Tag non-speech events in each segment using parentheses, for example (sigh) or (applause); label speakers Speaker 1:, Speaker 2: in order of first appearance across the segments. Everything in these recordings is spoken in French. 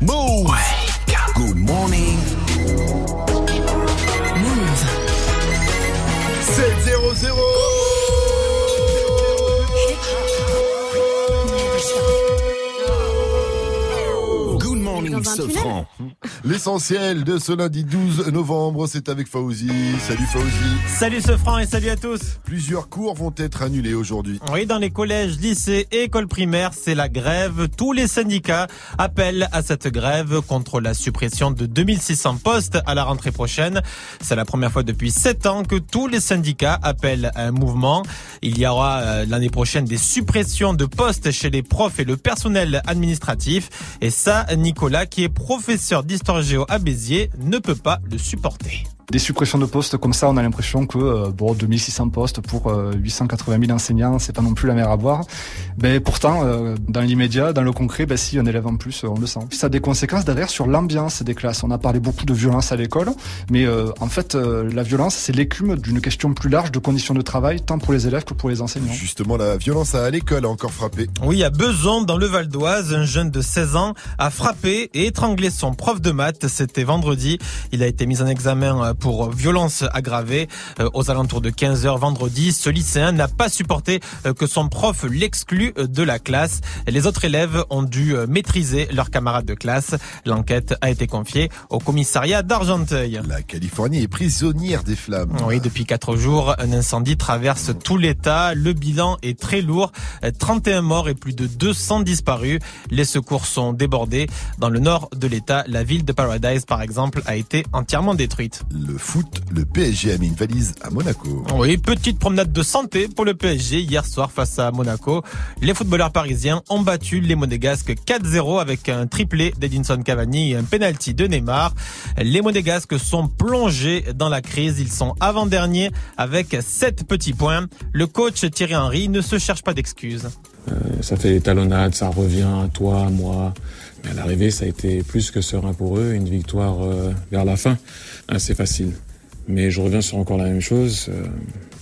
Speaker 1: Move. Good morning.
Speaker 2: L'essentiel de ce lundi 12 novembre, c'est avec Fauzi. Salut Fauzi.
Speaker 3: Salut ce franc et salut à tous.
Speaker 2: Plusieurs cours vont être annulés aujourd'hui.
Speaker 3: Oui, dans les collèges, lycées et écoles primaires, c'est la grève. Tous les syndicats appellent à cette grève contre la suppression de 2600 postes à la rentrée prochaine. C'est la première fois depuis sept ans que tous les syndicats appellent à un mouvement. Il y aura euh, l'année prochaine des suppressions de postes chez les profs et le personnel administratif. Et ça, Nicolas, qui est professeur d'histoire géo à Béziers, ne peut pas le supporter.
Speaker 4: Des suppressions de postes comme ça, on a l'impression que euh, bon, 2600 postes pour euh, 880 000 enseignants, c'est pas non plus la mer à boire. Mais pourtant, euh, dans l'immédiat, dans le concret, ben, si un élève en plus, euh, on le sent. Ça a des conséquences derrière sur l'ambiance des classes. On a parlé beaucoup de violence à l'école, mais euh, en fait, euh, la violence, c'est l'écume d'une question plus large de conditions de travail, tant pour les élèves que pour les enseignants.
Speaker 2: Justement, la violence à l'école a encore frappé.
Speaker 3: Oui, à Beson, dans le Val d'Oise, un jeune de 16 ans a frappé et étranglé son prof de maths. C'était vendredi. Il a été mis en examen euh, pour violence aggravée. Euh, Aux alentours de 15 heures vendredi, ce lycéen n'a pas supporté euh, que son prof l'exclue euh, de la classe. Les autres élèves ont dû maîtriser leurs camarades de classe. L'enquête a été confiée au commissariat d'Argenteuil.
Speaker 2: La Californie est prisonnière des flammes.
Speaker 3: Oui, depuis quatre jours, un incendie traverse tout l'État. Le bilan est très lourd. Euh, 31 morts et plus de 200 disparus. Les secours sont débordés. Dans le nord de l'État, la ville de Paradise, par exemple, a été entièrement détruite.
Speaker 2: Le foot, le PSG a mis une valise à Monaco.
Speaker 3: Oui, petite promenade de santé pour le PSG hier soir face à Monaco. Les footballeurs parisiens ont battu les Monégasques 4-0 avec un triplé d'Edinson Cavani et un penalty de Neymar. Les Monégasques sont plongés dans la crise. Ils sont avant-derniers avec 7 petits points. Le coach Thierry Henry ne se cherche pas d'excuses.
Speaker 5: Euh, ça fait des talonnades, ça revient à toi, à moi. Mais à l'arrivée, ça a été plus que serein pour eux, une victoire euh, vers la fin. C'est facile. Mais je reviens sur encore la même chose. euh,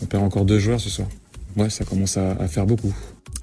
Speaker 5: on perd encore deux joueurs ce soir. Ouais, ça commence à, à faire beaucoup.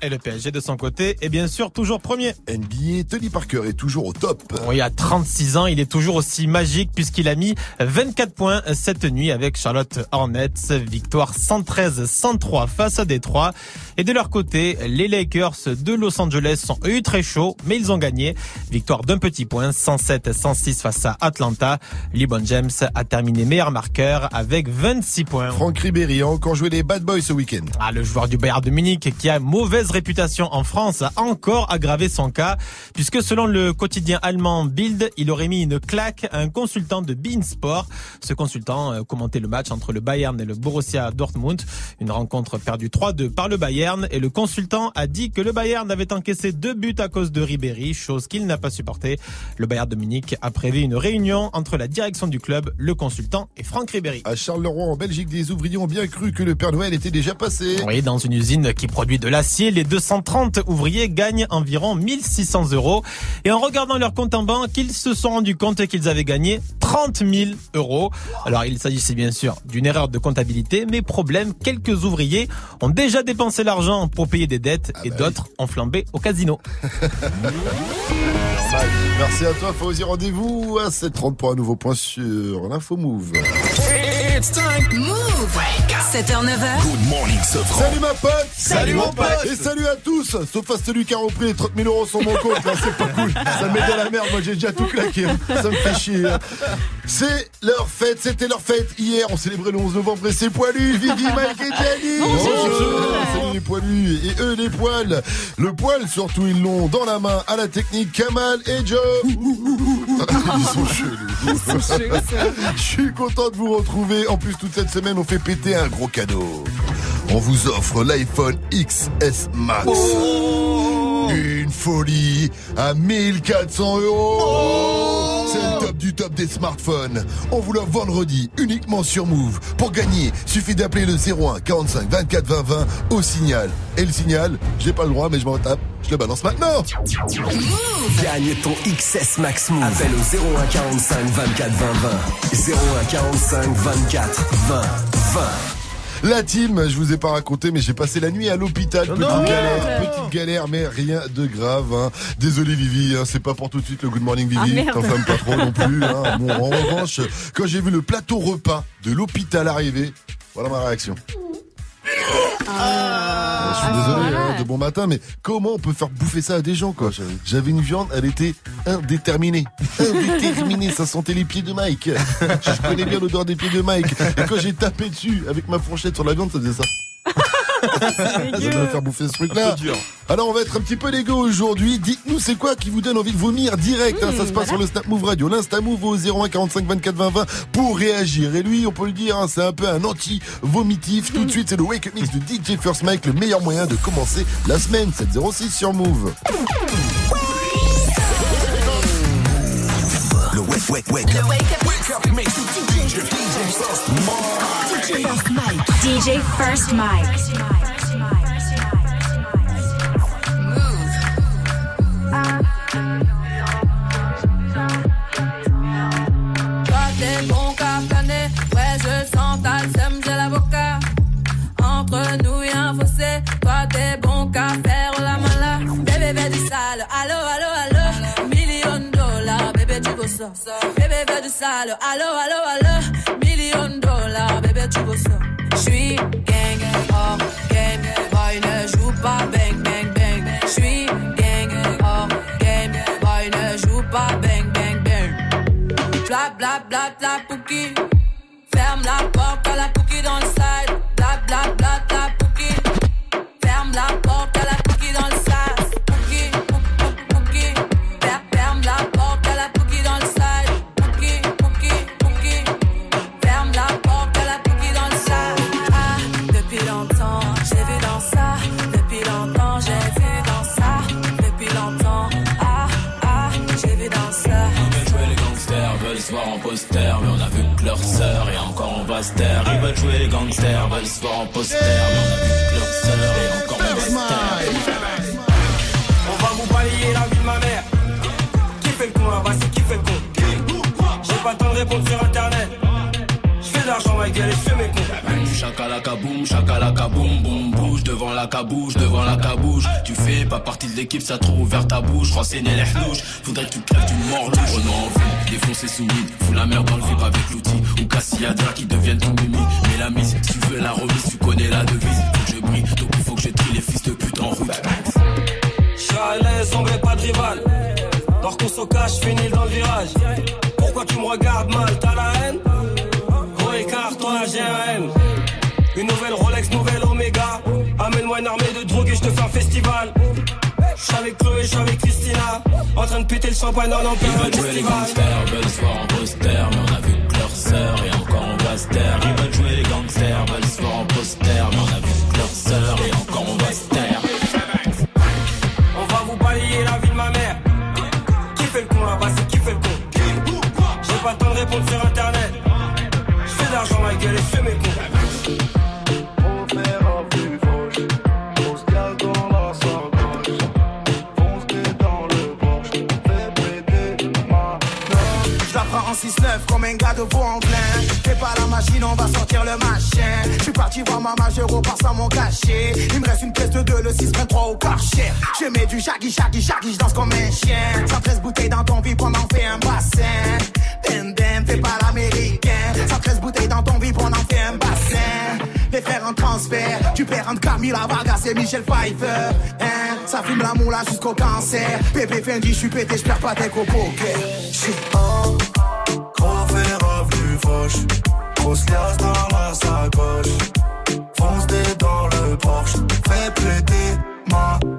Speaker 3: Et le PSG de son côté est bien sûr toujours premier.
Speaker 2: NBA, Tony Parker est toujours au top.
Speaker 3: Oui, à 36 ans, il est toujours aussi magique puisqu'il a mis 24 points cette nuit avec Charlotte Hornets. Victoire 113-103 face à Détroit. Et de leur côté, les Lakers de Los Angeles sont eux très chauds, mais ils ont gagné. Victoire d'un petit point, 107-106 face à Atlanta. LeBron James a terminé meilleur marqueur avec 26 points.
Speaker 2: Franck Ribéry a encore joué les Bad Boys ce week-end.
Speaker 3: Ah, le joueur du Bayern de Munich qui a mauvaise réputation en France a encore aggravé son cas puisque selon le quotidien allemand Bild, il aurait mis une claque à un consultant de Beansport. Ce consultant euh, commentait le match entre le Bayern et le Borussia Dortmund, une rencontre perdue 3-2 par le Bayern et le consultant a dit que le Bayern avait encaissé deux buts à cause de Ribéry, chose qu'il n'a pas supporté. Le Bayern de Munich a prévu une réunion entre la direction du club, le consultant et Franck Ribéry.
Speaker 2: À Charleroi, en Belgique, des ouvriers ont bien cru que le Père Noël était déjà passé.
Speaker 3: Oui, dans une usine qui produit de l'acier, les 230 ouvriers gagnent environ 1600 euros. Et en regardant leur compte en banque, ils se sont rendus compte qu'ils avaient gagné 30 000 euros. Alors, il s'agissait bien sûr d'une erreur de comptabilité, mais problème, quelques ouvriers ont déjà dépensé l'argent pour payer des dettes et
Speaker 2: bah
Speaker 3: d'autres ont flambé au casino. (laughs)
Speaker 2: Merci à toi, Fauzi. Rendez-vous à 7h30 pour un nouveau point sur l'Info Move.
Speaker 1: It's time.
Speaker 6: Move. 7h, 9h.
Speaker 1: Good morning, Sofran.
Speaker 2: Salut ma pote
Speaker 3: Salut, mon pote
Speaker 2: Et salut à tous Sauf à celui qui a repris les 30 000 euros sur mon compte, là, c'est pas cool. Ça me met dans la merde, moi j'ai déjà tout claqué. hein. Ça me fait chier. hein. C'est leur fête, c'était leur fête. Hier, on célébrait le 11 novembre et c'est poilu, Vivi, Mike et Jenny Bonjour Salut les poilus Et eux, les poils Le poil, surtout, ils l'ont dans la main à la technique Kamal et Joe (laughs) Ils sont chelous Je suis content de vous retrouver. En plus, toute cette semaine, on fait péter un gros cadeau. On vous offre l'iPhone XS Max. Une folie à 1400 euros. C'est le top du top des smartphones. On vous l'offre vendredi uniquement sur Move. Pour gagner, suffit d'appeler le 01 45 24 20 20 au signal. Et le signal, j'ai pas le droit, mais je m'en tape. Je le balance maintenant.
Speaker 7: Gagne ton XS Max Move. Appelle au 01 45 24 20 20. 01 45 24 20 20.
Speaker 2: La team, je vous ai pas raconté, mais j'ai passé la nuit à l'hôpital. Petite
Speaker 8: non.
Speaker 2: galère, petite galère, mais rien de grave. hein. Désolé Vivi, hein, c'est pas pour tout de suite le Good Morning
Speaker 9: Ah,
Speaker 2: Vivi.
Speaker 9: merde.
Speaker 2: T'enflammes pas trop non plus. hein. (laughs) Bon, en revanche, quand j'ai vu le plateau repas de l'hôpital arriver, voilà ma réaction.
Speaker 9: Ah,
Speaker 2: Je suis désolé
Speaker 9: voilà.
Speaker 2: hein, de bon matin, mais comment on peut faire bouffer ça à des gens quoi? J'avais une viande, elle était indéterminée. Indéterminée, ça sentait les pieds de Mike. Je connais bien l'odeur des pieds de Mike. Et quand j'ai tapé dessus avec ma fourchette sur la viande, ça faisait ça. Ça doit faire bouffer ce truc-là. Alors on va être un petit peu légaux aujourd'hui. Dites-nous c'est quoi qui vous donne envie de vomir direct. hein. ça se passe sur le Snap Move Radio. L'Insta Move au 01 45 24 20 20 pour réagir. Et lui, on peut le dire, hein, c'est un peu un anti-vomitif. Tout de suite, c'est le Wake Up Mix de DJ First Mike, le meilleur moyen de commencer la semaine. 706 sur Move.
Speaker 10: Le wake, wake, wake up.
Speaker 11: DJ First Mike.
Speaker 12: Toi t'es bon qu'à ouais je sens ta sème, j'ai l'avocat. Entre nous y'a un fossé, toi t'es bon qu'à la mala. Bébé fais du sale, allo allo allo, million dollars, bébé tu. Bébé du sale, allo allo allo, million dollars, bébé tu veux ça. J'suis gang, oh game, boy ne joue pas bang. Bla bla bla. Ferme la porte à la pouki dans le side. Bla bla bla bla
Speaker 13: taire. Ils veulent jouer les gangsters, veulent se voir en poster, mais on a leur sœur et encore taire.
Speaker 14: On va vous balayer la vie de ma mère. Qui fait le con là-bas, c'est qui fait le con? J'ai pas le temps de répondre sur internet. Je fais de l'argent, ma gueule, et je fais mes cons.
Speaker 13: Chakalaka boum, chakalaka boum, boum, bouge devant la cabouche, devant la cabouche. Tu fais pas partie de l'équipe, ça trop ouvert ta bouche. Renseigner les hnouches, faudrait que tu crèves d'une mort louche. Oh non, fou, défoncer sous mid, fous la merde dans le vip avec l'outil. Ou Cassiadra qui deviennent ton mimi. Mais la mise, tu veux la remise, tu connais la devise. Faut que je brille, donc il faut que je trie les fils de pute en route.
Speaker 14: À on veut pas de rival. Dors qu'on se cache, finis dans le virage. Pourquoi tu me regardes mal, t'as la haine? Suis avec Chloé, je suis avec Christina. En train de péter le champagne dans
Speaker 13: Ils
Speaker 14: l'empire
Speaker 13: veulent jouer les
Speaker 14: festival.
Speaker 13: gangsters, veulent se voir en poster, mais on a vu que leur sœur et encore on va se taire. Ils veulent jouer les gangsters, veulent se voir en poster, mais on a vu que leur sœur et encore on va se taire.
Speaker 14: On va vous balayer la vie de ma mère. Qui fait le con là-bas, c'est qui fait le con? J'ai pas le temps de répondre sur internet. Je fais de l'argent, ma gueule, et
Speaker 15: 106-9 comme un gars de veau en plein. Fais pas la machine, on va sortir le machin. Je suis parti voir ma je repars sans mon cachet. Il me reste une pièce de 2, le 6, 23 au carcher. Je mets du shaggy, shaggy, shaggy, je danse comme un chien. 113 bouteilles dans ton vip, on en fait un bassin. Dem, dem, fais pas l'américain. 113 bouteilles dans ton vip, on en fait un bassin. Les frères en transfert, tu perds entre Camille Vargas et Michel Pfeiffer. Hein, ça fume la moula jusqu'au cancer. Bébé Fendi, je suis pété, je perds pas tes copains. Je suis en
Speaker 16: fauche Grosse liasse dans la sacoche. Fonce dans le Porsche Fais péter Magnum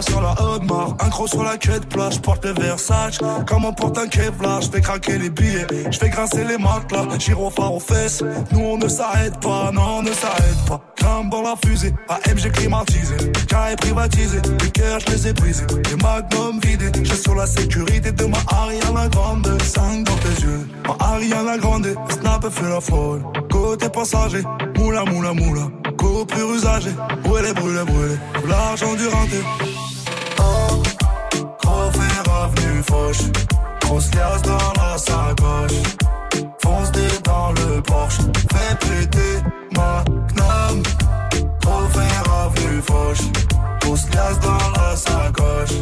Speaker 16: Sur la Audemars Un gros sur la queue de plage Porte le Versace. Comme on porte un Kevlar Je fais craquer les billets. Je fais grincer les matelas Gyrophare aux fesses. Nous on ne s'arrête pas Non on ne s'arrête pas. Grimpe dans la fusée AMG climatisé. Carré privatisé Les cœurs je les ai brisés. Les magnums vidés J'ai sur la sécurité de ma Ariana Grande. 5 dans tes yeux Ma Ariana Grande. Snap fait la folle. Côté passager Moula moula moula. Go plus usagé Brûlé brûlé brûlé. L'argent du renté avenue Foch. Grosse liasse dans la sacoche. Fonce des dans le Porsche. Fais péter ma gnome. Trophée avenue Foch. Grosse liasse dans la sacoche.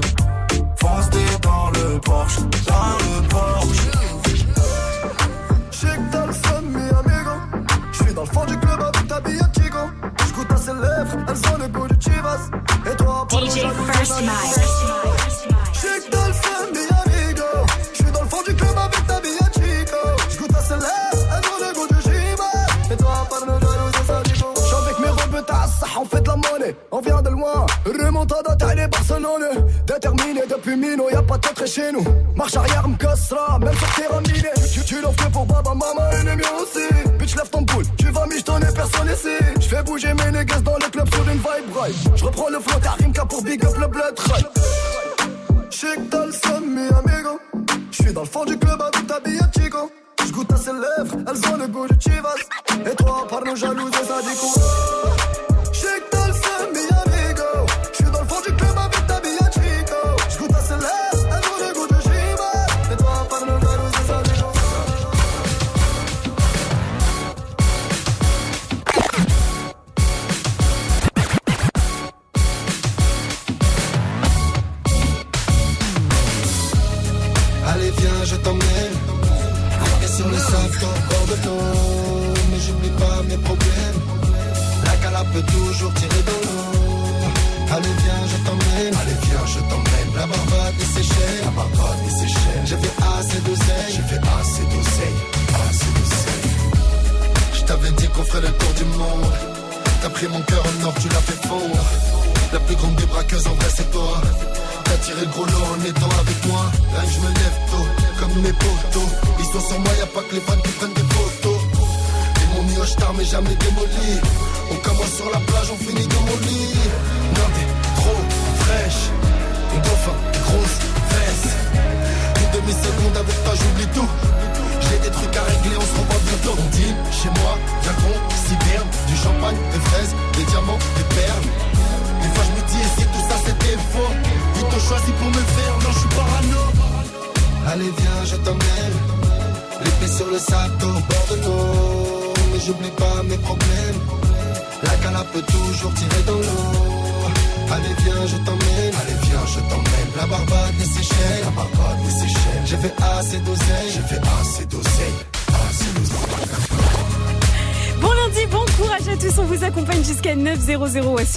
Speaker 16: Fonce des dans le Porsche. Dans le Porsche.
Speaker 10: Le seum, mi amigo. J'suis dans le fond du club avec ta bille Chico. J'goûte à ses lèvres, elles ont le goût de Chivas. Et toi, pas
Speaker 6: DJ First Mike.
Speaker 10: On vient de loin, remontada, taille Barcelone. Déterminé depuis Mino, y'a pas de chez nous. Marche arrière, m'cassera, même sur terrain miné. Tu, tu l'offres pour Baba, Mama et les aussi. Bitch, lève ton boule, tu vas michetonner personne ici. J'fais bouger mes négats dans le club sur une vibe right. J'reprends le flow, t'as pour big up le blood right. J'sais que t'as mi amigo. J'suis dans le fond du club avec ta bille Chico. J'goûte à ses lèvres, elles ont le goût de Chivas. Et toi, par nos jalouses, ça dit J'sais que t'as le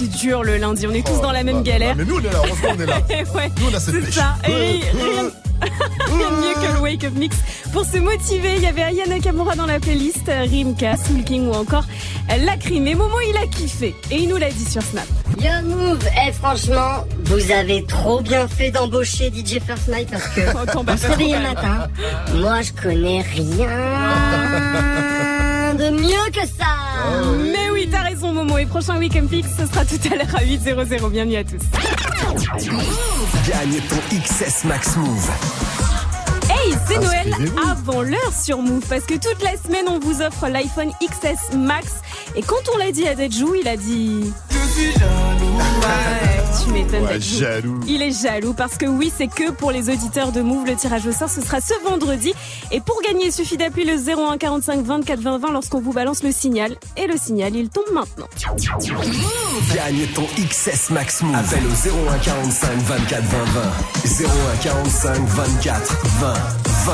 Speaker 9: 9.00. Ouais, c'est dur le lundi. On est tous dans la même galère.
Speaker 2: Mais nous, on est là, heureusement, on est là. (laughs)
Speaker 9: ouais,
Speaker 2: Nous, on a cette
Speaker 9: c'est ça. Et rien,
Speaker 2: ouais.
Speaker 9: rien de mieux que le Wake Up Mix. Pour se motiver, il y avait Ayana Nakamura dans la playlist, Rimka, Soul King ou encore Lacrim. Et Momo, il a kiffé. Et il nous l'a dit sur Snap.
Speaker 17: Yo Move, eh franchement, vous avez trop bien fait d'embaucher DJ First Night parce que (laughs)
Speaker 9: Oh,
Speaker 17: on se réveille le matin. Moi, je connais rien (laughs) de mieux que ça.
Speaker 9: Mais oui, t'as raison, Momo. Et prochain Wake Up Mix, ce sera tout à l'heure à 8.00. Bienvenue à tous.
Speaker 7: Gagne ton XS Max Move.
Speaker 9: Hey, c'est Noël
Speaker 7: Inscrivez-vous.
Speaker 9: avant l'heure sur Move parce que toute la semaine on vous offre l'iPhone XS Max et quand on l'a dit à Dejou, il a dit Je suis jaloux. Ouais, tu m'étonnes
Speaker 2: Ouais, jaloux.
Speaker 9: Il est jaloux parce que oui, c'est que pour les auditeurs de Move le tirage au sort ce sera ce vendredi gagner, il suffit d'appeler le 01 45 24 20 20 lorsqu'on vous balance le signal et le signal, il tombe maintenant.
Speaker 7: Gagne ton XS Max Move. Appelle au 01 45 24 20 20. 01 45 24 20 20.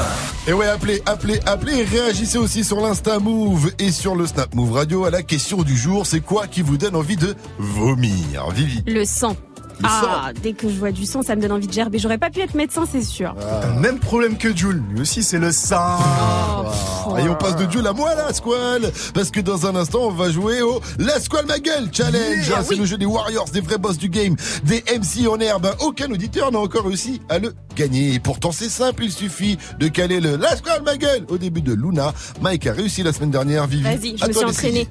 Speaker 2: Et ouais, appelez, appelez, appelez et réagissez aussi sur l'Insta Move et sur le Snap Move Radio à la question du jour. C'est quoi qui vous donne envie de vomir? Vivi.
Speaker 9: Le sang. Ah, dès que je vois du sang, ça me donne envie de gerber. J'aurais pas pu être médecin, c'est sûr.
Speaker 18: Le même problème que Jules. Lui aussi, c'est le sang.
Speaker 2: Ah, Et on passe de Dieu à moi la squale Parce que dans un instant on va jouer au La squale ma gueule challenge
Speaker 18: Yeah,
Speaker 2: C'est
Speaker 18: oui.
Speaker 2: le jeu des Warriors, des vrais boss du game Des MC en herbe Aucun auditeur n'a encore réussi à le gagner Et pourtant c'est simple, il suffit de caler le La squale ma gueule Au début de Luna Mike a réussi la semaine dernière Vivi
Speaker 9: Vas-y, je
Speaker 2: à
Speaker 9: me suis
Speaker 2: d'essayer.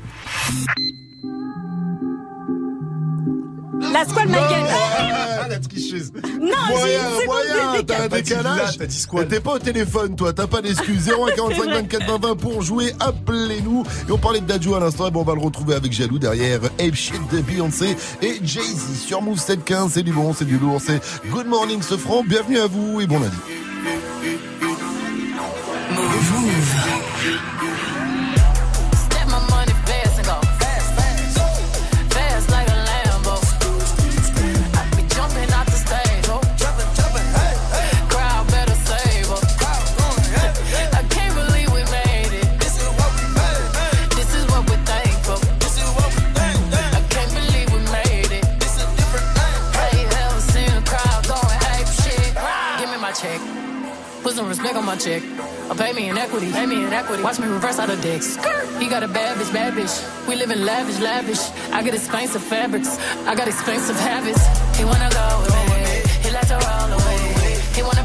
Speaker 9: La squale, ma gueule.
Speaker 2: Ah, la tricheuse.
Speaker 9: Non, j'ai
Speaker 2: Moyen,
Speaker 9: une
Speaker 2: t'as un décalage.
Speaker 18: t'as dit squale.
Speaker 2: T'es pas au téléphone, toi, t'as pas d'excuses. 0145 24 20 20 pour jouer, appelez-nous. Et on parlait de Dadju à l'instant, et bon, on va le retrouver avec Jaloux derrière Ape Shit de Beyoncé et Jay-Z sur Move 715. C'est du bon, c'est du lourd, c'est Good Morning ce franc. Bienvenue à vous et bon lundi.
Speaker 19: Equity. Watch me reverse out of dicks. He got a bad bitch, bad bitch. We live in lavish, lavish. I got expensive fabrics. I got expensive habits. He wanna go away. He like to roll away. He wanna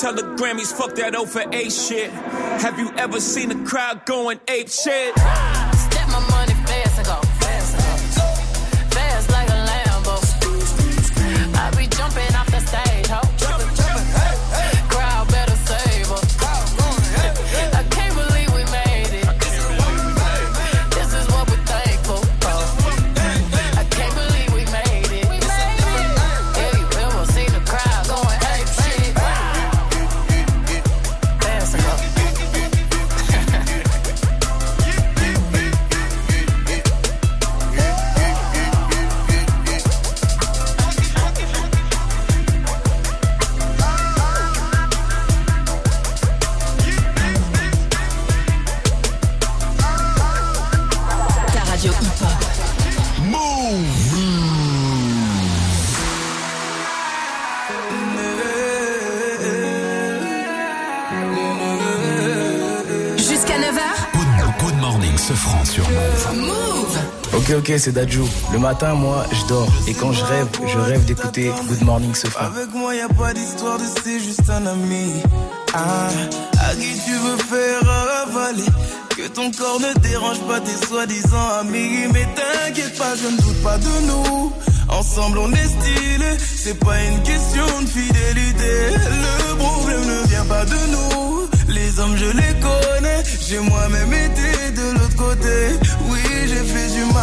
Speaker 11: Tell the Grammys, fuck that O for A shit. Have you ever seen a crowd going ape shit?
Speaker 20: Ok, c'est Dadju. Le matin, moi, je dors. Et quand je rêve, je rêve d'écouter Good Morning Sofra.
Speaker 21: Avec moi, y a pas d'histoire de c'est juste un ami. Ah, à qui tu veux faire avaler? Que ton corps ne dérange pas tes soi-disant amis. Mais t'inquiète pas, je ne doute pas de nous. Ensemble, on est stylé. C'est pas une question de fidélité. Le problème ne vient pas de nous. Les hommes, je les connais. J'ai moi-même été de l'autre côté. Oui, j'ai fait du mal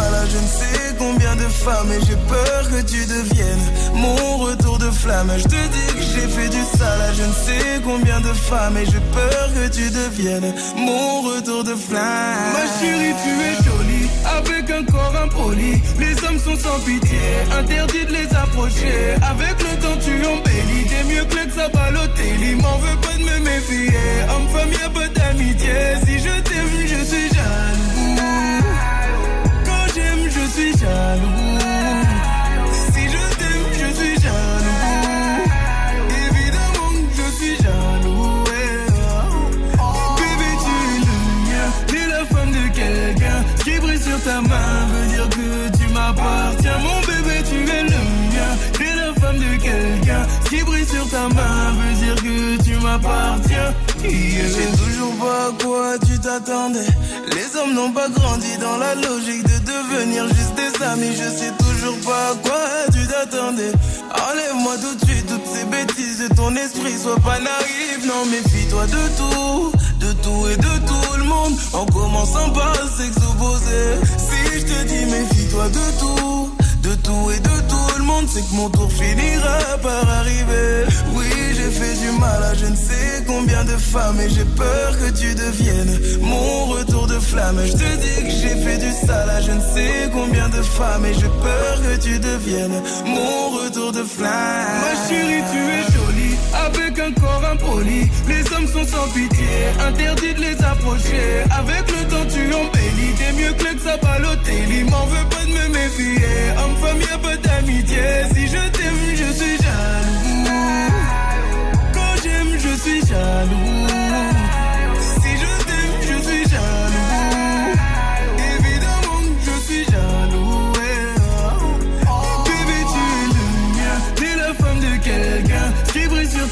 Speaker 21: femmes. Et j'ai peur que tu deviennes mon retour de flamme. Je te dis que j'ai fait du sale à je ne sais combien de femmes. Et j'ai peur que tu deviennes mon retour de flamme. Ma chérie, tu es jolie. Avec un corps impoli. Les hommes sont sans pitié. Interdit de les approcher. Avec le temps, tu embellis. T'es mieux que l'ex à Balotelli. M'en veux pas de me méfier. Homme-femme, y'a pas d'amitié. Si je t'aime, je suis jaloux. Suis jaloux. Si je t'aime, je suis jaloux. Évidemment que je suis jaloux. Bébé, tu es le mien. T'es la femme de quelqu'un. Qui brille sur ta main qui brille sur ta main m'appartiens. Je sais toujours pas à quoi tu t'attendais. Les hommes n'ont pas grandi dans la logique de devenir juste des amis. Je sais toujours pas à quoi tu t'attendais. Enlève-moi tout de suite toutes ces bêtises de ton esprit. Sois pas naïf, non, méfie-toi de tout. De tout et de tout le monde. En commençant par opposé. Si je te dis méfie-toi de tout. De tout et de tout monde, c'est que mon tour finira par arriver. Oui, j'ai fait du mal à je ne sais combien de femmes et j'ai peur que tu deviennes mon retour de flamme. Je te dis que j'ai fait du sale à je ne sais combien de femmes et j'ai peur que tu deviennes mon retour de flamme. Ma chérie, tu es avec un corps impoli. Les hommes sont sans pitié, interdit de les approcher. Avec le temps, tu embellis, t'es mieux que le Sabalotelli. M'en veux pas de me méfier, homme-femme, y'a pas d'amitié. Si je t'aime, je suis jaloux. Quand j'aime, je suis jaloux.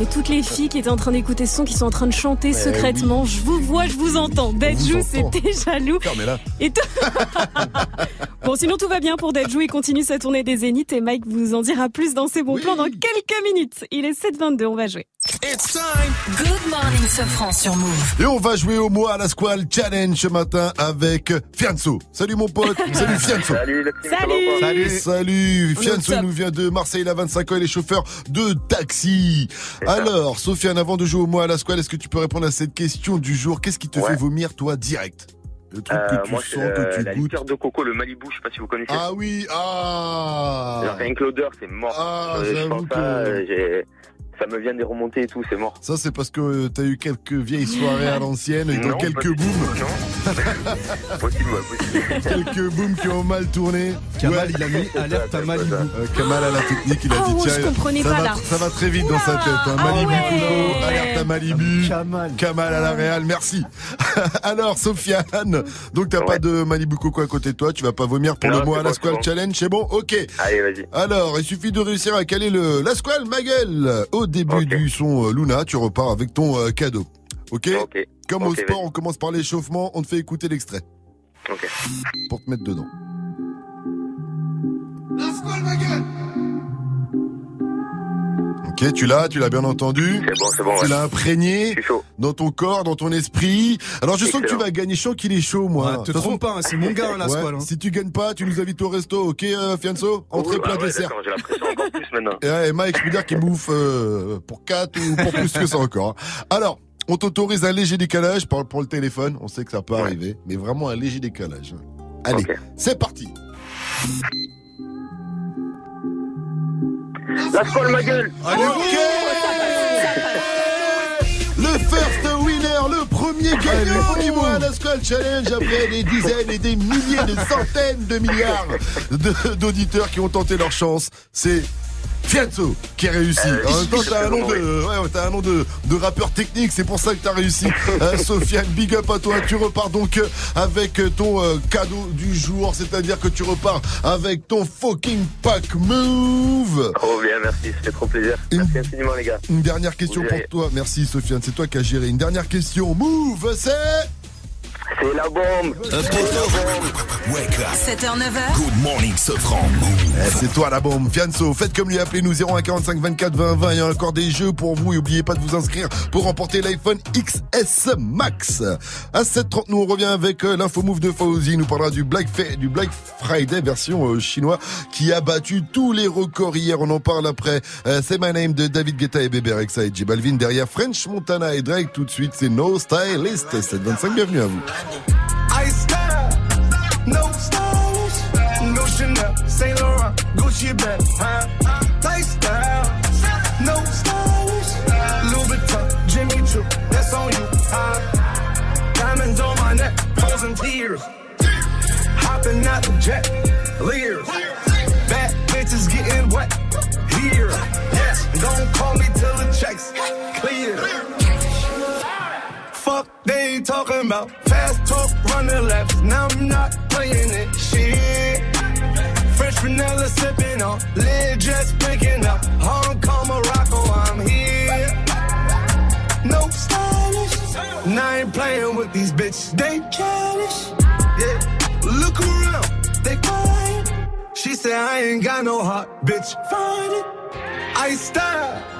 Speaker 9: T'avais toutes les filles qui étaient en train d'écouter ce son, qui sont en train de chanter secrètement. Je vous vois, je vous entends. Dajou,
Speaker 2: entend.
Speaker 9: c'était (laughs) jaloux. Et (laughs) bon, sinon tout va bien pour Dajou. Il continue sa tournée des Zéniths et Mike vous en dira plus dans ses bons plans dans quelques minutes. Il est 7h22, on va jouer.
Speaker 6: It's time. Good morning, Sofran sur Move.
Speaker 2: Et on va jouer au mois à la Squale Challenge ce matin avec Fianso. Salut mon pote. (laughs) Salut Fianso.
Speaker 22: Salut le team,
Speaker 9: Salut.
Speaker 2: Salut. Salut. Fianso nous vient de Marseille, il a 25 ans, il est chauffeur de taxi. Alors, Sofiane, avant de jouer au mois à la Squale, est-ce que tu peux répondre à cette question du jour? Qu'est-ce qui te
Speaker 22: Ouais.
Speaker 2: fait vomir, toi, direct? Le truc
Speaker 22: Euh,
Speaker 2: que tu
Speaker 22: moi,
Speaker 2: sens,
Speaker 22: c'est euh,
Speaker 2: que tu
Speaker 22: la
Speaker 2: goûtes.
Speaker 22: liqueur de coco, le Malibu, je sais pas si vous connaissez.
Speaker 2: Ah oui, ah
Speaker 22: rien que l'odeur, c'est mort.
Speaker 2: Ah,
Speaker 22: Euh, je pense
Speaker 2: que-
Speaker 22: euh, j'ai- ça me vient des remontées et tout, c'est mort.
Speaker 2: Ça, c'est parce que euh, t'as eu quelques vieilles soirées à l'ancienne et dans
Speaker 22: Non,
Speaker 2: quelques booms.
Speaker 22: Non. (laughs) possible, ouais, possible.
Speaker 2: quelques booms qui ont mal tourné.
Speaker 18: Kamal,
Speaker 2: Ouais.
Speaker 18: il a mis alerte à Malibu.
Speaker 2: Euh, Kamal à la technique, il a
Speaker 9: Ah,
Speaker 2: dit
Speaker 9: oh,
Speaker 2: tiens,
Speaker 9: je comprenais
Speaker 2: ça,
Speaker 9: pas,
Speaker 2: va,
Speaker 9: là.
Speaker 2: ça va très vite dans sa tête. Hein.
Speaker 9: Ah
Speaker 2: Malibu
Speaker 9: ouais.
Speaker 2: Alerte à Malibu.
Speaker 18: Kamal.
Speaker 2: Kamal à la Real, merci. (laughs) Alors, Sofiane, donc t'as pas de Malibu Coco à côté de toi, tu vas pas vomir pour
Speaker 22: Non,
Speaker 2: le mois à la Squale
Speaker 22: bon.
Speaker 2: Challenge, c'est bon Ok.
Speaker 22: Allez, vas-y.
Speaker 2: Alors, il suffit de réussir à caler le la Squale ma gueule au début du son euh, Luna, tu repars avec ton euh, cadeau. Ok?
Speaker 22: Ok.
Speaker 2: Comme au sport, on commence par l'échauffement, on te fait écouter l'extrait
Speaker 22: Ok.
Speaker 2: pour te mettre dedans. Ok, tu l'as, tu l'as bien entendu.
Speaker 22: C'est bon, c'est bon,
Speaker 2: Tu
Speaker 22: ouais.
Speaker 2: l'as imprégné dans ton corps, dans ton esprit. Alors je sens que tu vas gagner. Je sens qu'il est chaud, moi.
Speaker 18: Ouais, te trompe pas, hein, c'est mon gars, la squale. hein.
Speaker 2: Si tu gagnes pas, tu nous invites au resto, ok, euh, Fianso? Entrée,
Speaker 22: Ouh,
Speaker 2: plat,
Speaker 22: ah ouais,
Speaker 2: dessert.
Speaker 22: J'ai la pression encore plus (laughs) maintenant.
Speaker 2: Et, Mike, je peux dire qu'il bouffe euh, pour 4 ou pour plus que ça encore. Alors, on t'autorise un léger décalage pour, pour le téléphone. On sait que ça peut
Speaker 22: Ouais.
Speaker 2: arriver, mais vraiment un léger décalage. Allez, c'est parti.
Speaker 22: La squale, ma gueule.
Speaker 2: Allez, ok. Le first winner, le premier gagnant du mois à la Skull Challenge après des dizaines et des milliers, des centaines de milliards d'auditeurs qui ont tenté leur chance. C'est Fianzo qui a réussi.
Speaker 22: Euh,
Speaker 2: en même temps,
Speaker 22: je
Speaker 2: t'as un nom de, ouais, ouais, t'as un nom de, de rappeur technique, c'est pour ça que t'as réussi. Euh, (laughs) Sofiane, big up à toi. Tu repars donc avec ton euh, cadeau du jour, c'est-à-dire que tu repars avec ton fucking pack move.
Speaker 22: Trop bien, merci, ça fait trop plaisir. Merci infiniment, les gars.
Speaker 2: Une dernière question
Speaker 22: Vous
Speaker 2: pour toi. Merci Sofiane, c'est toi qui as géré. Une dernière question. Move, c'est
Speaker 22: C'est la bombe.
Speaker 11: 7h, 9h.
Speaker 1: Good morning, Sofran.
Speaker 2: Eh, c'est toi la bombe, Fianso. Faites comme lui, appelez-nous 0145 24 20 20. Il y a encore des jeux pour vous et n'oubliez pas de vous inscrire pour remporter l'iPhone XS Max. À 7h30, nous on revient avec euh, l'info move de Fauzi. Il nous parlera du Black, du Black Friday version euh, chinois qui a battu tous les records hier. On en parle après. Euh, c'est My Name de David Guetta et Bébé Rexa et J Balvin. Derrière French Montana et Drake. Tout de suite, c'est No Stylist. 725, bienvenue à vous.
Speaker 23: Ice style, no stylish, no Chanel, Saint Laurent, Gucci bag, huh? Lifestyle, no stylish, Louis Vuitton, Jimmy Choo, that's on you, huh? Diamonds on my neck, frozen tears, hopping out the jet, leers, they ain't talking about fast talk, running laps. Now I'm not playing it. Shit. Fresh vanilla sipping on, lid just picking up. Hong Kong, Morocco, oh, I'm here. No stylish. And I ain't playing with these bitches. They childish. Yeah. Look around, they fine. She said I ain't got no heart, bitch. Find it. I style.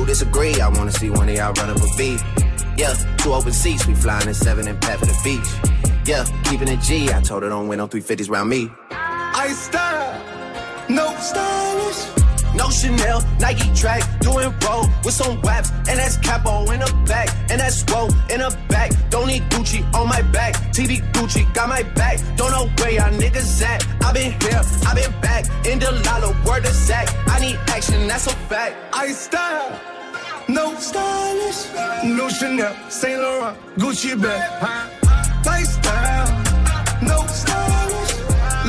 Speaker 24: Who disagree? I wanna see one of y'all run up a beat. Yeah, two open seats, we flying in seven and pat for the beach. Yeah, keeping it G. I told her don't win no 350s round me.
Speaker 23: I style, no stylish.
Speaker 24: No Chanel, Nike track, doing roll with some waps, and that's capo in the back, and that's roll in the back. Don't need Gucci on my back, TV Gucci got my back. Don't know where y'all niggas at. I been here, I been back, in the lala, word of Zach. I need action, that's a fact.
Speaker 23: I style, no stylish, no Chanel, Saint Laurent, Gucci bag, huh? Lifestyle, no stylish,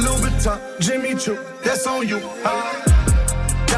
Speaker 23: Louis Vuitton, Jimmy Choo, that's on you, huh?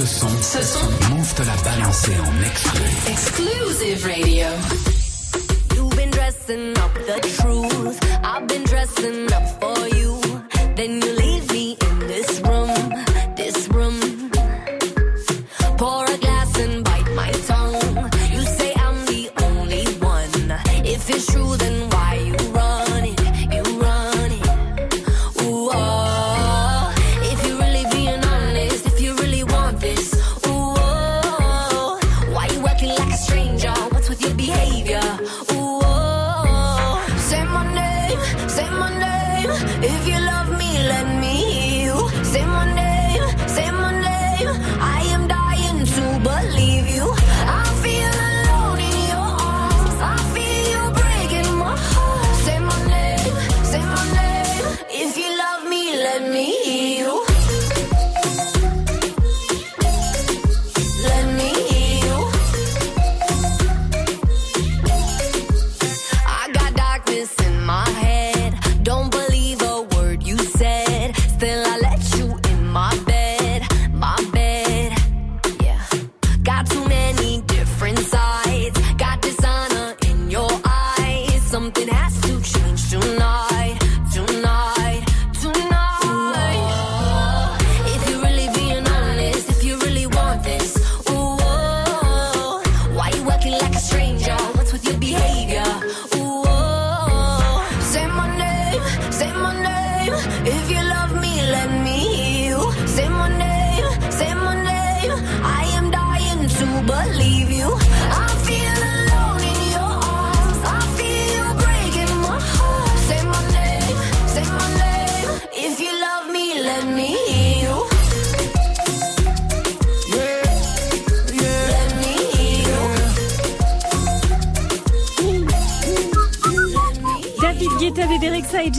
Speaker 1: Ce son,
Speaker 11: Ce son.
Speaker 1: Move te l'a balancé en exclu.
Speaker 11: Exclusive radio.
Speaker 25: You've been dressing up the truth. I've been dressing up for you. Then you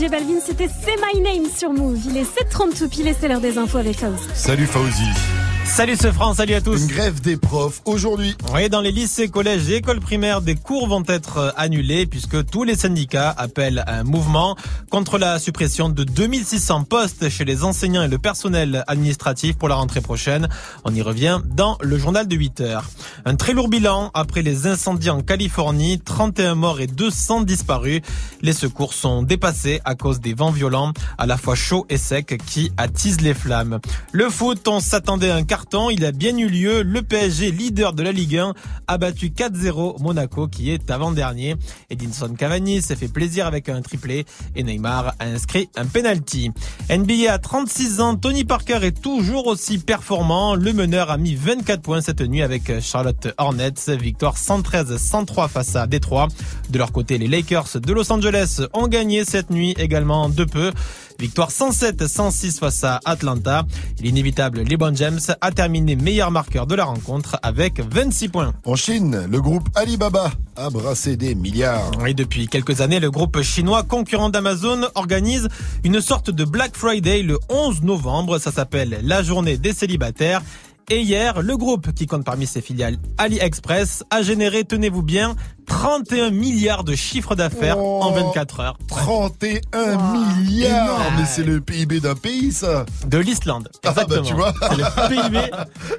Speaker 9: Balvin, c'était C'est My Name sur Move. Il est 7h32 pile et c'est l'heure des infos avec Faust.
Speaker 2: Salut Fauzi.
Speaker 3: Salut ce France, salut à tous.
Speaker 2: Une grève des profs aujourd'hui.
Speaker 3: Oui, dans les lycées, collèges et écoles primaires, des cours vont être euh, annulés puisque tous les syndicats appellent à un mouvement contre la suppression de 2600 postes chez les enseignants et le personnel administratif pour la rentrée prochaine. On y revient dans le journal de 8 heures. Un très lourd bilan après les incendies en Californie, 31 morts et 200 disparus. Les secours sont dépassés à cause des vents violents, à la fois chauds et secs, qui attisent les flammes. Le foot, on s'attendait à un carton, il a bien eu lieu. Le PSG, leader de la Ligue 1, a battu 4-0 Monaco, qui est avant-dernier. Edinson Cavani s'est fait plaisir avec un triplé et Neymar a inscrit un penalty. NBA à 36 ans, Tony Parker est toujours aussi performant. Le meneur a mis 24 points cette nuit avec Charlotte Hornets. Victoire 113-103 face à Détroit. De leur côté, les Lakers de Los Angeles ont gagné cette nuit également de peu. Victoire 107-106 face à Atlanta. L'inévitable LeBron James a terminé meilleur marqueur de la rencontre avec 26 points.
Speaker 2: En Chine, le groupe Alibaba a brassé des milliards.
Speaker 3: Et depuis quelques années, le groupe chinois concurrent d'Amazon organise une sorte de Black Friday le 11 novembre. Ça s'appelle la journée des célibataires. Et hier, le groupe qui compte parmi ses filiales AliExpress a généré, tenez-vous bien, 31 milliards de chiffre d'affaires en 24 heures.
Speaker 2: 31 milliards
Speaker 3: Énorme.
Speaker 2: Mais c'est le PIB d'un pays, ça
Speaker 3: De l'Islande.
Speaker 2: Ah bah,
Speaker 3: Exactement.
Speaker 2: tu vois.
Speaker 3: C'est le PIB,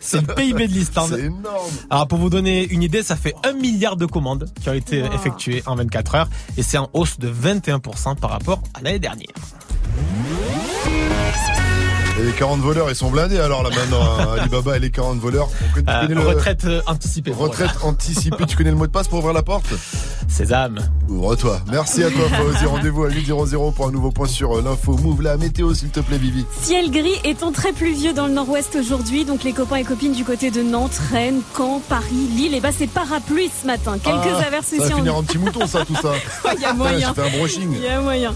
Speaker 3: c'est le PIB de l'Islande.
Speaker 2: C'est énorme.
Speaker 3: Alors pour vous donner une idée, ça fait 1 milliard de commandes qui ont été effectuées en 24 heures et c'est en hausse de 21% par rapport à l'année dernière.
Speaker 2: Et les 40 voleurs, ils sont blindés alors là maintenant. hein. (laughs) Alibaba et les 40 voleurs. On connaît- tu
Speaker 3: Euh,
Speaker 2: le-
Speaker 3: Retraite euh, anticipée.
Speaker 2: Retraite anticipée. Tu connais le mot de passe pour ouvrir la porte?
Speaker 3: Sésame.
Speaker 2: Ouvre-toi. Merci à toi, Fauzi. (laughs) Rendez-vous à 8.00 pour un nouveau point sur euh, l'info. Move la météo, s'il te plaît, Vivi.
Speaker 9: Ciel gris étant très pluvieux dans le nord-ouest aujourd'hui, donc les copains et copines du côté de Nantes, Rennes, Caen, Paris, Lille, et bah c'est parapluie ce matin. Quelques
Speaker 2: Ah,
Speaker 9: averses
Speaker 2: Ça va
Speaker 9: en
Speaker 2: finir en petit mouton, ça, tout ça. (laughs)
Speaker 9: Il y a moyen.
Speaker 2: Je fais un brushing.
Speaker 9: Il y a moyen.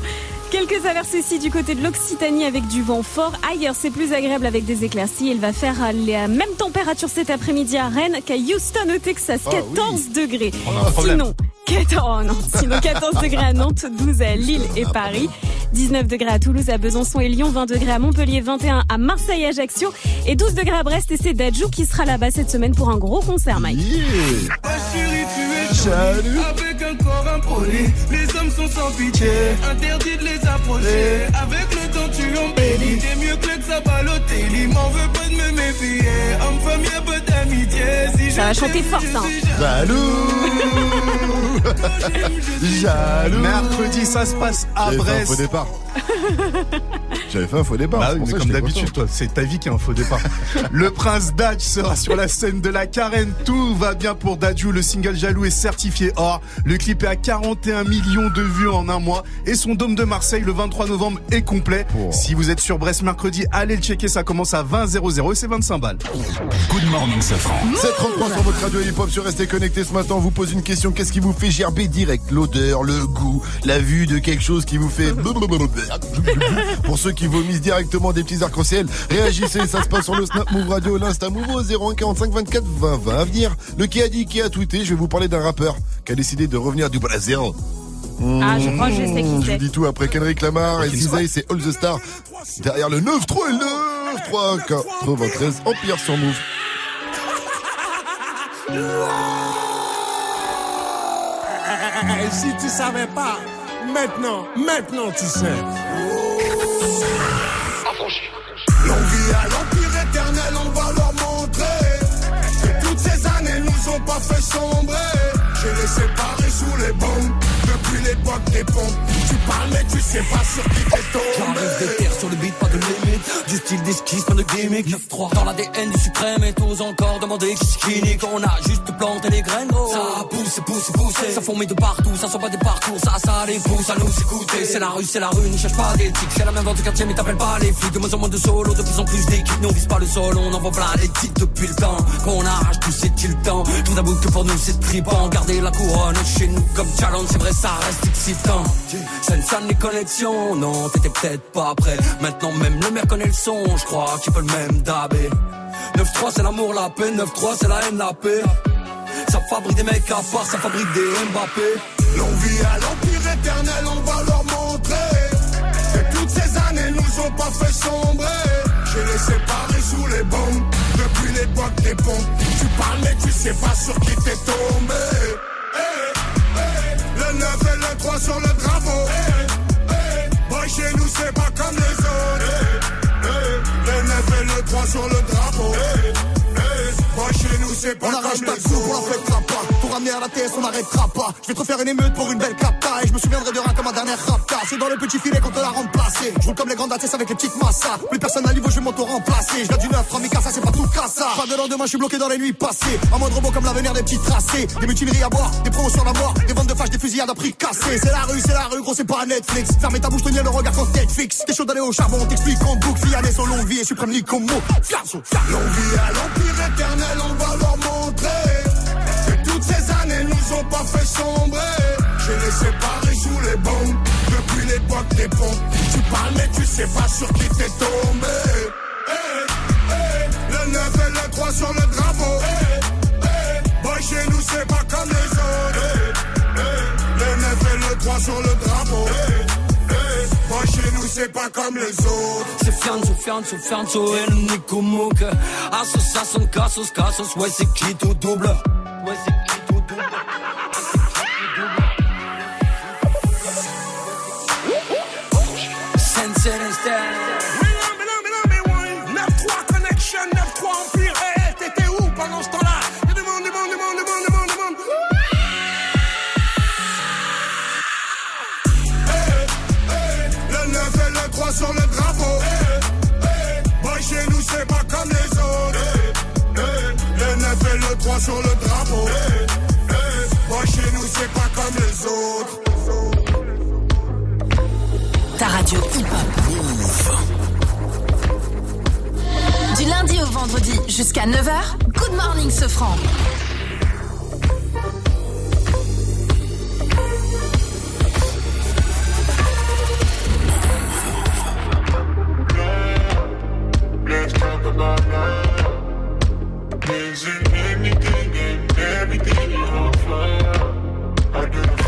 Speaker 9: Quelques averses aussi du côté de l'Occitanie avec du vent fort. Ailleurs, c'est plus agréable avec des éclaircies. Il va faire euh, la même température cet après-midi à Rennes qu'à Houston au Texas.
Speaker 2: Ah
Speaker 9: 14 degrés.
Speaker 3: On a un problème.
Speaker 9: Sinon, 14, oh non, sinon 14 degrés à Nantes, 12 à Lille et Paris, 19 degrés à Toulouse, à Besançon et Lyon, 20 degrés à Montpellier, 21 à Marseille et Ajaccio et 12 degrés à Brest. Et c'est Dajou qui sera là-bas cette semaine pour un gros concert, Mike.
Speaker 2: Yeah.
Speaker 21: Chérie, tu es jolie, avec un corps impoli. Les hommes sont sans pitié, interdit de les approcher. Avec le mieux que ça Balotelli. M'en veux pas de me méfier. Homme-femme, y'a pas d'amitié. Si
Speaker 9: Ça va chanter fort, ça.
Speaker 21: suis
Speaker 2: Jaloux Jaloux
Speaker 26: Mercredi, ça se passe à
Speaker 2: J'avais fait un
Speaker 26: Brest.
Speaker 2: faux départ. J'avais fait un faux départ.
Speaker 26: Bah oui, mais
Speaker 2: ça
Speaker 26: comme d'habitude, toi, c'est ta vie qui est un faux départ. (laughs) le prince Daj sera sur la scène de la carène. Tout va bien pour Dadju. Le single Jaloux est certifié or. Le clip est à 41 millions de vues en un mois. Et son dôme de Marseille, le 23 novembre, est complet.
Speaker 2: Oh.
Speaker 26: Si vous êtes sur Brest mercredi, allez le checker. Ça commence à 20 00 et c'est 25 balles.
Speaker 1: Good morning, Safran.
Speaker 2: 733 sur votre radio hip-hop sur Restez Connectés ce matin. On vous pose une question. Qu'est-ce qui vous fait gerber direct? L'odeur, le goût, la vue de quelque chose qui vous fait... Pour ceux qui vomissent directement des petits arcs-en-ciel, réagissez. Ça se passe sur le Snap Move Radio, l'Insta Move au 01 45 24 20 20. À venir, le qui a dit, qui a tweeté. Je vais vous parler d'un rappeur qui a décidé de revenir du Brésil.
Speaker 9: Ah, je crois que je sais qui
Speaker 2: Je
Speaker 9: c'est.
Speaker 2: vous dis tout après Kendrick Lamar et Zizay, c'est All the Stars. Derrière le 9-3 et le 9-3 93 Empire sur Move.
Speaker 23: Et si tu savais pas, maintenant, maintenant tu sais. L'envie à l'empire éternel, on va leur montrer que toutes ces années nous ont pas fait sombrer. Je les séparés sous les bombes des pompes. Tu parles mais tu sais pas sur qui t'es tombé.
Speaker 27: J'arrive des terres sur le beat, pas de limite. Du style d'esquisse, pas de gimmick. 9-3 dans l'ADN du suprême et tous encore demander qui qui nique. On a juste planté les graines, gros. Ça pousse, pousse, pousse. Ça fourmille de partout, ça sont pas des parcours. Ça, ça les pousse à nous écouter. C'est la rue, c'est la rue, ne cherche pas d'éthique. C'est la même dans du quartier, mais t'appelles pas les flics. De moins en moins de solo, de plus en plus d'équipes. Nous on vise pas le sol, on envoie plein les titres depuis le temps. Qu'on arrache tout, c'est-il le temps. Tout d'abord que pour nous c'est tripant. Garder la couronne chez nous comme challenge, c'est vrai, ça reste excitant. Peine ça les connexions. Non, t'étais peut-être pas prêt. Maintenant même le maire connaît le son, je crois qu'il peut le même dabé. 9-3 c'est l'amour, la paix, 9-3 c'est la haine, la paix. Ça fabrique des mecs à part, ça fabrique des Mbappé.
Speaker 23: L'on vit à l'empire éternel, on va leur montrer. Que toutes ces années nous ont pas fait sombrer. J'ai les séparés sous les bombes, depuis l'époque des pompes. Tu parles mais tu sais pas sur qui t'es tombé. Eh, eh, Le 9 et le 3 sur le drapeau. Eh, eh, Boy, chez nous c'est pas comme les autres. Eh, Le 9 et le 3 sur le drapeau. Eh, Boy, chez nous c'est pas
Speaker 28: On
Speaker 23: comme
Speaker 28: pas
Speaker 23: les
Speaker 28: de coups pour la
Speaker 23: autres.
Speaker 28: fête pas. Pour ramener à la TS, on n'arrêtera pas. Je vais te refaire une émeute pour une belle capta. Et je me souviendrai de rien comme ma dernière rapta. C'est dans le petit filet qu'on te l'a remplacé. Je roule comme les grandes ATS avec les petites massas. Plus personne à niveau, je vais m'auto-remplacer. Je viens du neuf, Ramika, ça c'est pas tout cassa. Pas de lendemain, je suis bloqué dans les nuits passées. En mode robot comme l'avenir des petits tracés. Des mutineries à boire, des promos sur la mort. Des ventes de fâches, des fusillades à prix cassés. C'est la rue, c'est la rue, gros, c'est pas Netflix. Fermez ta bouche, tenir le regard quand Netflix. T'es chaud d'aller au charbon, on t'explique en boucle. Son longue vie et suprême comme mot. Fiasso,
Speaker 23: L'on vit à l'empire éternel, on va années nous ont pas fait sombrer. J'ai les séparés sous les bombes. Depuis l'époque des pompes Tu parles mais tu sais pas sur qui t'es tombé. Eh, eh, Le 9 et le 3 sur le drapeau. Eh, eh, Boy chez nous c'est pas comme les autres. Le 9 et le 3 sur le drapeau. Boy chez nous c'est pas comme les autres.
Speaker 27: C'est Fianzo, Fianzo, Fianzo et le Nico Mouk. Assos, Cassos, Cassos, ouais, c'est qui tout double? Ouais, c'est qui Sensei Instead.
Speaker 23: 9-3 Connection, 9-3 Empire, eh, eh, t'étais où pendant ce temps-là Y'a du monde, du monde, du monde, du monde, du monde, du monde Eh, eh, Le 9 et le 3 sur le drapeau Eh, eh, Boy, chez nous c'est pas comme les autres Eh, eh, Le 9 et le 3 sur le drapeau comme les autres
Speaker 11: Ta radio hip-hop. Du lundi au vendredi jusqu'à 9h, Good Morning Sofran.
Speaker 23: Anything and everything you offer? I didn't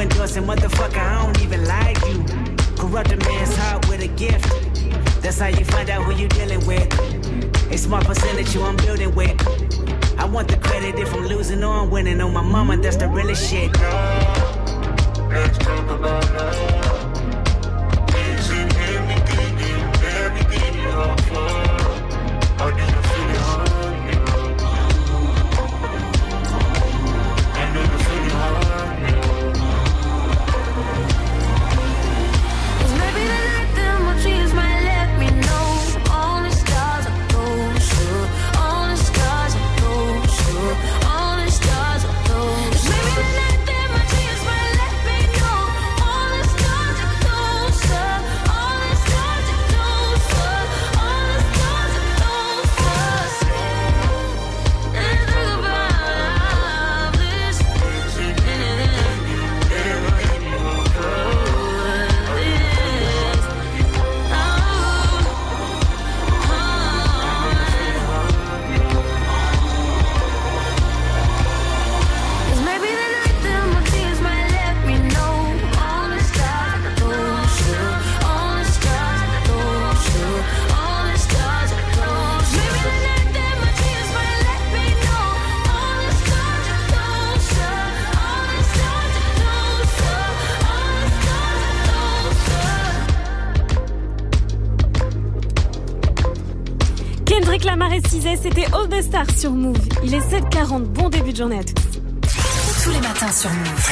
Speaker 29: Endorsing, motherfucker, I don't even like you. Corrupt a man's heart with a gift. That's how you find out who you're dealing with. A small percentage you I'm building with. I want the credit if I'm losing or I'm winning. On my mama, that's the realest shit.
Speaker 23: Let's talk about
Speaker 9: sur Move. Il est 7h40, bon début de journée à tous.
Speaker 6: Tous les matins sur Move.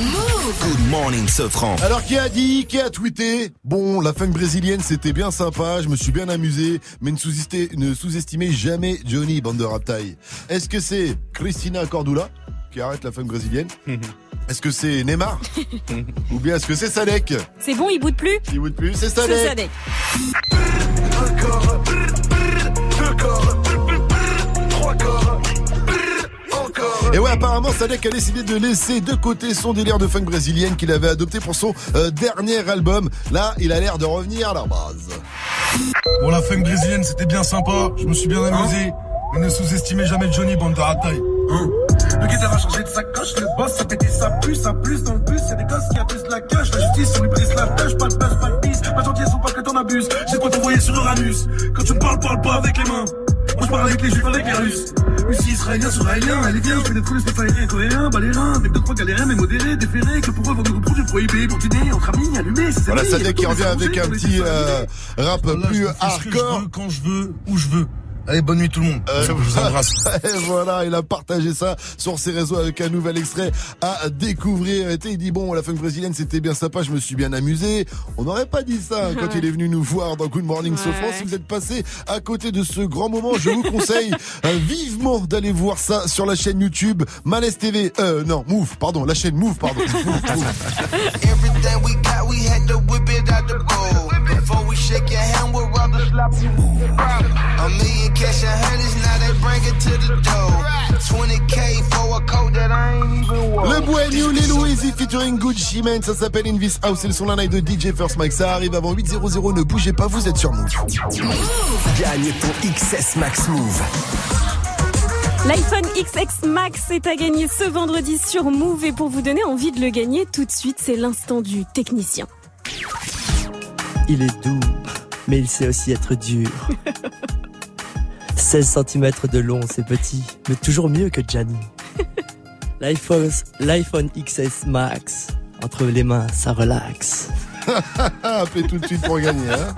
Speaker 6: Move
Speaker 30: Good morning, Sofran.
Speaker 2: Alors qui a dit, qui a tweeté Bon, la funk brésilienne c'était bien sympa, je me suis bien amusé, mais ne sous-estimez, ne sous-estimez jamais Johnny bande de. Est-ce que c'est Christina Cordula qui arrête la funk brésilienne? (laughs) Est-ce que c'est Neymar? (laughs) Ou bien est-ce que c'est Sadek?
Speaker 9: C'est bon, il boude plus?
Speaker 2: Il boude plus, c'est
Speaker 9: C'est
Speaker 2: Sadek. Et ouais, apparemment, Sadek a décidé de laisser de côté son délire de funk brésilienne qu'il avait adopté pour son euh, dernier album. Là, il a l'air de revenir à la base.
Speaker 16: Bon, la funk brésilienne, c'était bien sympa. Je me suis bien amusé. Mais ne sous-estimez jamais Johnny, bande de rataille. Hein le guitare a changé de sacoche, le boss a pété sa puce, un plus dans le bus, y'a des gosses qui abusent de la cache, la justice on lui brise la tâche, pas de buzz, pas de pisse, pas de gentillesse ou pas que t'en abuses, j'ai quoi t'envoyer sur Uranus, quand tu me parles, parle pas avec les mains, je parle avec les juifs, avec les russes, Russie, israélien, israélien, elle est bien, je fais des trous, les aériens, coréens, les reins, avec deux trois galériens, mais modérés, déférés, que pour eux, vont nous reprocher prohibé, pour dîner, entre amis, allumé, c'est
Speaker 2: Voilà, Sadek qui revient avec un petit euh, rap plus hardcore.
Speaker 16: quand je veux, où je veux. Allez, bonne nuit tout le monde. je vous embrasse. (laughs)
Speaker 2: Et voilà, il a partagé ça sur ses réseaux avec un nouvel extrait à découvrir. Et il dit bon, la funk brésilienne c'était bien sympa, je me suis bien amusé. On n'aurait pas dit ça hein, quand il est venu nous voir dans Good Morning Sofran. Si vous êtes passé à côté de ce grand moment, je vous conseille (laughs) euh, vivement d'aller voir ça sur la chaîne YouTube Malaise TV. Euh, non, Move, pardon, la chaîne Move, pardon. (laughs) Move, Move.
Speaker 31: Everything we got, we had to whip it out the bowl. Before we shake your hand, we'll rather slap you. A million cash and hundreds, now they bring it to the door. 20k for a coat that I ain't even wore.
Speaker 2: Le Brand New Lil Weezy featuring Gucci Mane, ça s'appelle In This House, c'est le son la night de DJ First Mike, ça arrive avant 8.00, ne bougez pas, vous êtes sur Move.
Speaker 7: Gagne ton XS Max Move.
Speaker 9: L'iPhone XX Max est à gagner ce vendredi sur Move et pour vous donner envie de le gagner tout de suite, c'est l'instant du technicien.
Speaker 32: Il est doux, mais il sait aussi être dur. (laughs) 16 cm de long, c'est petit, mais toujours mieux que Gianni. (laughs) L'iPhone, l'iPhone XS Max, entre les mains, ça relaxe. (laughs)
Speaker 2: Appelez tout de suite pour gagner. Hein.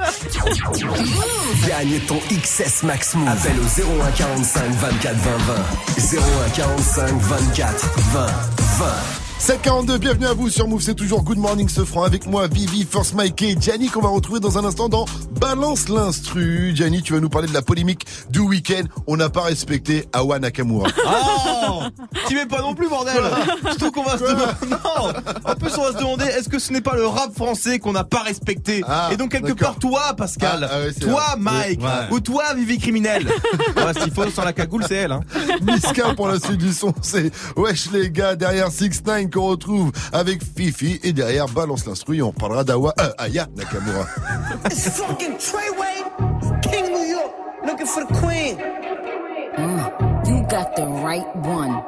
Speaker 2: (laughs)
Speaker 7: Gagne ton XS Max Move. Appelle au 01 45 24 20 20. 01 45 24 20 20.
Speaker 2: 742, bienvenue à vous sur Move, c'est toujours Good Morning Sofran avec moi, Vivi, Force Mike et Gianni qu'on va retrouver dans un instant dans Balance l'instru. Gianni, tu vas nous parler de la polémique du week-end. On n'a pas respecté Awa Nakamura.
Speaker 8: Oh Tu mets pas non plus, bordel Surtout qu'on va se demander... Non En plus, on va se demander, est-ce que ce n'est pas le rap français qu'on n'a pas respecté Et donc, quelque part, toi, Pascal,
Speaker 2: Ah, ah ouais,
Speaker 8: toi,
Speaker 2: vrai.
Speaker 8: Mike,
Speaker 2: Ouais.
Speaker 8: ou toi, Vivi Criminel (laughs) ouais, S'il faut, sans la cagoule, c'est elle. Hein.
Speaker 2: Miska pour la suite du son, c'est Wesh les gars, derrière 6 9 qu'on retrouve avec Fifi et derrière Balance l'instru, et on parlera d'Awa, euh, Aya Nakamura.
Speaker 31: It's fucking Treyway, King New York, looking for the queen.
Speaker 33: Mm, you got the right one.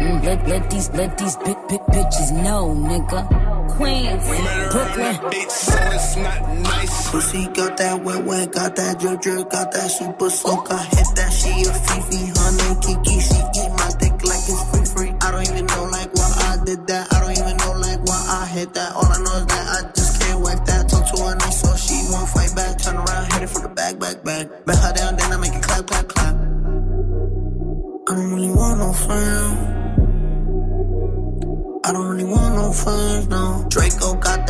Speaker 33: Mm, let, let these let these big big bitches know, nigga. Queens, Brooklyn.
Speaker 31: So it's not nice. Pussy got that wet wet, got that drip drip, got that super soak. I hit that she a Fifi, honey Kiki. She did that. I don't even know like why I hit that. All I know is that I just can't wipe that. Talk to her nice so she won't fight back. Turn around, hit it for the back, back, back. Bet her down, then I make it clap, clap, clap. I don't really want no friends. I don't really want no friends, no. Draco got that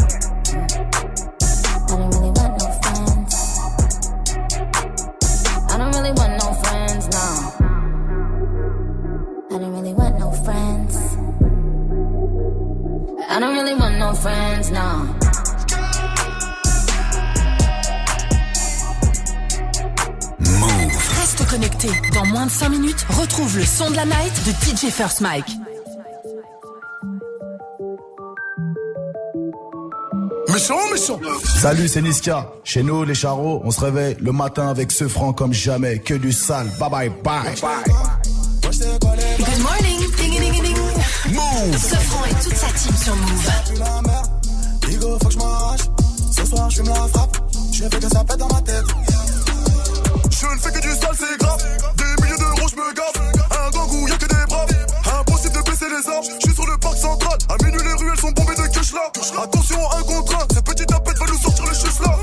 Speaker 33: I don't really want no friends, no.
Speaker 6: Reste connecté. Dans moins de 5 minutes, retrouve le son de la night de DJ First Mike.
Speaker 30: Méchant, méchant. Salut, c'est Niska. Chez nous, les charros, on se réveille le matin avec ce franc comme jamais. Que du sale. Bye bye bye.
Speaker 6: Good morning.
Speaker 30: Move.
Speaker 6: Ce franc et toute sa team sur Move.
Speaker 34: Digo, faut que je m'arrache. Ce soir, je fume la frappe. Je fais que ça pète dans ma tête.
Speaker 35: Je ne fais que du sale, c'est grave. Des milliers d'euros, je me gaffe. Un gang où y'a que des braves. Impossible de baisser les armes. Je suis sur le parc central. À minuit, les ruelles sont bombées de cash là. Attention, un contre un. Ce petit tapette va nous sortir les chutes là.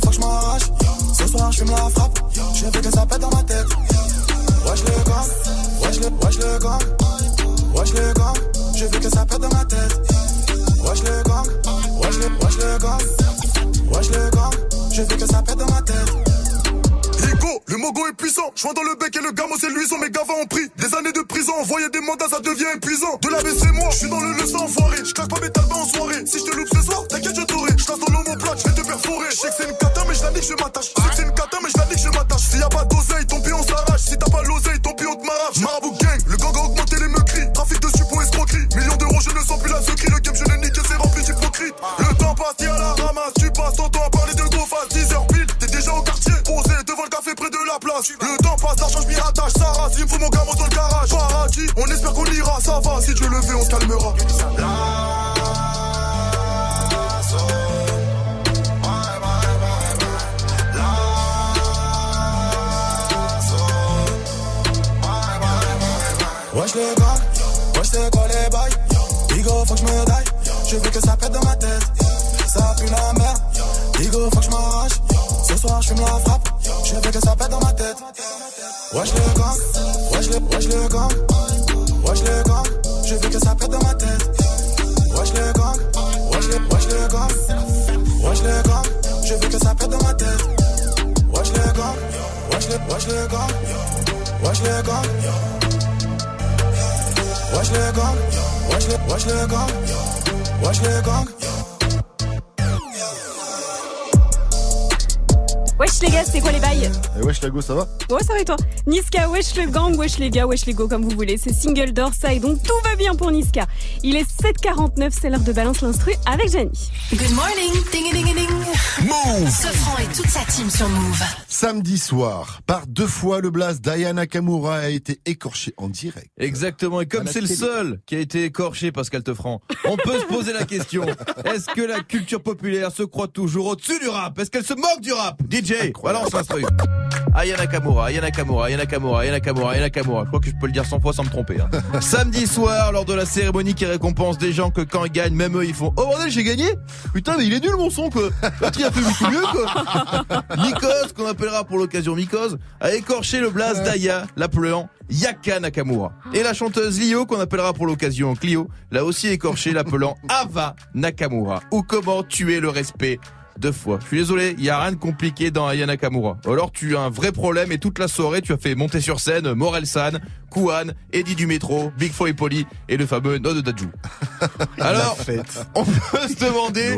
Speaker 34: Faut que je m'arrache Ce soir je la frappe, je veux que ça pète dans ma tête Wesh le gang, wesh le, wesh le gang Wesh le gang, je veux que ça pète dans ma tête Wesh le gang, wesh le, wesh le gang Wesh le gang, je veux que ça pète dans ma tête
Speaker 35: le mogo est puissant. Joint dans le bec et le gamo c'est luisant. Mes gavas ont pris des années de prison. Envoyer des mandats, ça devient épuisant. De la c'est moi. Je suis dans le leçon enfoiré. Je claque pas mes talbans en soirée. Si je te loupe ce soir, si Dieu le veut, on calmera.
Speaker 34: Le, wesh le gang, wesh le gang. Wesh
Speaker 9: les gars, c'est quoi les bails
Speaker 30: Et wesh la go, ça va
Speaker 9: Ouais, ça va et toi Niska, wesh le gang, wesh les gars, wesh les go, comme vous voulez. C'est single d'or, ça et donc tout va bien pour Niska. Il est 7h49, c'est l'heure de balance l'instru avec Janie.
Speaker 6: Good morning. Ding, ding, ding.
Speaker 30: Move.
Speaker 6: Et toute sa team sur Move.
Speaker 30: Samedi soir, par deux fois, le blast Diana Kamura a été écorché en direct.
Speaker 8: Exactement, et comme c'est le seul qui a été écorché, Pascal Tefranc, on peut se poser la question (laughs) est-ce que la culture populaire se croit toujours au-dessus du rap? Est-ce qu'elle se moque du rap? DJ, balance l'instru. Aya Nakamura, Aya Nakamura, Aya Nakamura, Aya Nakamura, Aya Nakamura. Je crois que je peux le dire 100 fois sans me tromper. hein. (laughs) Samedi soir, lors de la cérémonie qui récompense des gens que quand ils gagnent, même eux, ils font Oh bordel, j'ai gagné Putain, mais il est nul mon son, quoi a fait beaucoup mieux, quoi (laughs) Mikos, qu'on appellera pour l'occasion Mikos, a écorché le blaze d'Aya, l'appelant Yaka Nakamura. Et la chanteuse Lio, qu'on appellera pour l'occasion Clio, l'a aussi écorché, l'appelant Ava Nakamura. Ou comment tuer le respect deux fois. Je suis désolé, il y a rien de compliqué dans Aya Nakamura. Ou Alors tu as un vrai problème et toute la soirée tu as fait monter sur scène Morel San, Kouan, Eddie du métro, Big et Poli et le fameux No de Dadju. (laughs) Alors, on peut se demander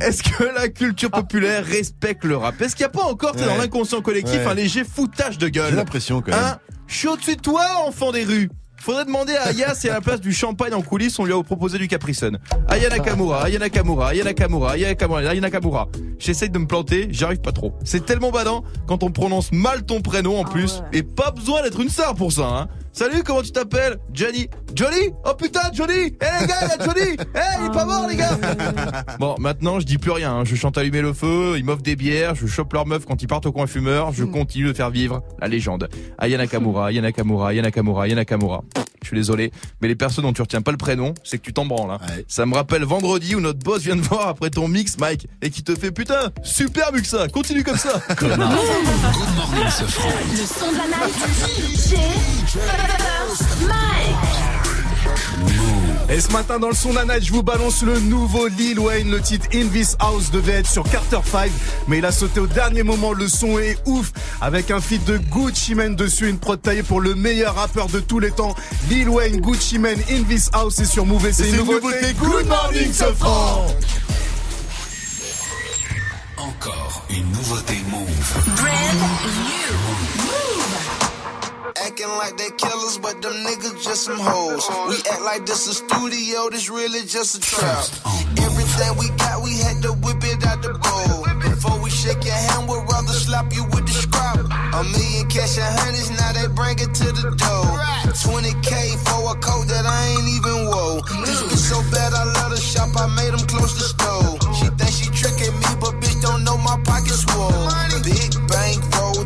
Speaker 8: est-ce que la culture populaire respecte le rap? Est-ce qu'il n'y a pas encore tu sais, dans
Speaker 2: Ouais.
Speaker 8: l'inconscient collectif
Speaker 2: Ouais.
Speaker 8: un léger foutage de gueule?
Speaker 2: J'ai l'impression, quand même.
Speaker 8: Hein Je suis au-dessus de toi, enfant des rues? Faudrait demander à Aya si à la place du champagne en coulisses, on lui a proposé du Capri Sun. Aya Nakamura, Aya Nakamura, Aya Nakamura, Aya Nakamura, Aya Nakamura. J'essaye de me planter, j'arrive pas trop. C'est tellement badant quand on prononce mal ton prénom en plus. Et pas besoin d'être une star pour ça, hein. Salut, comment tu t'appelles? Johnny. Johnny? Oh putain, Johnny Eh les gars, il y a Johnny Eh, il est pas mort les gars (laughs) Bon, maintenant, je dis plus rien. hein. Je chante allumer le feu, ils m'offrent des bières, je chope leurs meufs quand ils partent au coin fumeur, je continue de faire vivre la légende. Aya Nakamura, Aya Nakamura, Aya Nakamura, Aya Nakamura. Je suis désolé, mais les personnes dont tu retiens pas le prénom, c'est que tu t'en branles. hein. Ça me rappelle vendredi où notre boss vient de voir après ton mix, Mike, et qui te fait putain, super Muxa, continue comme ça.
Speaker 1: Good morning, ce franc.
Speaker 6: Le son de la night. (laughs)
Speaker 26: Et ce matin dans le son de la night, je vous balance le nouveau Lil Wayne. Le titre In This House devait être sur Carter 5, mais il a sauté au dernier moment. Le son est ouf, avec un feat de Gucci Mane dessus, une prod taillée pour le meilleur rappeur de tous les temps. Lil Wayne, Gucci Mane, In This House, c'est sur Move et c'est une nouveauté.
Speaker 2: Good morning, ce franc.
Speaker 1: Encore une nouveauté Move.
Speaker 36: Acting like they killers, but them niggas just some hoes. We act like this a studio, this really just a trap. Everything we got, we had to whip it out the bowl. Before we shake your hand, we'd rather slap you with the scrap. A million cash and honeys, now they bring it to the door. 20k for a coat that I ain't even wore. This bitch so bad, I love the shop, I made them close the store. She think she tricking me, but bitch don't know my pockets swole. Big bank, roll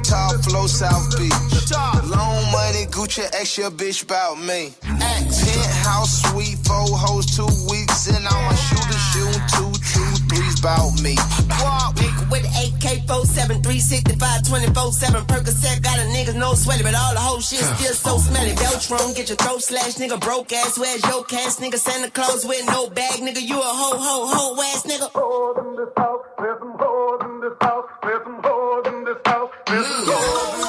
Speaker 36: top, flow South Beach. Long money, Gucci, ask your bitch about me. Penthouse suite, four hoes, two weeks, and all my shooters shooting two, about me.
Speaker 37: Walk, nigga with the AK 47, 365, 24 7. Percocet got a nigga no sweaty, but all the whole shit still so smelly. Beltron, get your throat slashed, nigga. Broke ass, where's your cash, nigga? Santa Claus with no bag, nigga. You a ho, ho, ho ass nigga.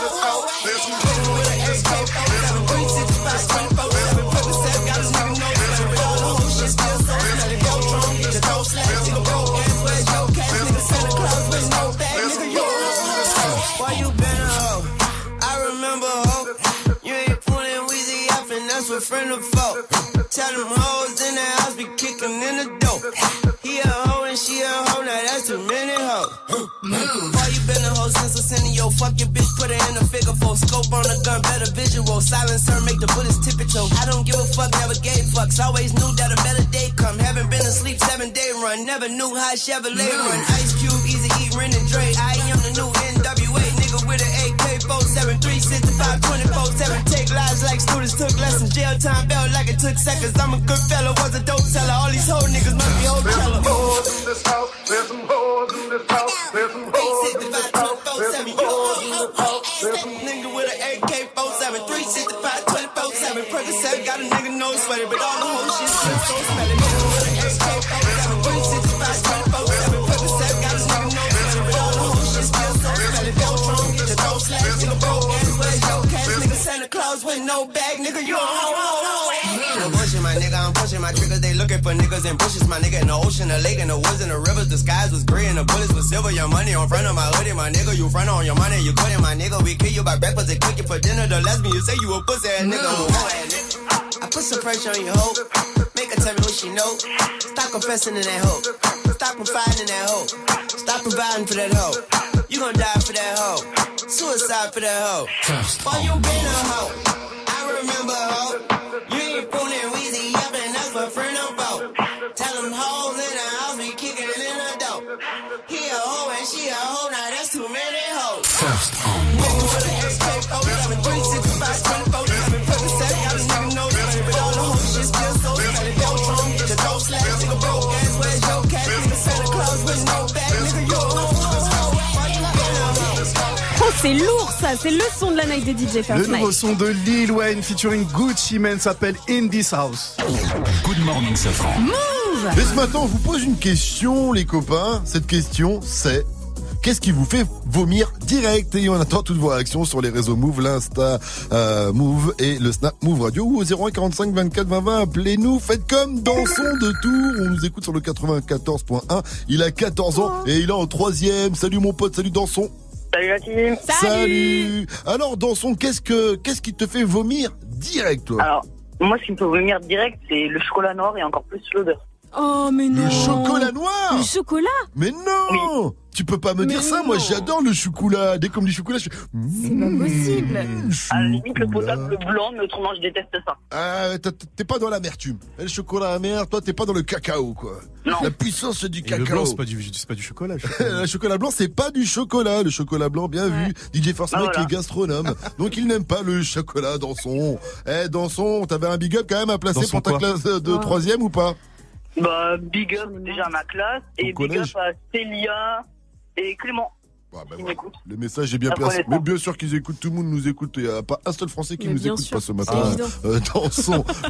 Speaker 36: Why Tell them hoes in the house be kicking in the door. He a hoe and she a hoe, now that's too many hoes. Why you been a hoe since yo? Fuck your bitch, put her in a figure four. Scope on the gun, better visual. Silencer, make the bullets tip it choke. I don't give a fuck, never gave fucks. Always knew that a better day come. Haven't been asleep seven day run. Never knew how Chevrolet run. Ice Cube, Easy E, Ren and Dre. I am the new NWA nigga with an AK 47, 365, 24 7. Take lives like students took lessons. Jail time felt like it took seconds. I'm a good fella, was a dope seller. All these whole niggas must be old teller. Hoes in this house, there's some hoes in this house, there's some hoes in this house, there's some hoes in this house. There's some nigga with an AK 47, 365, 24 7. Percocet got a nigga no sweaty, but all the Santa with no bag, nigga you a hoe, hoe, hoe. No bullshit, my nigga, I'm pushing my triggers. They looking for niggas in bushes, my nigga in the ocean, the lake, in the woods, and the rivers. The skies was gray and the bullets was silver. Your money on front of my hoodie, my nigga. You front on your money, you couldn't, my nigga. We kill you by breakfast and cook you for dinner. The lesbian, you say you a pussy ass nigga. I put some pressure on your hoe. Make her tell me what she know. Stop confessing in that hoe. Stop confiding in that hoe. Stop providing for that hoe. You gon' die for that hoe. Suicide for that hoe. Why you been a hoe? I remember hoe.
Speaker 9: C'est lourd ça, c'est le son de la night de DJ
Speaker 26: Le
Speaker 9: First
Speaker 26: nouveau son de Lil Wayne featuring Gucci Mane s'appelle In This House.
Speaker 1: Good morning, Safran.
Speaker 9: Move
Speaker 2: Mais ce matin, on vous pose une question, les copains. Cette question, c'est Qu'est-ce qui vous fait vomir direct? Et on attend toutes vos réactions sur les réseaux Move, l'Insta euh, Move et le Snap Move Radio ou au 01 45 24 20 20. Appelez-nous, faites comme Danson de Tours. On nous écoute sur le 94.1. Il a 14 ans et il est en troisième. Salut mon pote, salut Danson.
Speaker 38: Salut la team.
Speaker 2: Salut. Alors Danson, qu'est-ce que qu'est-ce qui te fait vomir direct toi?
Speaker 38: Alors, moi, ce qui me fait vomir direct, c'est le chocolat noir et encore plus l'odeur.
Speaker 9: Oh mais non
Speaker 2: Le chocolat noir
Speaker 9: Le chocolat
Speaker 2: Mais non Tu peux pas me dire ça, moi j'adore le chocolat. Dès qu'on me dit chocolat, je fais.
Speaker 9: C'est pas possible
Speaker 38: À la limite, le potable, le blanc, mais autrement, je déteste ça.
Speaker 2: Ah, t'es pas dans l'amertume. Et Le chocolat amer, toi t'es pas dans le cacao quoi. La puissance du
Speaker 26: Et
Speaker 2: cacao.
Speaker 26: le blanc, c'est pas du, c'est pas du chocolat. le chocolat. (laughs)
Speaker 2: le chocolat blanc, c'est pas du chocolat. Le chocolat blanc, bien vu. DJ Force
Speaker 38: Ah,
Speaker 2: Mike
Speaker 38: voilà.
Speaker 2: est gastronome. Donc il n'aime pas le chocolat dans son. Eh, dans son, t'avais un big up quand même à placer
Speaker 26: Dans
Speaker 2: pour ta
Speaker 26: quoi
Speaker 2: classe de
Speaker 38: Ah.
Speaker 2: troisième ou pas?
Speaker 38: Bah, big up déjà à ma classe et big
Speaker 2: collège
Speaker 38: up à Célia et Clément.
Speaker 2: Bah
Speaker 38: qui m'écoutent.
Speaker 2: Le message est bien
Speaker 38: La
Speaker 2: placé. Mais bien sûr qu'ils écoutent, tout le monde nous écoute. Il n'y a pas un seul Français qui
Speaker 38: Mais
Speaker 2: nous écoute
Speaker 38: sûr,
Speaker 2: pas ce matin. (laughs) Euh.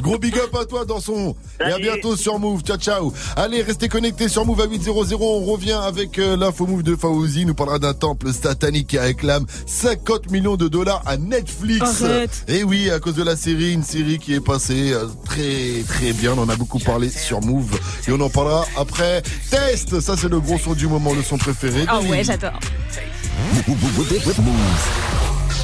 Speaker 2: Gros big up à toi, Danson. Et à bientôt sur Move. Ciao, ciao. Allez, restez connectés sur Move à 800. On revient avec euh, l'info Move de Fauzi. Il nous parlera d'un temple satanique qui réclame 50 millions de dollars à Netflix.
Speaker 9: Arrête.
Speaker 2: Et oui, à cause de la série, une série qui est passée euh, très très bien. On en a beaucoup parlé sur Move. Et on en parlera après. Test. Ça, c'est le gros son du moment, le son préféré.
Speaker 9: Oh ouais, j'adore.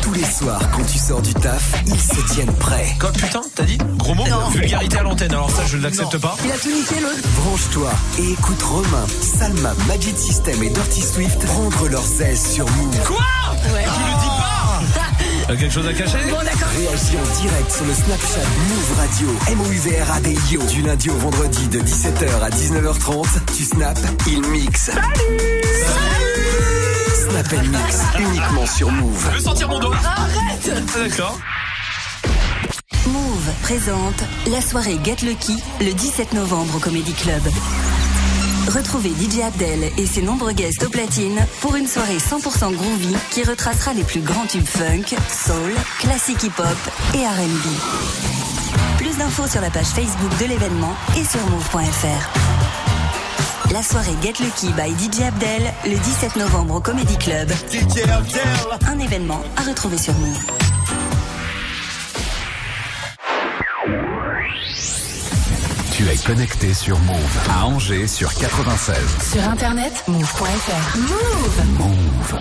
Speaker 7: Tous les soirs, quand tu sors du taf, ils se tiennent prêts.
Speaker 39: Quoi, putain, t'as dit Gros mot Vulgarité à l'antenne, alors ça, je ne l'accepte pas.
Speaker 7: Il a tout niqué l'autre. Branche-toi et écoute Romain, Salma, Magic System et Dirty Swift prendre leurs aises sur Move.
Speaker 39: Quoi
Speaker 9: Ouais.
Speaker 39: Tu le dis pas (laughs) T'as quelque chose à cacher
Speaker 7: Réagis en direct sur le Snapchat Move Radio. M-O-U-V-R-A-D-I-O. Du lundi au vendredi de 17h à 19h30. Tu snaps, il mixe. Snap and Mix, uniquement sur Move.
Speaker 39: Je veux sentir mon doigt.
Speaker 25: Arrête
Speaker 39: Ah, D'accord.
Speaker 25: Move présente la soirée Get Lucky le 17 novembre au Comedy Club. Retrouvez DJ Abdel et ses nombreux guests au platine pour une soirée 100% groovy qui retracera les plus grands tubes funk, soul, classique hip-hop et R&B. Plus d'infos sur la page Facebook de l'événement et sur move.fr. La soirée Get Lucky by DJ Abdel le 17 novembre au Comedy Club. Un événement à retrouver sur Move.
Speaker 1: Tu es connecté sur Move à Angers sur 96.
Speaker 11: Sur internet, move.fr. Move
Speaker 1: Move.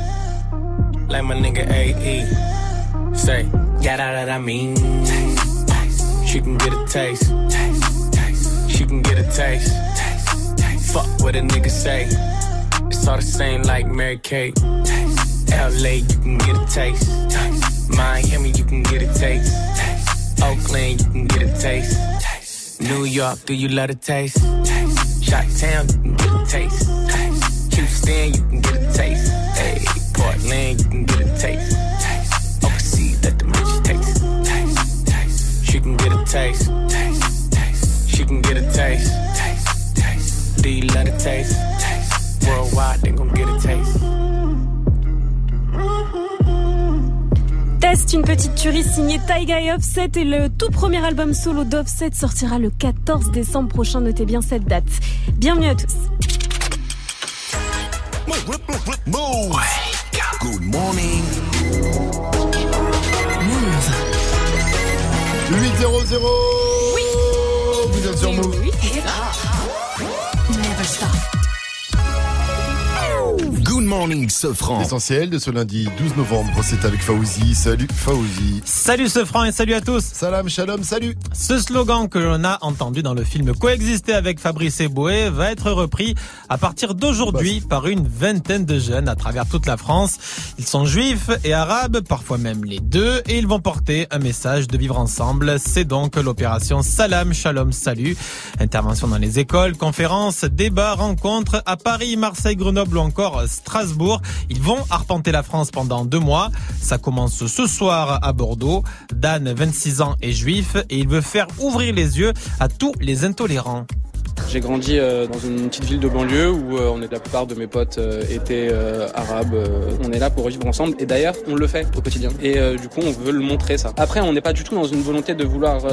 Speaker 40: like my nigga AE. Say, yeah, that, that I mean. Taste, taste. She can get a taste. Taste, taste. She can get a taste. Taste, taste. Fuck what a nigga say. It's all the same like Mary Kate. Taste, LA, you can get a taste. taste. Miami, you can get a taste. taste. Oakland, you can get a taste. New York, do you love a taste? Shot Town, you can get a taste. Houston, you can get a taste. Hey, Portland, you can get a taste. Overseas, let the bitch taste. She can get a taste. She can get a taste. Do you love a taste? Worldwide, they gon' get a taste.
Speaker 9: Test, une petite tuerie signée Taiga et Offset et le tout premier album solo d'Offset sortira le 14 décembre prochain. Notez bien cette date. Bienvenue à tous.
Speaker 1: Morning.
Speaker 2: 8-0-0 Oui. Vous êtes sur Move
Speaker 1: morning, Sofran.
Speaker 2: L'essentiel de ce lundi 12 novembre, c'est avec Faouzi. Salut Faouzi.
Speaker 3: Salut ce franc et salut à tous.
Speaker 2: Salam, shalom, salut.
Speaker 3: Ce slogan que l'on a entendu dans le film Coexister avec Fabrice Eboué va être repris à partir d'aujourd'hui par une vingtaine de jeunes à travers toute la France. Ils sont juifs et arabes, parfois même les deux, et ils vont porter un message de vivre ensemble. C'est donc l'opération Salam, Shalom, Salut. Intervention dans les écoles, conférences, débats, rencontres à Paris, Marseille, Grenoble ou encore Strasbourg. Ils vont arpenter la France pendant deux mois. Ça commence ce soir à Bordeaux. Dan, 26 ans, est juif et il veut faire ouvrir les yeux à tous les intolérants.
Speaker 41: J'ai grandi euh, dans une petite ville de banlieue où euh, on est la plupart de mes potes euh, étaient arabes. on est là pour vivre ensemble et d'ailleurs on le fait au quotidien. Et du coup on veut le montrer ça. Après on n'est pas du tout dans une volonté de vouloir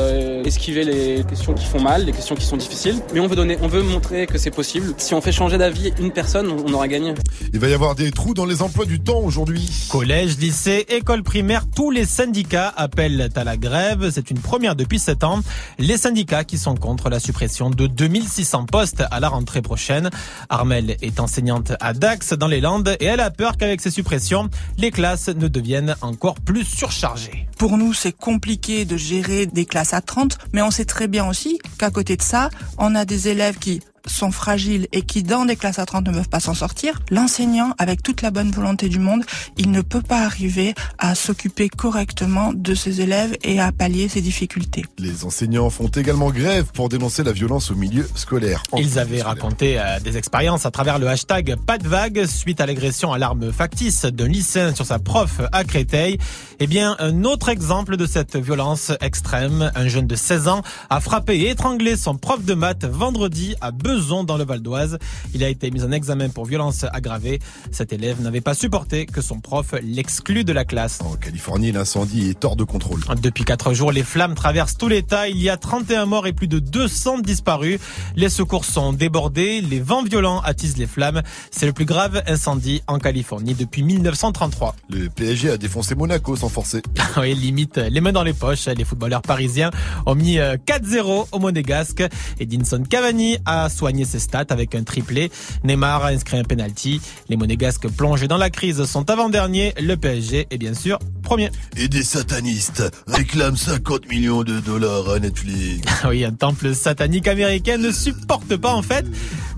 Speaker 41: esquiver les questions qui font mal, les questions qui sont difficiles, mais on veut donner, on veut montrer que c'est possible. Si on fait changer d'avis une personne, on aura gagné.
Speaker 2: Il va y avoir des trous dans les emplois du temps aujourd'hui.
Speaker 3: Collège, lycée, école primaire, tous les syndicats appellent à la grève. C'est une première depuis 7 ans. Les syndicats qui sont contre la suppression de 2600 postes à la rentrée prochaine. Armel est enseignante à Dax dans les Landes et elle a peur qu'avec ces suppressions, les classes ne deviennent encore plus surchargées.
Speaker 38: Pour nous, c'est compliqué de gérer des classes à 30, mais on sait très bien aussi qu'à côté de ça, on a des élèves qui sont fragiles et qui dans des classes à 30 ne peuvent pas s'en sortir, l'enseignant, avec toute la bonne volonté du monde, il ne peut pas arriver à s'occuper correctement de ses élèves et à pallier ses difficultés.
Speaker 2: Les enseignants font également grève pour dénoncer la violence au milieu scolaire.
Speaker 3: Ils avaient raconté euh, des expériences à travers le hashtag pas de vague suite à l'agression à l'arme factice d'un lycéen sur sa prof à Créteil. Eh bien, un autre exemple de cette violence extrême, un jeune de 16 ans a frappé et étranglé son prof de maths vendredi à Beson dans le Val d'Oise. Il a été mis en examen pour violence aggravée. Cet élève n'avait pas supporté que son prof l'exclue de la classe.
Speaker 2: En Californie, l'incendie est hors de contrôle.
Speaker 3: Depuis quatre jours, les flammes traversent tout l'État. Il y a 31 morts et plus de 200 disparus. Les secours sont débordés. Les vents violents attisent les flammes. C'est le plus grave incendie en Californie depuis 1933.
Speaker 2: Le PSG a défoncé Monaco sans forcer. (laughs)
Speaker 3: oui, limite les mains dans les poches. Les footballeurs parisiens ont mis euh, 4-0 au Monégasque. Edinson Cavani a soigné ses stats avec un triplé. Neymar a inscrit un penalty. Les Monégasques plongés dans la crise sont avant-derniers. Le PSG est bien sûr premier.
Speaker 2: Et des satanistes réclament 50 millions de dollars à Netflix. (laughs)
Speaker 3: oui, un temple satanique américain ne supporte pas en fait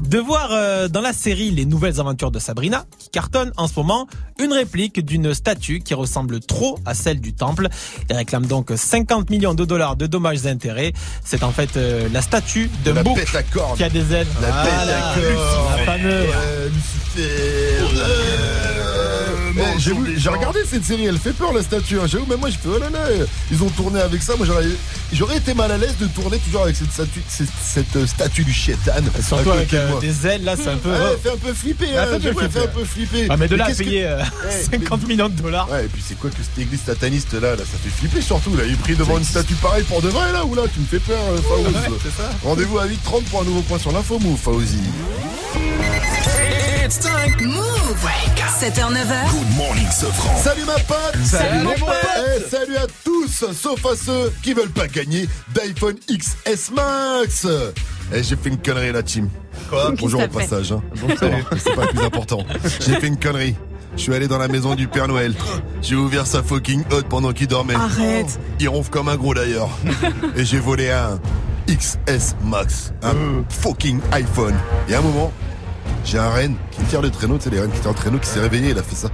Speaker 3: de voir euh, dans la série Les Nouvelles Aventures de Sabrina, qui cartonne en ce moment, une réplique d'une statue qui ressemble trop à celle du temple. Il réclame donc 50 millions de dollars de dommages et intérêts. C'est en fait euh, la statue de
Speaker 2: La
Speaker 3: qui a des
Speaker 2: La
Speaker 3: Voilà,
Speaker 2: à cornes.
Speaker 3: la fameuse.
Speaker 2: Ouais, Lucifer. Euh, J'ai vu- j'ai regardé cette série, elle fait peur la statue. hein. J'avoue, même moi, je fais oh là là. Ils ont tourné avec ça. Moi, j'aurais, j'aurais été mal à l'aise de tourner toujours avec cette statue, cette, cette, euh, statue du chétan.
Speaker 3: Surtout
Speaker 2: à
Speaker 3: avec euh,
Speaker 2: moi.
Speaker 3: des ailes, là, c'est un peu.
Speaker 2: Ouais, elle fait un peu flipper.
Speaker 3: Elle
Speaker 2: hein.
Speaker 3: fait
Speaker 2: fait un peu flipper.
Speaker 3: Ah, mais de là à
Speaker 2: qu'est-ce que-
Speaker 3: payer euh, (laughs)
Speaker 2: Eh,
Speaker 3: 50 millions de dollars.
Speaker 2: Ouais, et puis c'est quoi que cette église sataniste là, là, ça fait flipper surtout. Là, il est pris devant une statue pareille pour de vrai là ou là, tu me fais peur, euh, Faouz.
Speaker 3: Ouais, c'est ça.
Speaker 2: Rendez-vous à 8h30 pour un nouveau point sur l'info move, Faouzi.
Speaker 6: Move 7h, 9h.
Speaker 1: Good morning, Sofran.
Speaker 2: Salut ma pote
Speaker 1: Salut, mon pote.
Speaker 2: Eh, Salut à tous, sauf à ceux qui veulent pas gagner d'iPhone XS Max Eh, j'ai fait une connerie la team.
Speaker 1: Quoi
Speaker 2: Bonjour au passage. Hein. Mais c'est pas le plus important. J'ai fait une connerie. Je suis allé dans la maison du Père Noël. J'ai ouvert sa fucking hut pendant qu'il dormait.
Speaker 38: Arrête.
Speaker 2: Il ronfle comme un gros d'ailleurs. Et j'ai volé un XS Max. Un fucking iPhone. Et à un moment, j'ai un renne qui tire le traîneau, tu sais, les rennes qui tirent le traîneau, qui s'est réveillé, il a fait ça.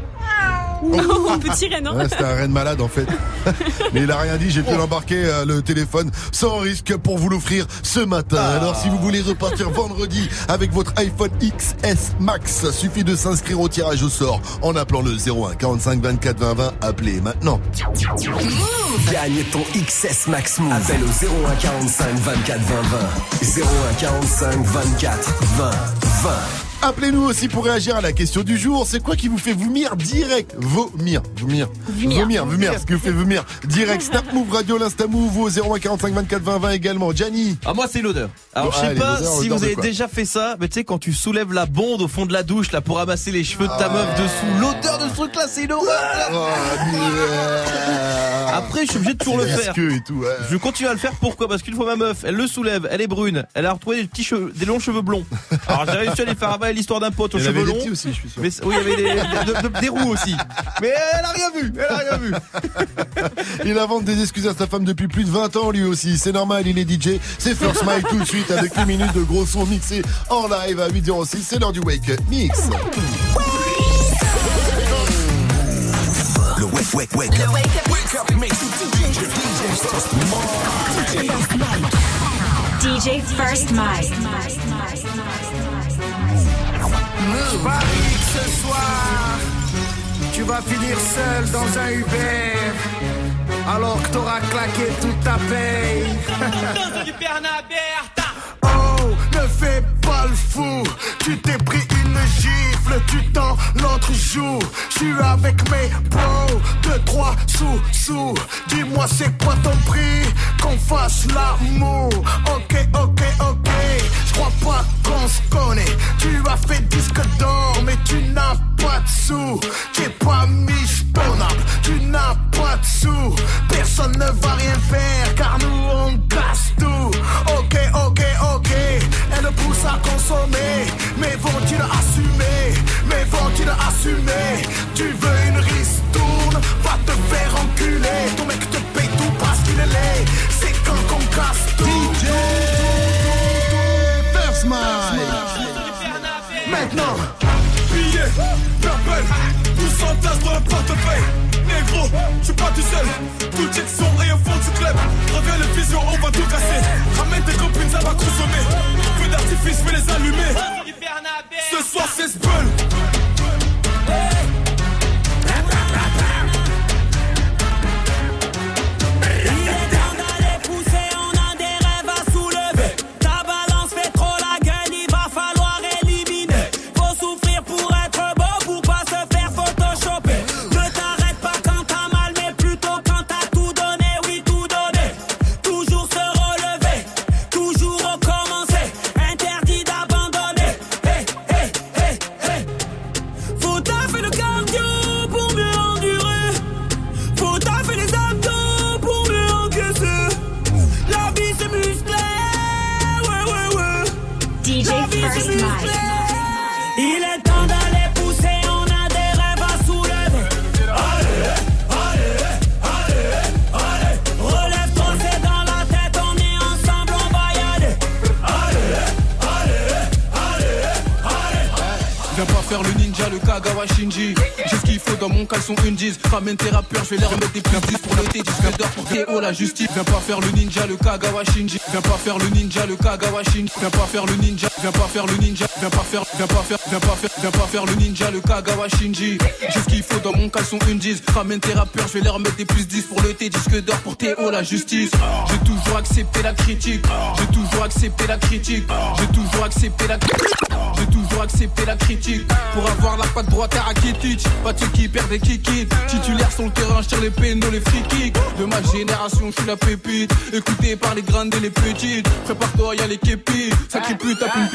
Speaker 9: Non, un petit renne.
Speaker 2: Ouais, c'était un reine malade en fait. (laughs) Mais il a rien dit, j'ai pu l'embarquer euh, le téléphone sans risque pour vous l'offrir ce matin. Alors si vous voulez repartir vendredi avec votre iPhone XS Max, suffit de s'inscrire au tirage au sort en appelant le 01 45 24 20 20. Appelez maintenant.
Speaker 7: Gagne ton XS Max Move. Appelle au 01 45 24 20 20. 01 45 24 20 20.
Speaker 2: Appelez-nous aussi pour réagir à la question du jour. C'est quoi qui vous fait vomir direct? Vomir, vomir,
Speaker 9: Vomir.
Speaker 2: vomir, vomir. Ce qui vous fait vomir direct. (laughs) Snap Move Radio, l'Insta Move au 01 45 24 20 20 également. Gianni.
Speaker 8: Ah moi c'est l'odeur. Alors je
Speaker 2: Ah,
Speaker 8: sais
Speaker 2: les
Speaker 8: pas
Speaker 2: odeurs,
Speaker 8: si vous avez déjà fait ça, mais tu sais quand tu soulèves la bonde au fond de la douche là pour ramasser les cheveux de ta
Speaker 2: Ah
Speaker 8: meuf dessous, l'odeur de ce truc là c'est une horreur.
Speaker 2: Oh,
Speaker 8: Après je suis obligé de toujours le faire.
Speaker 2: et tout, ouais.
Speaker 8: Je continue à le faire pourquoi? Parce qu'une fois ma meuf, elle le soulève, elle est brune, elle a retrouvé des petits cheveux, des longs cheveux blonds. Alors j'ai réussi à lui faire l'histoire d'un pote aux
Speaker 2: Il y
Speaker 8: cheveux
Speaker 2: des aussi, je suis sûr.
Speaker 8: Mais oui, il y avait des, de- de- des roues aussi. Mais elle a rien vu, elle a rien vu. (laughs)
Speaker 2: Il invente des excuses à sa femme depuis plus de 20 ans lui aussi. C'est normal, il est DJ. C'est First Mike tout de suite avec une minute de gros son mixé en live à 8h06. C'est l'heure du Wake Up Mix.
Speaker 7: Le wake, wake, wake. Le wake up, wake up mix.
Speaker 42: DJ First Mike.
Speaker 23: Je parie que ce soir, tu vas finir seul dans un Uber. Alors que t'auras claqué toute ta paye. Oh, ne fais pas le fou. Tu t'es pris une gifle, tu t'en l'autre joue. Je suis avec mes bros, deux, trois sous, sous. Dis-moi c'est quoi ton prix, qu'on fasse l'amour. Ok, ok, ok. Crois pas qu'on se connaît. Tu as fait disque d'or, mais tu n'as pas de sous. T'es pas app, tu n'as pas de sous. Personne ne va rien faire, car nous on casse tout. Ok, ok, ok. Elle pousse à consommer, mais vont-ils assumer? Mais vont-ils assumer? Tu veux une ristourne? Va te faire enculer. Ton mec te paye tout parce qu'il est laid. C'est quand qu'on casse tout.
Speaker 2: Mike.
Speaker 23: Maintenant, billets, purple, tout s'entasse dans le portefeuille. Négro, je suis pas tout seul. Tout check son et au fond du club. Reviens le vision, on va tout casser. Ramène tes copines, ça va consommer. Feu d'artifice, je vais les allumer. Ce soir, c'est Spell.
Speaker 43: Ramène tes rappeurs, je vais les remettre des plus 10 pour l'été. Disque d'or pour Théo la justice. Viens pas faire le ninja, le Kagawa Shinji. Viens pas faire le ninja, le Kagawa Shinji. Viens pas faire le ninja, viens pas faire le ninja. Viens pas faire, viens pas faire, viens pas faire, viens pas faire le ninja, le Kagawa Shinji. J'ai qu'il faut dans mon caleçon une 10. Ramène tes rappeurs, je vais les remettre des plus 10 pour l'été. Disque d'or pour Théo la justice. J'ai toujours accepté la critique. J'ai toujours accepté la critique. J'ai toujours accepté la J'ai toujours accepté la critique. Pour avoir la patte droite à Rakitic Pas de ceux qui perdent des kikis Titulaire sur le terrain, je les pénaux, les free kicks De ma génération, je suis la pépite. Écouté par les grandes et les petites. Prépare-toi, y'a les képis. Sacré pute, tape une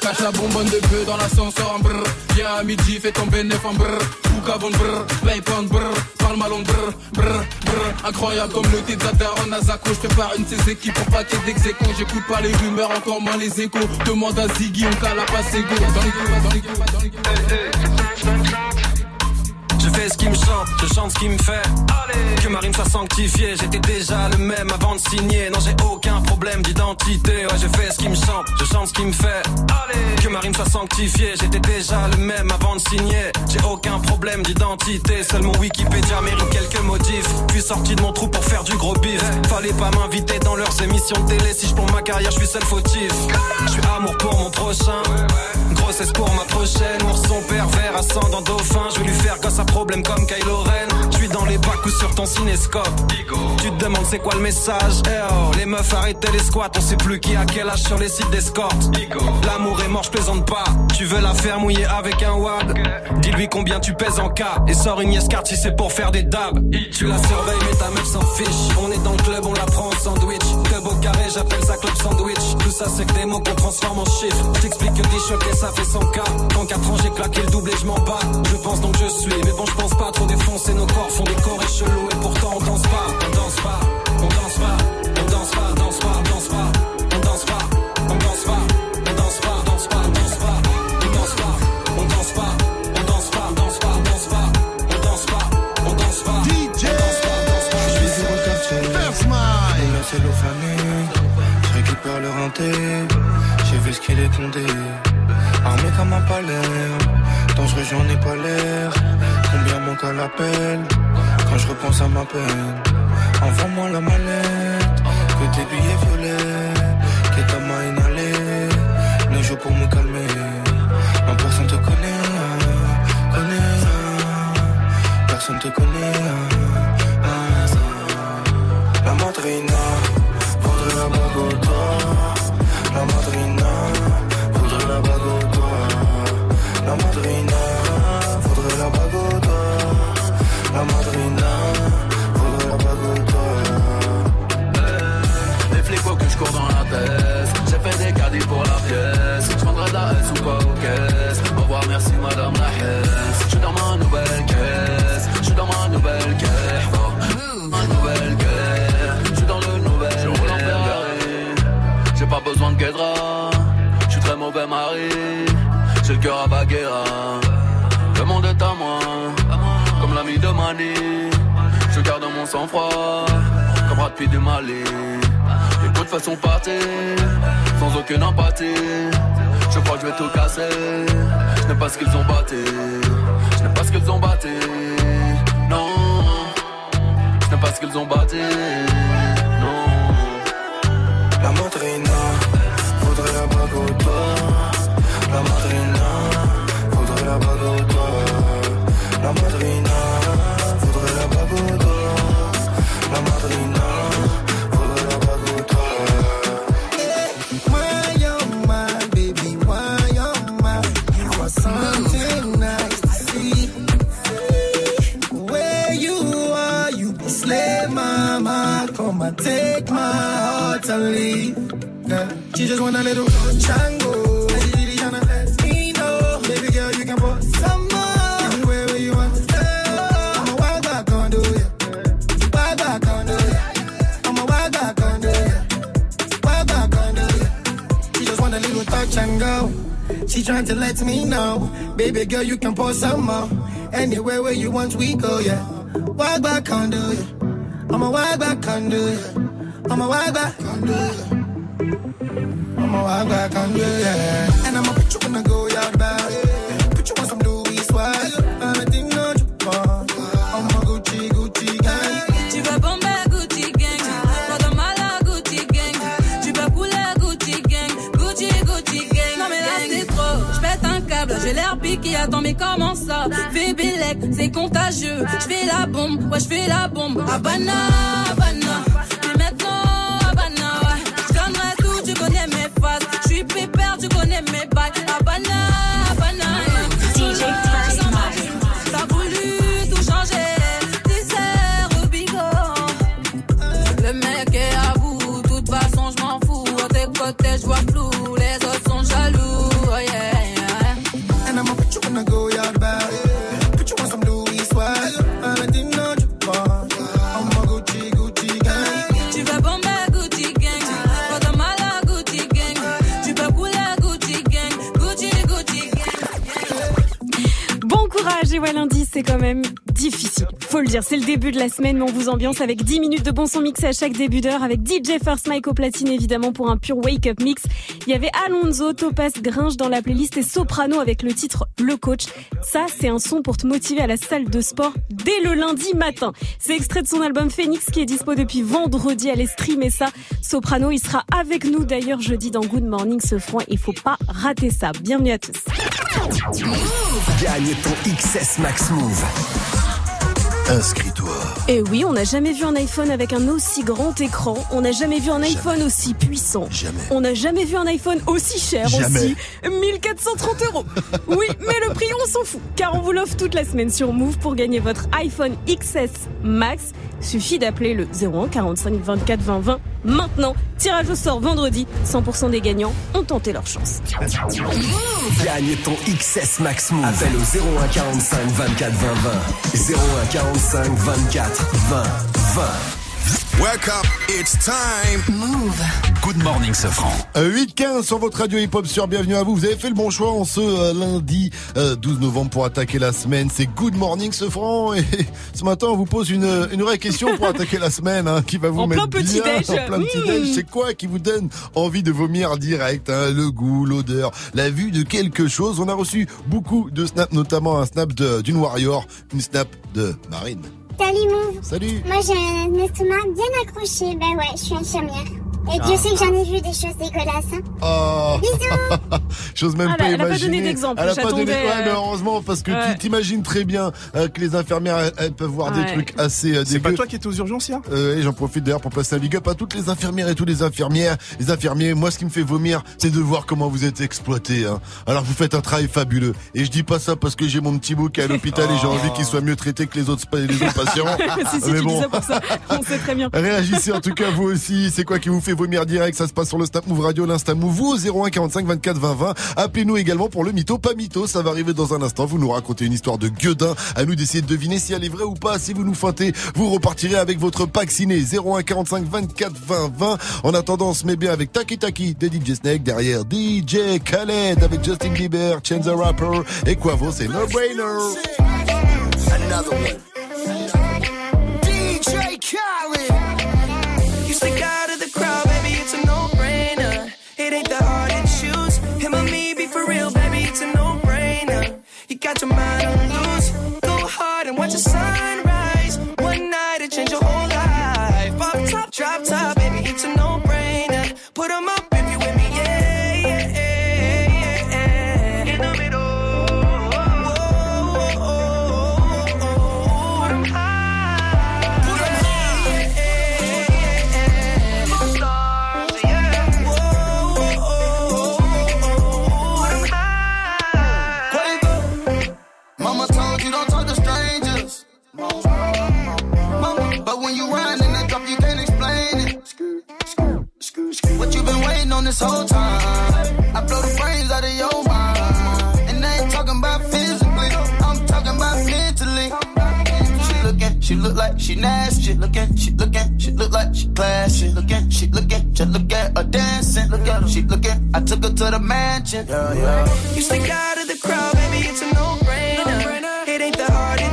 Speaker 43: Cache la bonbonne de peu dans l'ascenseur en brr Viens à midi, fais ton bénéf en brr Boucavon brr, playpoint brr Parle brr, brr, brr Incroyable comme le thé de la daronne à Zako Je prépare une ces équipes pour paquet d'exécons J'écoute pas les rumeurs, encore moins les échos Demande à Ziggy, on cala pas ses go Dans les coups, dans les coups, dans les
Speaker 23: Je
Speaker 39: fais ce qui me chante, je chante ce qui me fait. Que ma rime soit sanctifiée, j'étais déjà le même avant de signer. Non, j'ai aucun problème d'identité. Ouais, je fais ce qui me chante, je chante ce qui me fait. Que ma rime soit sanctifiée, j'étais déjà le même avant de signer. J'ai aucun problème d'identité, seul mon Wikipédia mérite quelques modifs. Puis sorti de mon trou pour faire du gros bif. Fallait pas m'inviter dans leurs émissions de télé si je pour ma carrière, je suis seul fautif. Je suis amour pour mon prochain. Grossesse pour ma prochaine. Ourson pervers ascendant dauphin. Je vais lui faire gosse à problème comme Kylo Ren. Je suis dans les bacs ou sur ton cinéscope. Tu te demandes c'est quoi le message? Eh oh, les meufs arrêtez les squats. On sait plus qui a quel âge sur les sites d'escorte. L'amour est mort, je plaisante pas. Tu veux la faire mouiller avec un wad? Dis-lui combien tu pèses en cas. Et sors une yes card si c'est pour faire des dabs. Tu la surveilles mais ta meuf s'en fiche. On est dans le club, on la prend en sandwich. J'appelle ça club sandwich. Tout ça c'est que des mots qu'on transforme en chiffres. Je t'explique que t'es choqué, ça fait 100 cas. En 4 ans j'ai claqué le double et je m'en bats. Je pense donc je suis, mais bon je pense pas trop défoncer nos corps font des chorés chelous et pourtant on danse pas, on danse pas, on danse pas, on danse pas, danse pas, danse pas, on danse pas, on danse pas, on danse pas, danse pas, danse pas, on danse pas, on danse pas, on danse pas, danse pas, danse pas, on danse pas, on danse pas,
Speaker 2: DJ
Speaker 44: Je suis sur le quartier, de la j'ai vu ce qu'il est condé. Armé comme un palais, dangereux j'en ai pas l'air. Combien manque à l'appel? Quand je repense à ma peine. Envoie-moi la mallette, que tes billets violets, que ta main inhalée. Ne joue pour me calmer. Non, personne te connaît, connaît. Personne te connaît.
Speaker 45: Façon partie, sans aucune empathie. Je crois que je vais tout casser. Je n'ai pas ce qu'ils ont batté. Je n'ai pas ce qu'ils ont batté. Non. Je n'ai pas ce qu'ils ont batté. Non.
Speaker 44: La madrina, faudrait la bague au doigt. La madrina, faudrait la bague au doigt. La madrina, faudrait la bague au doigt. La madrina,
Speaker 46: and leave yeah. She just want a little chango And she really tryna let me know Baby girl, you can put some more And wherever you want I'm a wild back on do ya Wild back on do ya I'm a wild back on do ya Wild back on do ya she just want a little touch and go. She trying to let me know. Baby girl, you can pour some more. Anywhere where you want, we go, yeah. Wild back under ya. I'm a wild back under ya. I'm a wild back under ya. I'm a wild back under ya. And I'ma put you in the go yard bag. Put you on some Louis swag. I'm a thing on you want. I'm a Gucci, Gucci gang.
Speaker 12: Tu vas bomber Gucci gang, pas de mal à Gucci gang. Tu vas couler Gucci gang, Gucci Gucci gang. Non mais là c'est trop, un câble, j'ai l'air piqué. Attends mais comment ça? Fais c'est contagieux. Je fais la bombe, ouais je fais la bombe. Habana,
Speaker 9: c'est le début de la semaine, mais on vous ambiance avec 10 minutes de bon son mixé à chaque début d'heure, avec DJ First Mike au platine évidemment pour un pur wake-up mix. Il y avait Alonso, Topaz, Gringe dans la playlist et Soprano avec le titre Le Coach. Ça, c'est un son pour te motiver à la salle de sport dès le lundi matin. C'est extrait de son album Phoenix qui est dispo depuis vendredi. Allez streamer ça. Soprano, il sera avec nous d'ailleurs jeudi dans Good Morning ce franc. Il faut pas rater ça. Bienvenue à tous.
Speaker 7: Gagne ton XS Max Move.
Speaker 2: Inscris-toi.
Speaker 9: Et oui, on n'a jamais vu un iPhone avec un aussi grand écran. On n'a jamais vu un iPhone aussi puissant.
Speaker 2: Jamais.
Speaker 9: On n'a jamais vu un iPhone aussi cher
Speaker 2: Jamais.
Speaker 9: aussi. 1430 euros. (laughs) Oui, mais le prix, on s'en fout. Car on vous l'offre toute la semaine sur Move pour gagner votre iPhone XS Max. Suffit d'appeler le 01 45 24 20 20 maintenant. Tirage au sort vendredi. 100% des gagnants ont tenté leur chance.
Speaker 7: Gagne ton XS Max Move. Appelle au 01 45 24 20 20. 01 45 24 20 20.
Speaker 1: Wake up, it's time. Move. Good morning, Sofran.
Speaker 2: Euh, 8-15 sur votre radio hip-hop sur Bienvenue à vous. Vous avez fait le bon choix en ce euh, lundi euh, 12 novembre pour attaquer la semaine. C'est Good Morning ce franc. Et ce matin, on vous pose une, une vraie question pour attaquer la semaine hein, qui va vous
Speaker 9: En
Speaker 2: mettre
Speaker 9: plein
Speaker 2: bien. En plein petit-déj.
Speaker 9: Mmh.
Speaker 2: C'est quoi qui vous donne envie de vomir direct hein, Le goût, l'odeur, la vue de quelque chose? On a reçu beaucoup de snaps, notamment un snap de- d'une Warrior, une snap de Marine.
Speaker 47: Salut Move.
Speaker 2: Salut.
Speaker 47: Moi j'ai un estomac bien accroché. Ben ouais, je suis infirmière. Et
Speaker 2: Ah.
Speaker 47: Dieu sait que j'en ai vu des choses dégueulasses. hein.
Speaker 2: Oh. (laughs) J'ose même
Speaker 9: Ah,
Speaker 2: pas
Speaker 9: elle a- elle a pas
Speaker 2: imaginer.
Speaker 9: donné d'exemple,
Speaker 2: Elle a pas donné.
Speaker 9: j'attendais,
Speaker 2: Ouais, mais
Speaker 9: euh,
Speaker 2: heureusement parce que
Speaker 9: ouais.
Speaker 2: tu t'imagines très bien euh, que les infirmières elles, peuvent voir des trucs assez. euh,
Speaker 26: C'est pas toi qui étais aux urgences hier
Speaker 2: Euh, et j'en profite d'ailleurs pour passer un big up à toutes les infirmières et tous les infirmières, les infirmiers. Moi, ce qui me fait vomir, c'est de voir comment vous êtes exploités. Hein. Alors, vous faites un travail fabuleux. Et je dis pas ça parce que j'ai mon petit beau qui est à l'hôpital et j'ai envie qu'il soit mieux traité que les autres, les autres patients. (laughs)
Speaker 9: si, si,
Speaker 2: Mais
Speaker 9: tu
Speaker 2: bon.
Speaker 9: dis ça pour ça. On sait très bien. (laughs)
Speaker 2: Réagissez en tout cas vous aussi. C'est quoi qui vous fait vomir direct Ça se passe sur le Snap Move Radio, l'Insta Move, vous au 01 45 24 20 20. Appelez-nous également pour le mytho, pas mytho. Ça va arriver dans un instant. Vous nous racontez une histoire de gueudin. À nous d'essayer de deviner si elle est vraie ou pas. Si vous nous feintez, vous repartirez avec votre pack ciné 01 45 24 20 20. En attendant, on se met bien avec Taki Taki de DJ Snake derrière DJ Khaled avec Justin Bieber, Chance the Rapper et Quavo, c'est No Brainer.
Speaker 37: What you been waiting on this whole time? I blow the brains out of your mind. And I ain't talking about physically, I'm talking about mentally. She looking, she look like she nasty. Looking, she looking, she look like she classy. Looking, she looking, just look at her dancing. Look at her, she looking. I took her to the mansion. Yeah, yeah.
Speaker 10: You stick out of the crowd, baby, it's a no-brainer. It ain't that hard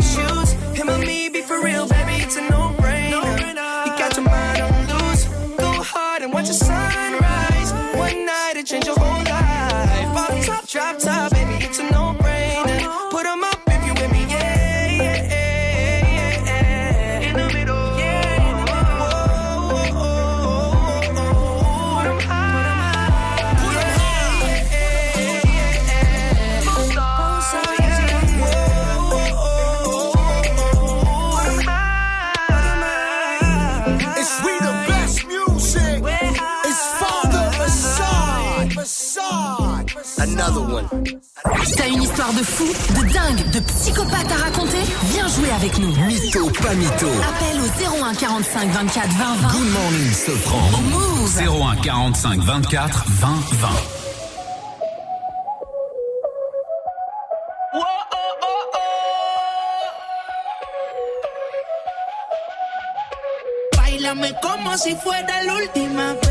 Speaker 11: T'as une histoire de fou, de dingue, de psychopathe à raconter? Viens jouer avec nous.
Speaker 7: Mytho, pas mytho.
Speaker 11: Appelle au 01 45 24 20 20.
Speaker 7: Good morning, Sofran.
Speaker 11: Move.
Speaker 1: 01 45 24 20 20.
Speaker 48: Bailame como si fuera la última vez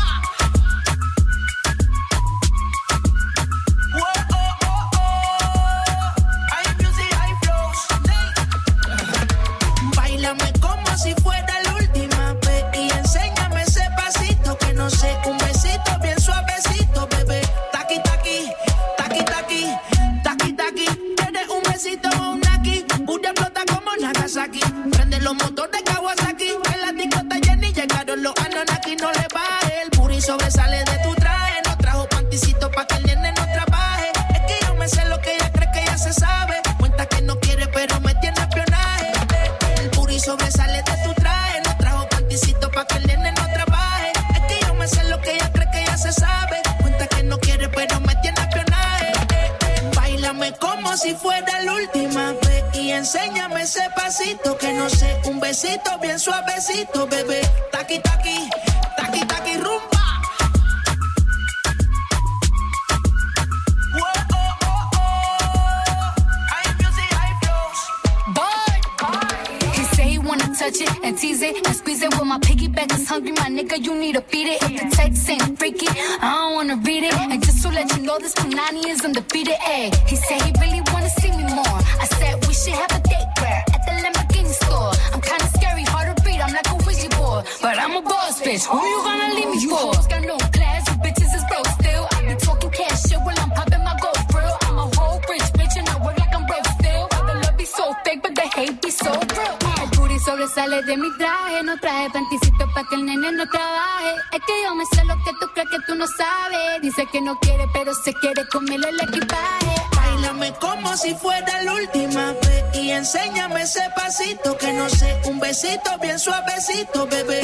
Speaker 25: No sé, un besito bien suavecito, bebé.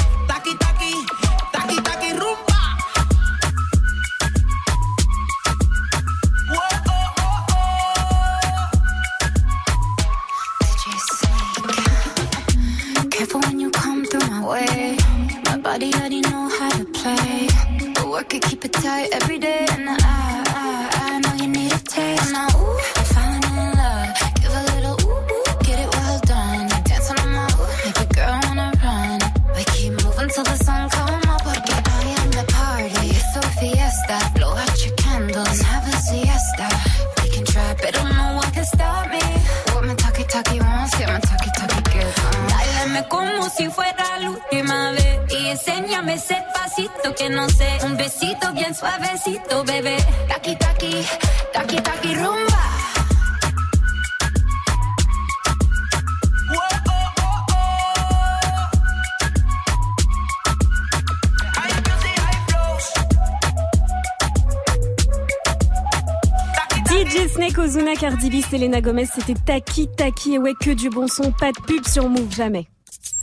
Speaker 9: Selena Gomez, c'était Taki Taki. Et ouais, que du bon son, pas de pub sur Move, jamais.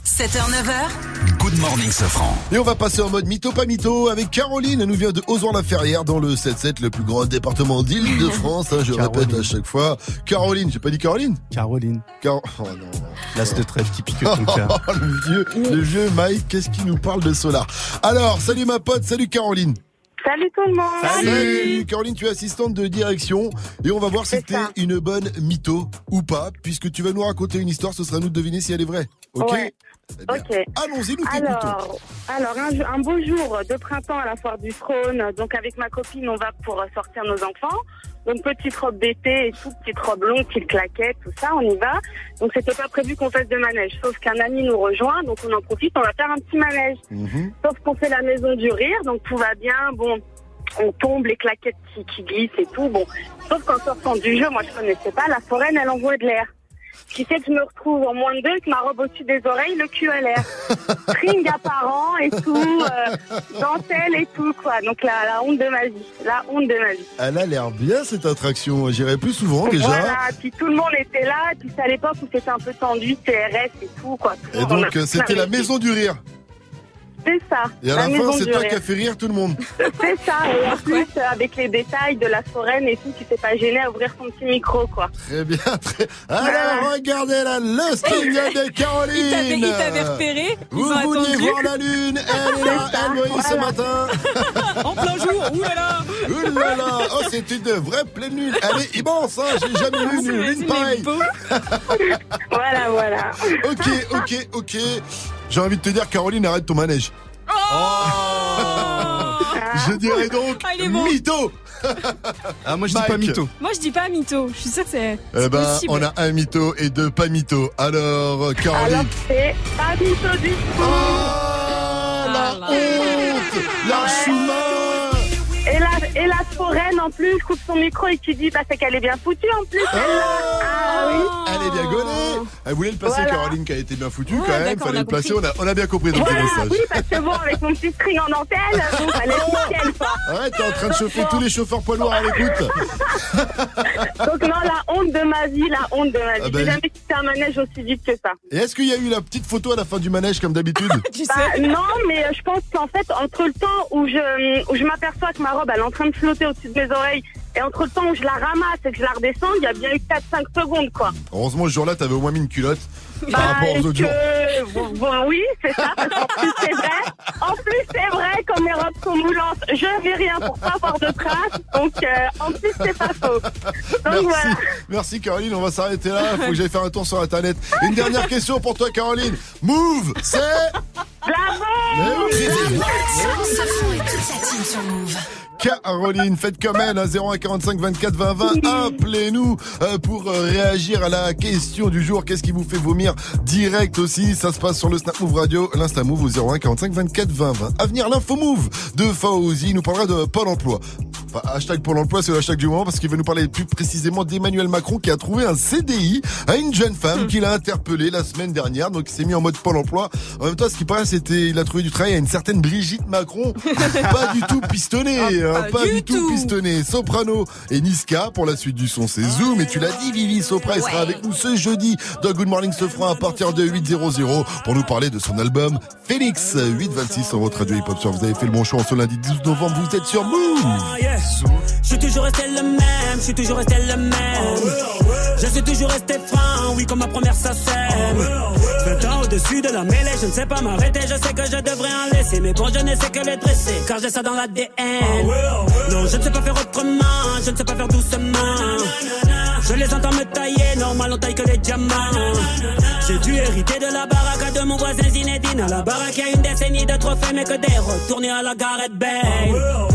Speaker 6: 7h, 9h,
Speaker 1: Good morning, Safran.
Speaker 2: Et on va passer en mode mytho pas mytho avec Caroline. Elle nous vient de Ozouan-la-Ferrière dans le 7-7, le plus grand département d'Île-de-France. hein, je répète à chaque fois. Caroline, j'ai pas dit Caroline
Speaker 26: Caroline.
Speaker 2: Car... Oh non.
Speaker 26: L'as de trèfle qui pique ton cœur.
Speaker 2: le vieux, le vieux Mike, qu'est-ce qui nous parle de Solar Alors, salut ma pote, salut Caroline.
Speaker 49: Salut tout le monde.
Speaker 2: Salut Caroline, tu es assistante de direction et on va voir si t'es une bonne mytho ou pas, puisque tu vas nous raconter une histoire, ce sera à nous de deviner si elle est vraie. Ok?
Speaker 49: Ouais.
Speaker 2: Eh bien,
Speaker 49: Ok.
Speaker 2: Allons-y, nous.
Speaker 49: Alors, alors un, un beau jour de printemps à la foire du trône. Donc avec ma copine, on va pour sortir nos enfants. Donc petite robe d'été et tout, petite robe longue, petite claquette, tout ça, on y va. Donc c'était pas prévu qu'on fasse de manège, sauf qu'un ami nous rejoint, donc on en profite, on va faire un petit manège. Sauf qu'on fait la maison du rire, donc tout va bien. Bon, on tombe, les claquettes qui, qui glissent et tout. Bon, sauf qu'en sortant du jeu, moi je connaissais pas, la foraine elle envoie de l'air. Qui fait que je me retrouve en moins de deux avec ma robe au-dessus des oreilles, le cul à l'air. String apparent et tout, euh, dentelle et tout, quoi. Donc la, la honte de ma vie. La honte de ma vie.
Speaker 2: Elle a l'air bien cette attraction, j'irai plus souvent déjà.
Speaker 49: Voilà, puis tout le monde était là, puis c'est à l'époque où c'était un peu tendu, CRS et tout, quoi. Tout
Speaker 2: Et donc c'était la maison du rire.
Speaker 49: C'est ça.
Speaker 2: Et à la, fin, c'est toi
Speaker 49: rire.
Speaker 2: qui as fait rire tout le monde. (laughs)
Speaker 49: C'est ça, et en plus, euh, avec les détails de la foraine et tout, tu t'es pas gêné à ouvrir son petit micro, quoi.
Speaker 2: Très bien, très. Alors regardez là, le de Caroline. (laughs)
Speaker 49: Il t'avait- repéré,
Speaker 2: Vous vouliez
Speaker 49: attendu.
Speaker 2: voir la lune Elle est là, elle brille ce
Speaker 49: voilà.
Speaker 2: matin. (laughs)
Speaker 49: En plein jour, oulala.
Speaker 2: Oulala, oh c'est une vraie pleine lune. Elle est immense, hein, j'ai jamais vu une lune pareille.
Speaker 49: Voilà, voilà.
Speaker 2: Ok, ok, ok. J'ai envie de te dire, Caroline, arrête ton manège. (laughs) Je dirais donc
Speaker 9: Ah, il est bon.
Speaker 2: mytho.
Speaker 26: Ah, moi je dis pas mytho.
Speaker 9: Moi, je dis pas mytho. Je suis sûre que c'est
Speaker 2: Eh ben,
Speaker 9: possible.
Speaker 2: on a un mytho et deux pas mytho. Alors, Caroline.
Speaker 49: Alors, c'est pas du tout du tout.
Speaker 2: la honte La chouma
Speaker 49: Et la, et la foraine, en plus, coupe son micro et qui dit, bah, c'est qu'elle est bien foutue, en plus, celle-là. Ah oui.
Speaker 2: Elle est bien gaulée Elle voulait le placer,
Speaker 49: Voilà.
Speaker 2: Caroline, qui a été bien foutue
Speaker 49: Ouais,
Speaker 2: quand même. Fallait
Speaker 49: on a
Speaker 2: le placer, on a, on a bien compris dans
Speaker 49: Voilà,
Speaker 2: messages.
Speaker 49: oui, parce que bon, avec mon petit string en dentelle, donc fallait être nickel, quoi.
Speaker 2: Arrête, t'es en train de chauffer tous les chauffeurs poids lourds à l'écoute. (laughs)
Speaker 49: Donc non, la honte de ma vie, la honte de ma vie.
Speaker 2: Ah bah,
Speaker 49: J'ai jamais quitté un manège aussi vite que ça.
Speaker 2: Et est-ce qu'il y a eu la petite photo à la fin du manège comme d'habitude (laughs)
Speaker 49: Bah, non, mais euh, je pense qu'en fait, entre le temps où je, où je m'aperçois que ma robe elle est en train de flotter au-dessus de mes oreilles et entre le temps où je la ramasse et que je la redescends, il y a bien eu 4-5 secondes, quoi.
Speaker 2: Heureusement, ce jour-là, t'avais au moins mis une culotte par
Speaker 49: Bah,
Speaker 2: rapport aux autres jours.
Speaker 49: bon, bon, oui, c'est ça, parce qu'en plus, c'est vrai. En plus, c'est vrai, comme mes robes sont moulantes, je vais rien pour pas avoir de traces. Donc, euh, en plus, c'est pas faux. Donc,
Speaker 2: Merci,
Speaker 49: voilà.
Speaker 2: merci Caroline, on va s'arrêter là. Faut que j'aille faire un tour sur internet. Une dernière question pour toi, Caroline. Move, c'est.
Speaker 6: Team sur Move.
Speaker 2: Caroline, faites comme elle, hein, 01 45 24 20 20. Appelez-nous euh, pour euh, réagir à la question du jour. Qu'est-ce qui vous fait vomir direct aussi? Ça se passe sur le Snap Move Radio, l'Insta Move au 01 45 24 20 20. À venir, l'info Move de Fauzi nous parlera de Pôle emploi. Enfin, hashtag Pôle emploi, c'est le hashtag du moment parce qu'il va nous parler plus précisément d'Emmanuel Macron qui a trouvé un CDI à une jeune femme qu'il a interpellée la semaine dernière. Donc, il s'est mis en mode Pôle emploi. En même temps, ce qui paraît, c'était, il a trouvé du travail à une certaine Brigitte Macron. (laughs) pas du tout pistonnée, hein,
Speaker 35: pas
Speaker 2: pas
Speaker 35: du
Speaker 2: du tout pistonné. Soprano et Niska pour la suite du son, c'est Zoom. Et tu l'as dit, Vivi Sopra, elle sera avec nous ce jeudi dans Good Morning Sofran à partir de 8.00 pour nous parler de son album Phoenix 8.26 sur votre radio hip-hop. Sur Vous avez fait le bon choix en ce lundi 12 novembre. Vous êtes sur Move.
Speaker 40: Ah, yeah. Je suis toujours resté le même, je suis toujours resté le même. Je suis toujours resté franc, oui, comme ma première sacème. 20 ans au-dessus de la mêlée, je ne sais pas m'arrêter, je sais que je devrais en laisser. Mais bon, je ne sais que les dresser, car j'ai ça dans l'ADN. Non, je ne sais pas faire autrement, je ne sais pas faire doucement. Je les entends me tailler, normal on taille que les diamants. J'ai dû hériter de la baraque de mon voisin Zinedine. À la baraque, il y a une décennie de trophées, mais que des retournés à la Gareth Bale.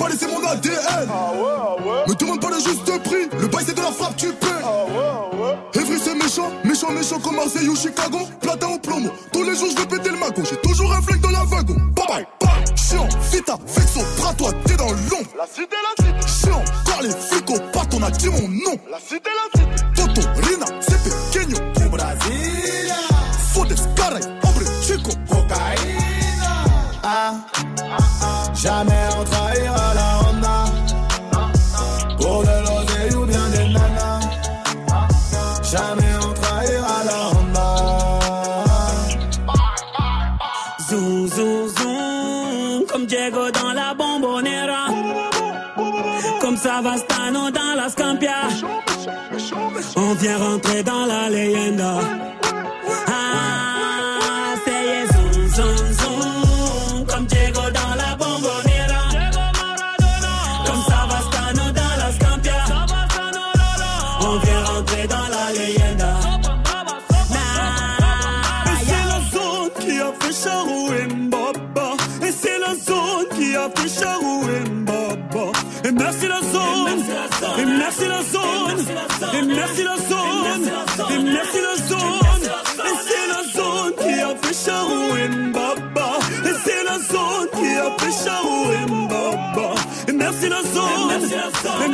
Speaker 35: Pas laissé mon ADN. Me demande pas le juste prix, le bail c'est de la frappe, tu paies. Evry c'est méchant, méchant, méchant comme Marseille ou Chicago. Platin au plomo, tous les jours je vais péter le magot. J'ai toujours un flingue dans la wagon. Bye bye, bye. Chiant, vita, vexo, bras toi, t'es dans l'ombre. La cité, la cité. Chiant, car les flics au pattes, on a dit mon nom. La cité, la cité. Toto, Rina, c'est pequeño. Du Brasilia. Fodes, caray, hombre, chico. Cocaïna.
Speaker 50: Ah, jamais on
Speaker 40: Comme Savastano dans la Scampia. On vient rentrer dans la leyenda.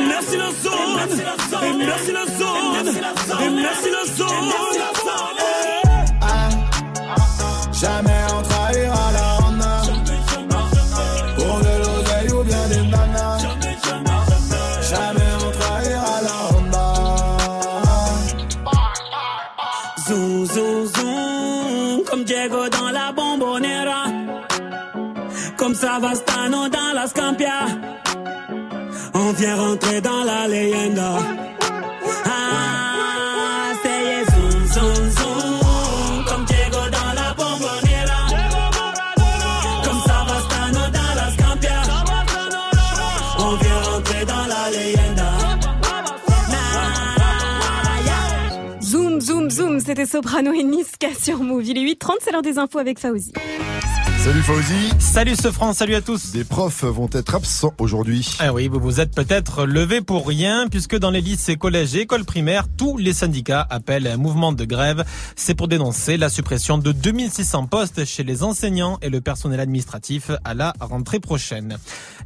Speaker 35: Merci la zone. Et merci la zone. Et merci la zone. Jamais on trahira la Honda. Pour de l'oseille ou bien des nanas. Jamais on trahira la Honda. Zoom, zoom, zoom, comme Diego dans la bombonera.
Speaker 50: Comme Savastano dans la Scampia on vient rentrer dans la légende. Ah, c'est
Speaker 40: zoom, zoom, zoom, comme Diego dans la bomboniera. Comme Savastano dans la Scampia. On vient rentrer dans la légende. Zoom, zoom, zoom,
Speaker 9: c'était Soprano et Niska sur Move. Il est 8h30, c'est l'heure des infos avec Fauzi.
Speaker 2: Salut Fauzi.
Speaker 3: Salut ce France, salut à tous.
Speaker 2: Des profs vont être absents aujourd'hui.
Speaker 3: Ah oui, vous vous êtes peut-être levé pour rien, puisque dans les lycées, collèges et écoles primaires, tous les syndicats appellent un mouvement de grève. C'est pour dénoncer la suppression de 2600 postes chez les enseignants et le personnel administratif à la rentrée prochaine.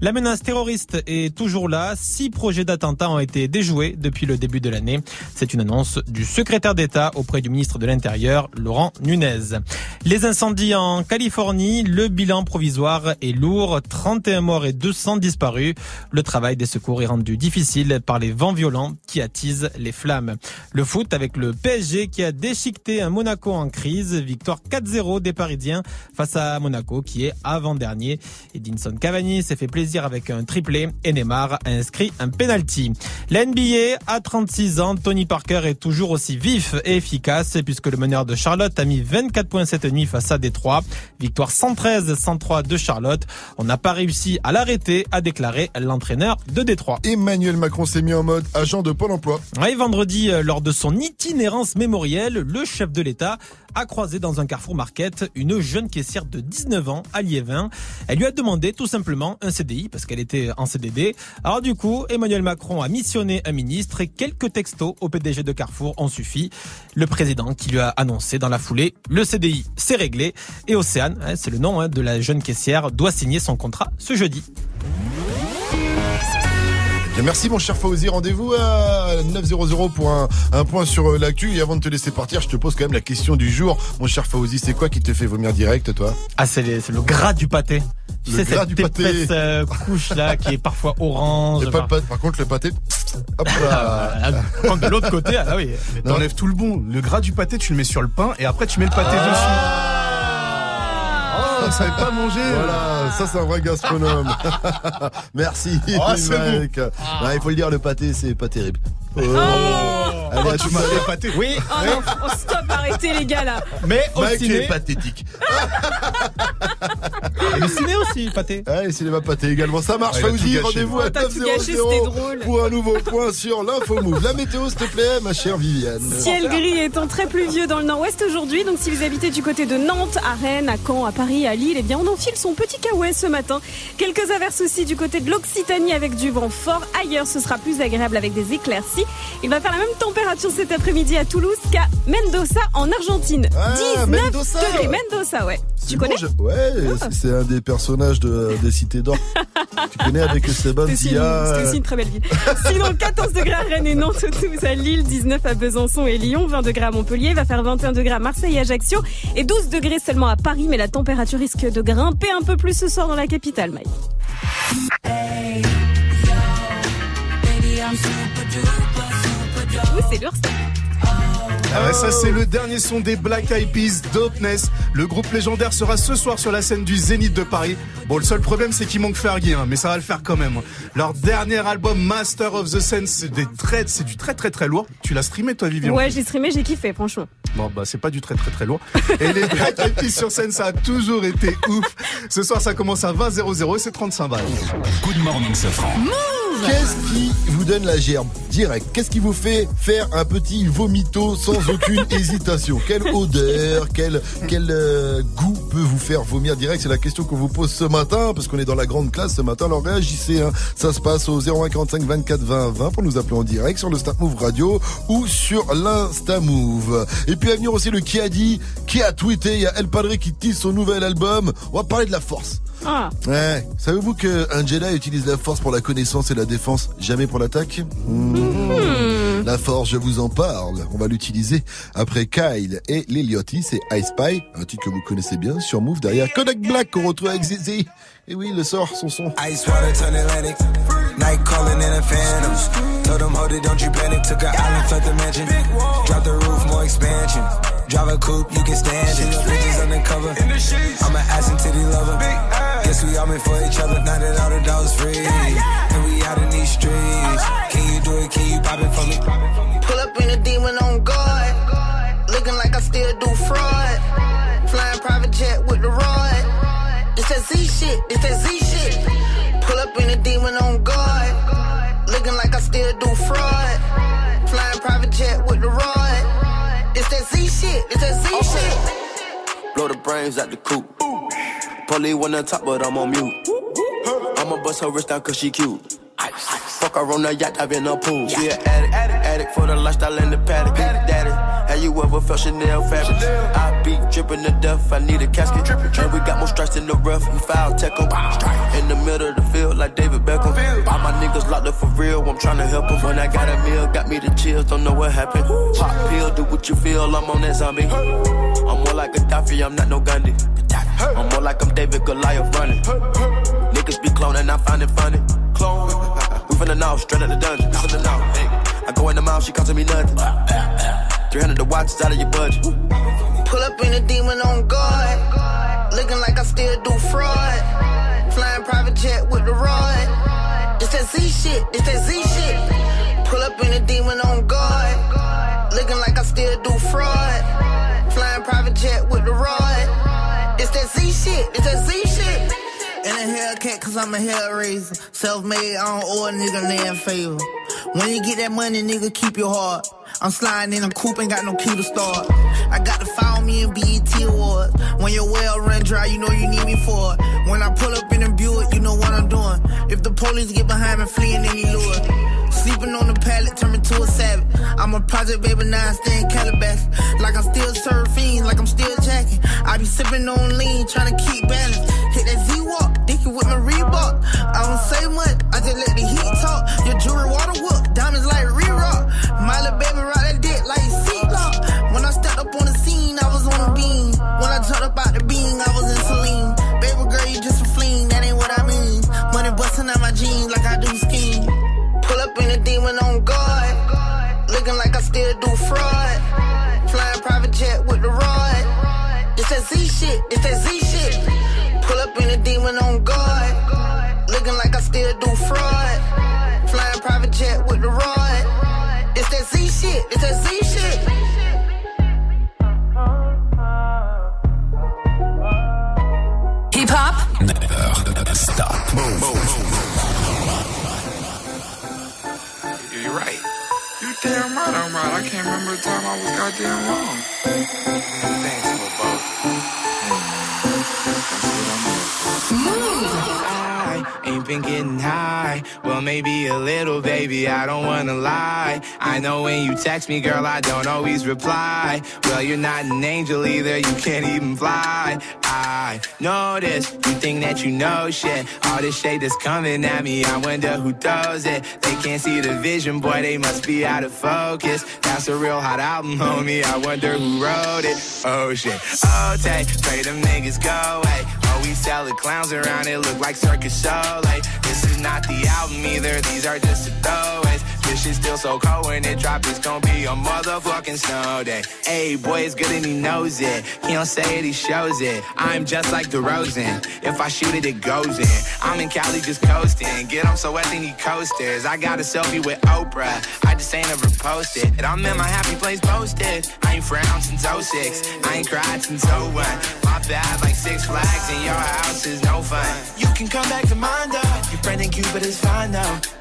Speaker 3: La menace terroriste est toujours là. Six projets d'attentats ont été déjoués depuis le début de l'année. C'est une annonce du secrétaire d'État auprès du ministre de l'Intérieur, Laurent Nunez. Les incendies en Californie, le bilan provisoire est lourd. 31 morts et 200 disparus. Le travail des secours est rendu difficile par les vents violents qui attisent les flammes. Le foot avec le PSG qui a déchiqueté un Monaco en crise. Victoire 4-0 des Parisiens face à Monaco qui est avant-dernier. Edinson Cavani s'est fait plaisir avec un triplé et Neymar a inscrit un penalty. La NBA à 36 ans, Tony Parker est toujours aussi vif et efficace puisque le meneur de Charlotte a mis 24 points cette nuit face à Détroit. Victoire 113-103 de Charlotte. On n'a pas réussi à l'arrêter, a déclaré l'entraîneur de Détroit.
Speaker 2: Emmanuel Macron s'est mis en mode agent de Pôle emploi.
Speaker 3: Oui, vendredi, euh, lors de son itinérance mémorielle, le chef de l'État a croisé dans un carrefour market une jeune caissière de 19 ans à Liévin. Elle lui a demandé tout simplement un CDI parce qu'elle était en CDD. Alors du coup, Emmanuel Macron a missionné un ministre et quelques textos au PDG de Carrefour ont suffi. Le président qui lui a annoncé dans la foulée le CDI c'est réglé et Océane, hein, c'est le nom hein, de la jeune caissière, doit signer son contrat ce jeudi.
Speaker 2: Bien, merci mon cher Fauzi, rendez-vous à 900 pour un, un point sur euh, l'actu. Et avant de te laisser partir, je te pose quand même la question du jour. Mon cher Fauzi, c'est quoi qui te fait vomir direct, toi?
Speaker 3: Ah, c'est le gras du pâté. Tu
Speaker 2: Le
Speaker 3: sais,
Speaker 2: gras
Speaker 3: cette
Speaker 2: du pâté.
Speaker 3: épaisse, euh, couche là qui est parfois orange.
Speaker 2: Et pas le pâté. Par contre, le pâté, hop là. (laughs)
Speaker 3: Ah, quand de l'autre côté, ah oui.
Speaker 26: T'enlèves tout le bon. Le gras du pâté, tu le mets sur le pain et après tu mets le pâté dessus. Oh, vous savez pas manger.
Speaker 2: Voilà, ça c'est un vrai gastronome. (laughs) Merci.
Speaker 26: Oh, c'est
Speaker 2: mec. Ouais, il faut le dire, le pâté, c'est pas terrible. Oh. Allez,
Speaker 26: Oh,
Speaker 2: à
Speaker 26: tu m'as épaté.
Speaker 3: Oui,
Speaker 9: Oh non, oh, stop, arrêtez les gars là.
Speaker 3: mais au
Speaker 2: Mec, tu
Speaker 3: ciné,
Speaker 2: es pathétique. (laughs)
Speaker 3: et le ciné aussi, pâté.
Speaker 2: Allez, le cinéma pâté également, ça marche.
Speaker 26: Ouais, il a tout
Speaker 2: Fauzi,
Speaker 26: gâché.
Speaker 2: rendez-vous à
Speaker 9: Oh, t'as tout gâché,
Speaker 2: 900
Speaker 9: c'était drôle.
Speaker 2: pour un nouveau point sur l'info move. La météo, s'il te plaît, ma chère Viviane.
Speaker 9: Ciel gris étant très pluvieux dans le nord-ouest aujourd'hui, donc si vous habitez du côté de Nantes, à Rennes, à Caen, à Paris, à Lille, eh bien on enfile son petit kawaii ce matin. Quelques averses aussi du côté de l'Occitanie avec du vent fort. Ailleurs, ce sera plus agréable avec des éclaircies. Il va faire la même température cet après-midi à Toulouse qu'à Mendoza en Argentine.
Speaker 2: Ah,
Speaker 9: 19
Speaker 2: Mendoza.
Speaker 9: degrés. Mendoza, ouais. Tu connais
Speaker 2: je- Ouais,
Speaker 9: Ah.
Speaker 2: c'est- un des personnages de, des Cités d'Or. (laughs) tu connais avec Esteban Zia.
Speaker 9: c'est aussi une très belle ville. Sinon, 14 degrés à Rennes et Nantes, 12 à Lille, 19 à Besançon et Lyon, 20 degrés à Montpellier, va faire 21 degrés à Marseille et Ajaccio et 12 degrés seulement à Paris, mais la température risque de grimper un peu plus ce soir dans la capitale, Mike. Oui, c'est leur ça.
Speaker 26: Ah ouais, ça c'est le dernier son des Black Eyed Peas, Dopeness. Le groupe légendaire sera ce soir sur la scène du Zénith de Paris. Bon, le seul problème c'est qu'il manque Fergie, hein, mais ça va le faire quand même. Leur dernier album, Master of the Sense, c'est des très, c'est du très très très lourd. Tu l'as streamé toi, Vivian?
Speaker 9: Ouais, j'ai streamé, j'ai kiffé, franchement.
Speaker 26: Bon, bah c'est pas du très très très lourd. Et les Black Eyed Peas sur scène, ça a toujours été ouf. Ce soir, ça commence à 20 00 et c'est 35 balles.
Speaker 1: Good morning, Safran.
Speaker 2: Qu'est-ce qui vous donne la gerbe direct Qu'est-ce qui vous fait faire un petit vomito sans aucune (laughs) hésitation Quelle odeur, quel, quel euh, goût peut vous faire vomir direct C'est la question qu'on vous pose ce matin, parce qu'on est dans la grande classe ce matin. Alors réagissez, hein. ça se passe au 0145 24 20 20 pour nous appeler en direct sur le Move Radio ou sur l'Insta Move. Et puis à venir aussi le qui a dit, qui a tweeté, il y a El Padre qui tease son nouvel album. On va parler de la force.
Speaker 9: Ah,
Speaker 2: Ouais. Savez-vous qu'un Jedi utilise la force pour la connaissance et la défense, jamais pour l'attaque? Hmm. La force, je vous en parle. On va l'utiliser après Kyle et Liliotti. C'est I Spy, un titre que vous connaissez bien sur Move derrière Kodak Black qu'on retrouve avec Zizi. Et oui, il le sort, son son.
Speaker 51: Ice water turn Atlantic. Night calling in a phantom. Told them, hold it, don't you panic. Took an island, fled the mansion. Drop the roof, more expansion. Drive a coupe, you can stand it. Bridges undercover. I'm an ass and titty lover. Guess we all meant for each other. Now that all the dogs free. And we out in these streets. Can you do it? Can you pop it for me?
Speaker 36: Pull up in a demon on guard. Looking like I still do fraud. Flying private jet with the rod. It's that Z shit. It's that Z shit. Pull up in a demon on guard. Looking like I still do fraud. Flying private jet with the rod. It's that Z shit. It's that Z-shit. Blow the brains out the coop. Polly one on top, but I'm on mute. I'ma bust her wrist down cause she cute. Fuck her on the yacht, I've been a pool. She an addict, addict, addict for the lifestyle in the paddock. Big daddy, have you ever felt Chanel fabric? I be dripping to death, I need a casket. And we got more strikes in the rough, we foul tech 'em. In the middle of the field, like David Beckham. All my niggas locked up for real, I'm tryna help 'em. When I got a meal, got me the chills, don't know what happened. Pop pill, do what you feel, I'm on that zombie. I'm more like a Gaddafi, I'm not no Gandhi. I'm more like I'm David Goliath running. Niggas be cloning, I find it funny. Clone. We the know, straight out the dungeon. Finna know. Hey. I go in the mouth, she costing me nothing. 300 the watch is out of your budget.
Speaker 15: Pull up in a demon on guard. Looking like I still do fraud. Flying private jet with the rod. It's that Z shit, it's that Z shit. Pull up in a demon on guard. Looking like I still do fraud. Flying private jet with the rod. It's that Z shit, it's that Z shit. In a Hellcat, cause I'm a hellraiser. Self made, I don't owe a nigga land favor. When you get that money, nigga, keep your heart. I'm sliding in a coupe, ain't got no key to start. I got to follow me in BET Awards. When your well run dry, you know you need me for it. When I pull up in a Buick, you know what I'm doing. If the police get behind me, fleeing any lure. Sleeping on the pallet, turn me to a savage. I'm a project baby, now I stay in Calabash. Like I'm still surfing, like I'm still jacking. I be sipping on lean, trying to keep balance. Hit that Z-Walk, dicky with my Reebok. I don't say much, I just let the heat talk. Your jewelry water whoop, diamonds like re-rock. My little baby rock that dick like seatlock. When I stepped up on the scene, I was on a beam. When I jumped up out the beam, I was in saline. Baby girl, you just a fleen, that ain't what I mean. Money busting out my jeans up in a demon on guard. Looking like I still do fraud. Flying private jet with the rod. It's that Z shit, it's that Z shit. Pull up in a demon on guard. Looking like I still do fraud. Flying private jet with the rod. It's that Z shit, it's that Z shit.
Speaker 6: Hip hop,
Speaker 1: Never stop.
Speaker 52: You're right. You damn right I'm right. I can't remember the time I was goddamn wrong. Thanks, football.
Speaker 44: I ain't been getting high. Well, maybe a little, baby. I don't wanna lie. I know when you text me, girl, I don't always reply. Well, you're not an angel either. You can't even fly. I know this. You think that you know shit. All this shade that's coming at me. I wonder who does it. They can't see the vision, boy. They must be out of focus. That's a real hot album, homie. I wonder who wrote it. Oh shit. Oh, take. Pray them niggas go away. We sell the clowns around. It look like circus show. Like this is not the album either. These are just the throwaways. This shit's still so cold when it drop. It's gonna be a motherfucking snow day. Hey, boy, it's good and he knows it. He don't say it, he shows it. I'm just like DeRozan. If I shoot it, it goes in. I'm in Cali just coasting. Get him so wet, they need coasters. I got a selfie with Oprah. I just ain't ever posted. And I'm in my happy place posted. I ain't frowned since 06. I ain't cried since 01. My bad, like six flags in your house is no fun. You can come back to mine though. Your friend and Cupid is fine though.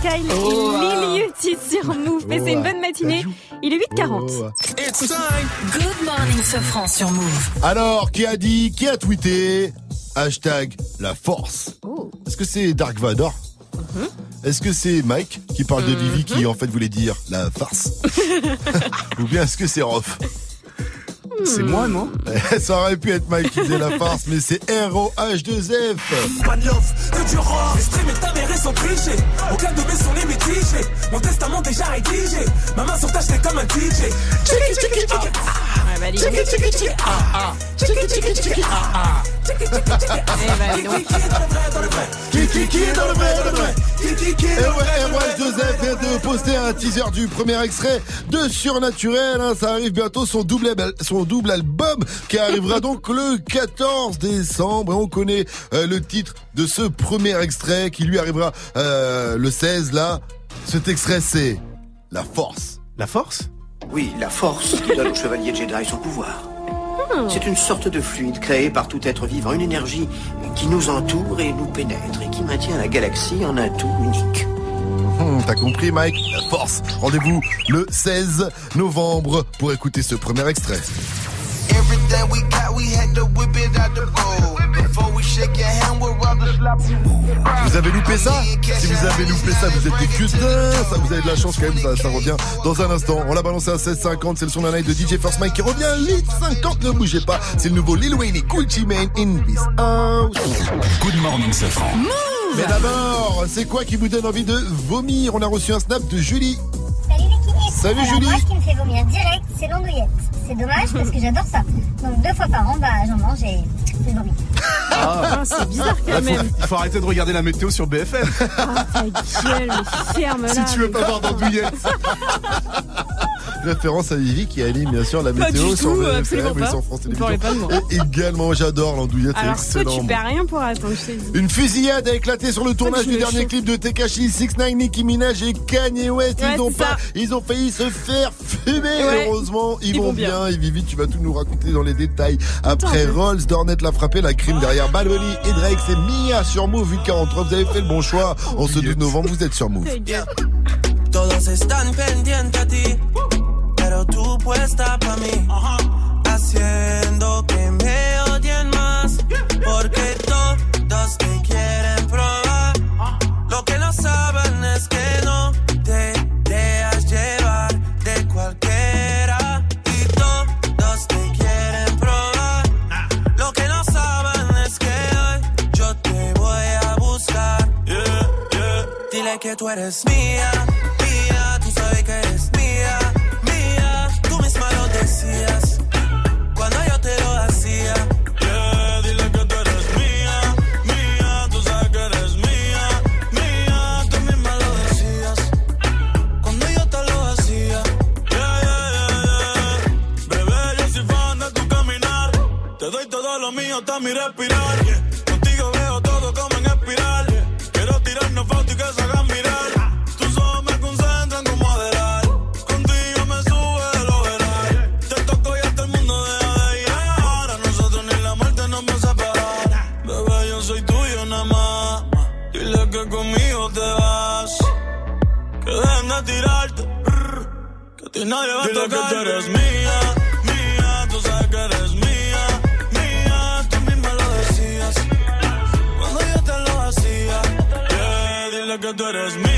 Speaker 9: Kyle
Speaker 2: Oh,
Speaker 9: et Lil Uzi sur Move. Mais c'est une bonne matinée. Il est 8h40.
Speaker 6: It's time. Good morning, Sofran sur Move.
Speaker 2: Alors, qui a dit, qui a tweeté Hashtag la force?
Speaker 9: Oh.
Speaker 2: Est-ce que c'est Dark Vador?
Speaker 9: Mm-hmm.
Speaker 2: Est-ce que c'est Mike qui parle de Vivi qui en fait voulait dire la farce? (laughs) Ou bien est-ce que c'est Rof?
Speaker 26: C'est moi, non (laughs)
Speaker 2: Ça aurait pu être Mike qui faisait la farce, mais c'est ROH2F
Speaker 21: Pas de love, que du rap. Les streams et ta mère sont trichés. Aucun de mes sons les mitigés. Mon testament déjà rédigé. Ma main sur ta comme un DJ. Tchiki tchiki tchiki.
Speaker 9: Ouais, bah, dis
Speaker 21: tchiki. Ah ah. Ah ah.
Speaker 9: Eh bah.
Speaker 21: Qui est dans le vrai, dans le vrai.
Speaker 2: Qui qui est dans le vrai, dans le vrai Qui qui est dans le vrai, ROH2F vient de poster un teaser du premier extrait de Surnaturel. hein. ça arrive bientôt son double, son double album qui arrivera (laughs) donc le 14 décembre. Et on connaît euh, le titre de ce premier extrait qui lui arrivera euh, le 16 là. Cet extrait c'est La Force.
Speaker 26: La Force?
Speaker 53: Oui, la force qui donne au chevalier Jedi son pouvoir. C'est une sorte de fluide créé par tout être vivant, une énergie qui nous entoure et nous pénètre et qui maintient la galaxie en un tout unique.
Speaker 2: Hum, T'as compris Mike? La Force. Rendez-vous le 16 novembre pour écouter ce premier extrait.
Speaker 37: Everything we got, we had to whip it out the bowl. Before we shake your hand, we'll rather slap you.
Speaker 2: Vous avez loupé ça Si vous avez loupé ça, vous êtes des cutins. Ça, vous avez de la chance quand même, ça, ça revient dans un instant. On l'a balancé à 16,50. C'est le son d'un night de DJ First Mike qui revient à 8,50. Ne bougez pas. C'est le nouveau Lil Wayne et Gucci Mane in this house.
Speaker 1: Good morning, Sofran.
Speaker 2: Mais d'abord, c'est quoi qui vous donne envie de vomir? On a reçu un snap de Julie.
Speaker 54: Salut Alors,
Speaker 2: Julie.
Speaker 54: Moi, ce qui me fait vomir direct, c'est l'andouillette. C'est dommage parce que j'adore ça. Donc deux fois par an, bah, j'en mange et je vomis.
Speaker 9: Ah, c'est bizarre quand
Speaker 26: Là, faut-
Speaker 9: même.
Speaker 26: il faut arrêter de regarder la météo sur BFM.
Speaker 9: Ah, ta gueule, ferme là.
Speaker 26: si tu veux pas voir d'andouillette. (laughs)
Speaker 2: Référence à Vivi qui anime bien sûr la
Speaker 9: Pas
Speaker 2: météo sur
Speaker 9: tout,
Speaker 2: BFM
Speaker 9: absolument
Speaker 2: et
Speaker 9: pas.
Speaker 2: sur France. Et également, j'adore l'andouillette, c'est
Speaker 9: Alors, toi, tu perds rien pour attendre.
Speaker 2: Une fusillade a éclaté sur le tournage du dernier clip de Tekashi 69, Nicki Minaj et Kanye West.
Speaker 9: Ouais,
Speaker 2: ils ont pas, ils ont failli se faire fumer.
Speaker 9: Ouais.
Speaker 2: Heureusement, ils,
Speaker 9: Ils
Speaker 2: vont
Speaker 9: vont
Speaker 2: bien.
Speaker 9: bien.
Speaker 2: Et Vivi, tu vas tout nous raconter dans les détails. Après
Speaker 9: Attends.
Speaker 2: Rolls, Dornet l'a frappé, la crime derrière Bunny et Drake, c'est Mia sur Move 843. Vous avez fait le bon choix. En ce 12 novembre, vous êtes sur Move.
Speaker 21: Todos están pendientes a ti, tú puesta pa' mí. Haciendo que me odien más, porque todos te quieren probar. Lo que no saben es que no te dejas llevar de cualquiera. Y todos te quieren probar. Lo que no saben es que hoy yo te voy a buscar. Dile que tú eres mía, mío, mi respirar. Contigo veo todo como en espiral. Quiero tirarnos fotos y que se hagan mirar. Tus ojos me concentran como adelar. Contigo me sube de lo veral. Te toco y hasta el mundo deja de ir. Ahora nosotros ni la muerte nos va a separar. Bebé, yo soy tuyo nada más. Dile que conmigo te vas. Que dejen de tirarte. Que a ti nadie va a tocar. que tú eres mía, tú eres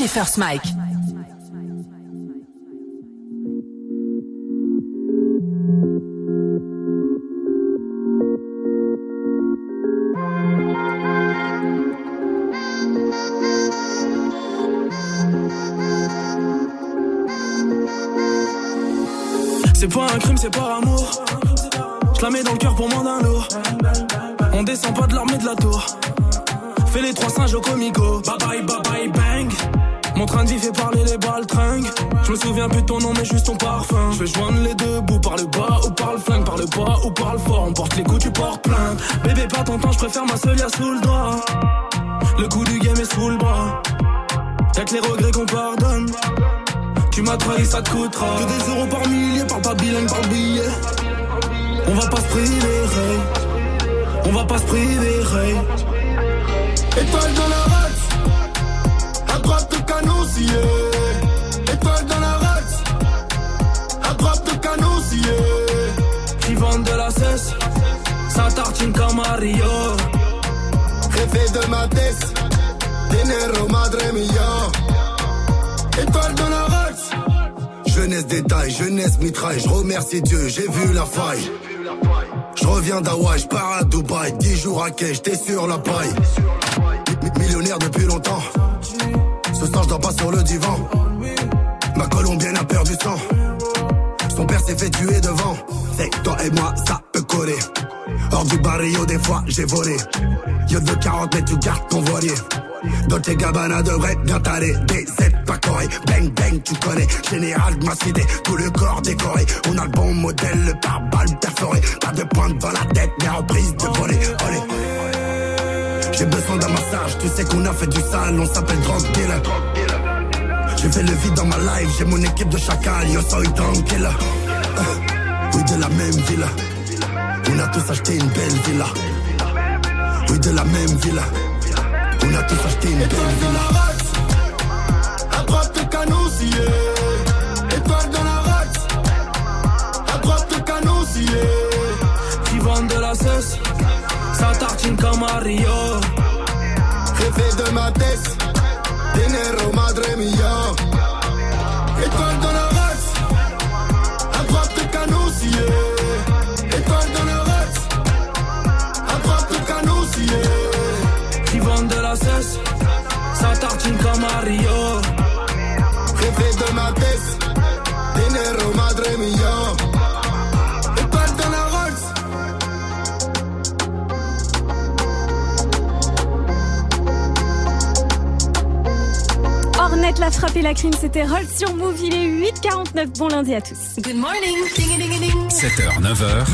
Speaker 6: DJ First Mike.
Speaker 21: C'est pas un crime, c'est par amour. Souviens plus ton nom, mais juste ton parfum. Je vais joindre les deux bouts par le bas ou par le flingue, par le bas ou par le fort. On porte les coups, tu portes plainte. Bébé, pas ton temps, je préfère ma seule, sous le doigt. Le coup du game est sous le bras. Y'a que les regrets qu'on pardonne. Tu m'as trahi, ça te coûtera. Que des euros par millier, par pas bilingue, par billet. On va pas se priver. On va pas se priver.
Speaker 10: Étoile dans la à droite le canon scié. Étoile
Speaker 21: tartine comme à Rio.
Speaker 10: Jefe de ma tête, dinero madre mia. Étoile dans la jeunesse détail, jeunesse mitraille. Je remercie Dieu, j'ai vu la faille. Je reviens d'Hawaï, je pars à Dubaï, 10 jours à quai, j'étais sur la paille. Mi- Millionnaire depuis longtemps. Ce soir, je dors pas sur le divan. Ma colombienne a perdu sang. Son père s'est fait tuer devant. C'est toi et moi, ça peut coller. Du barrio, des fois, j'ai volé. Yo de 40 mètres, tu gardes ton voilier. Dolce Gabbana devrait bien t'aller. Des aides pas coré. Bang, bang, tu connais. Général de ma cité, tout le corps décoré. On a le bon modèle, le pare-balles perforé. Pas de pointe dans la tête, mais reprise de voler. J'ai besoin d'un massage, tu sais qu'on a fait du sale, on s'appelle drug dealer. J'ai fait le vide dans ma life, j'ai mon équipe de chacal, yo soy tranquille. Euh, Oui, de la même villa. On a tous acheté une belle villa. Oui, de la même villa. On a tous acheté une belle villa. À droite le canon scié. Étoile dans la race. À droite le canon scié.
Speaker 21: Qui vendent de la cesse, ça tartine comme à Rio.
Speaker 10: Jefe de ma tête, dinero madre mia.
Speaker 21: Tartine comme à Rio.
Speaker 10: Jefe de ma tête, dinero madre mia. L'a
Speaker 9: frappé la crime, c'était Roll sur Move, il est 8h49, bon lundi à tous.
Speaker 6: Good morning. Ding, ding, ding.
Speaker 1: 7h, 9h.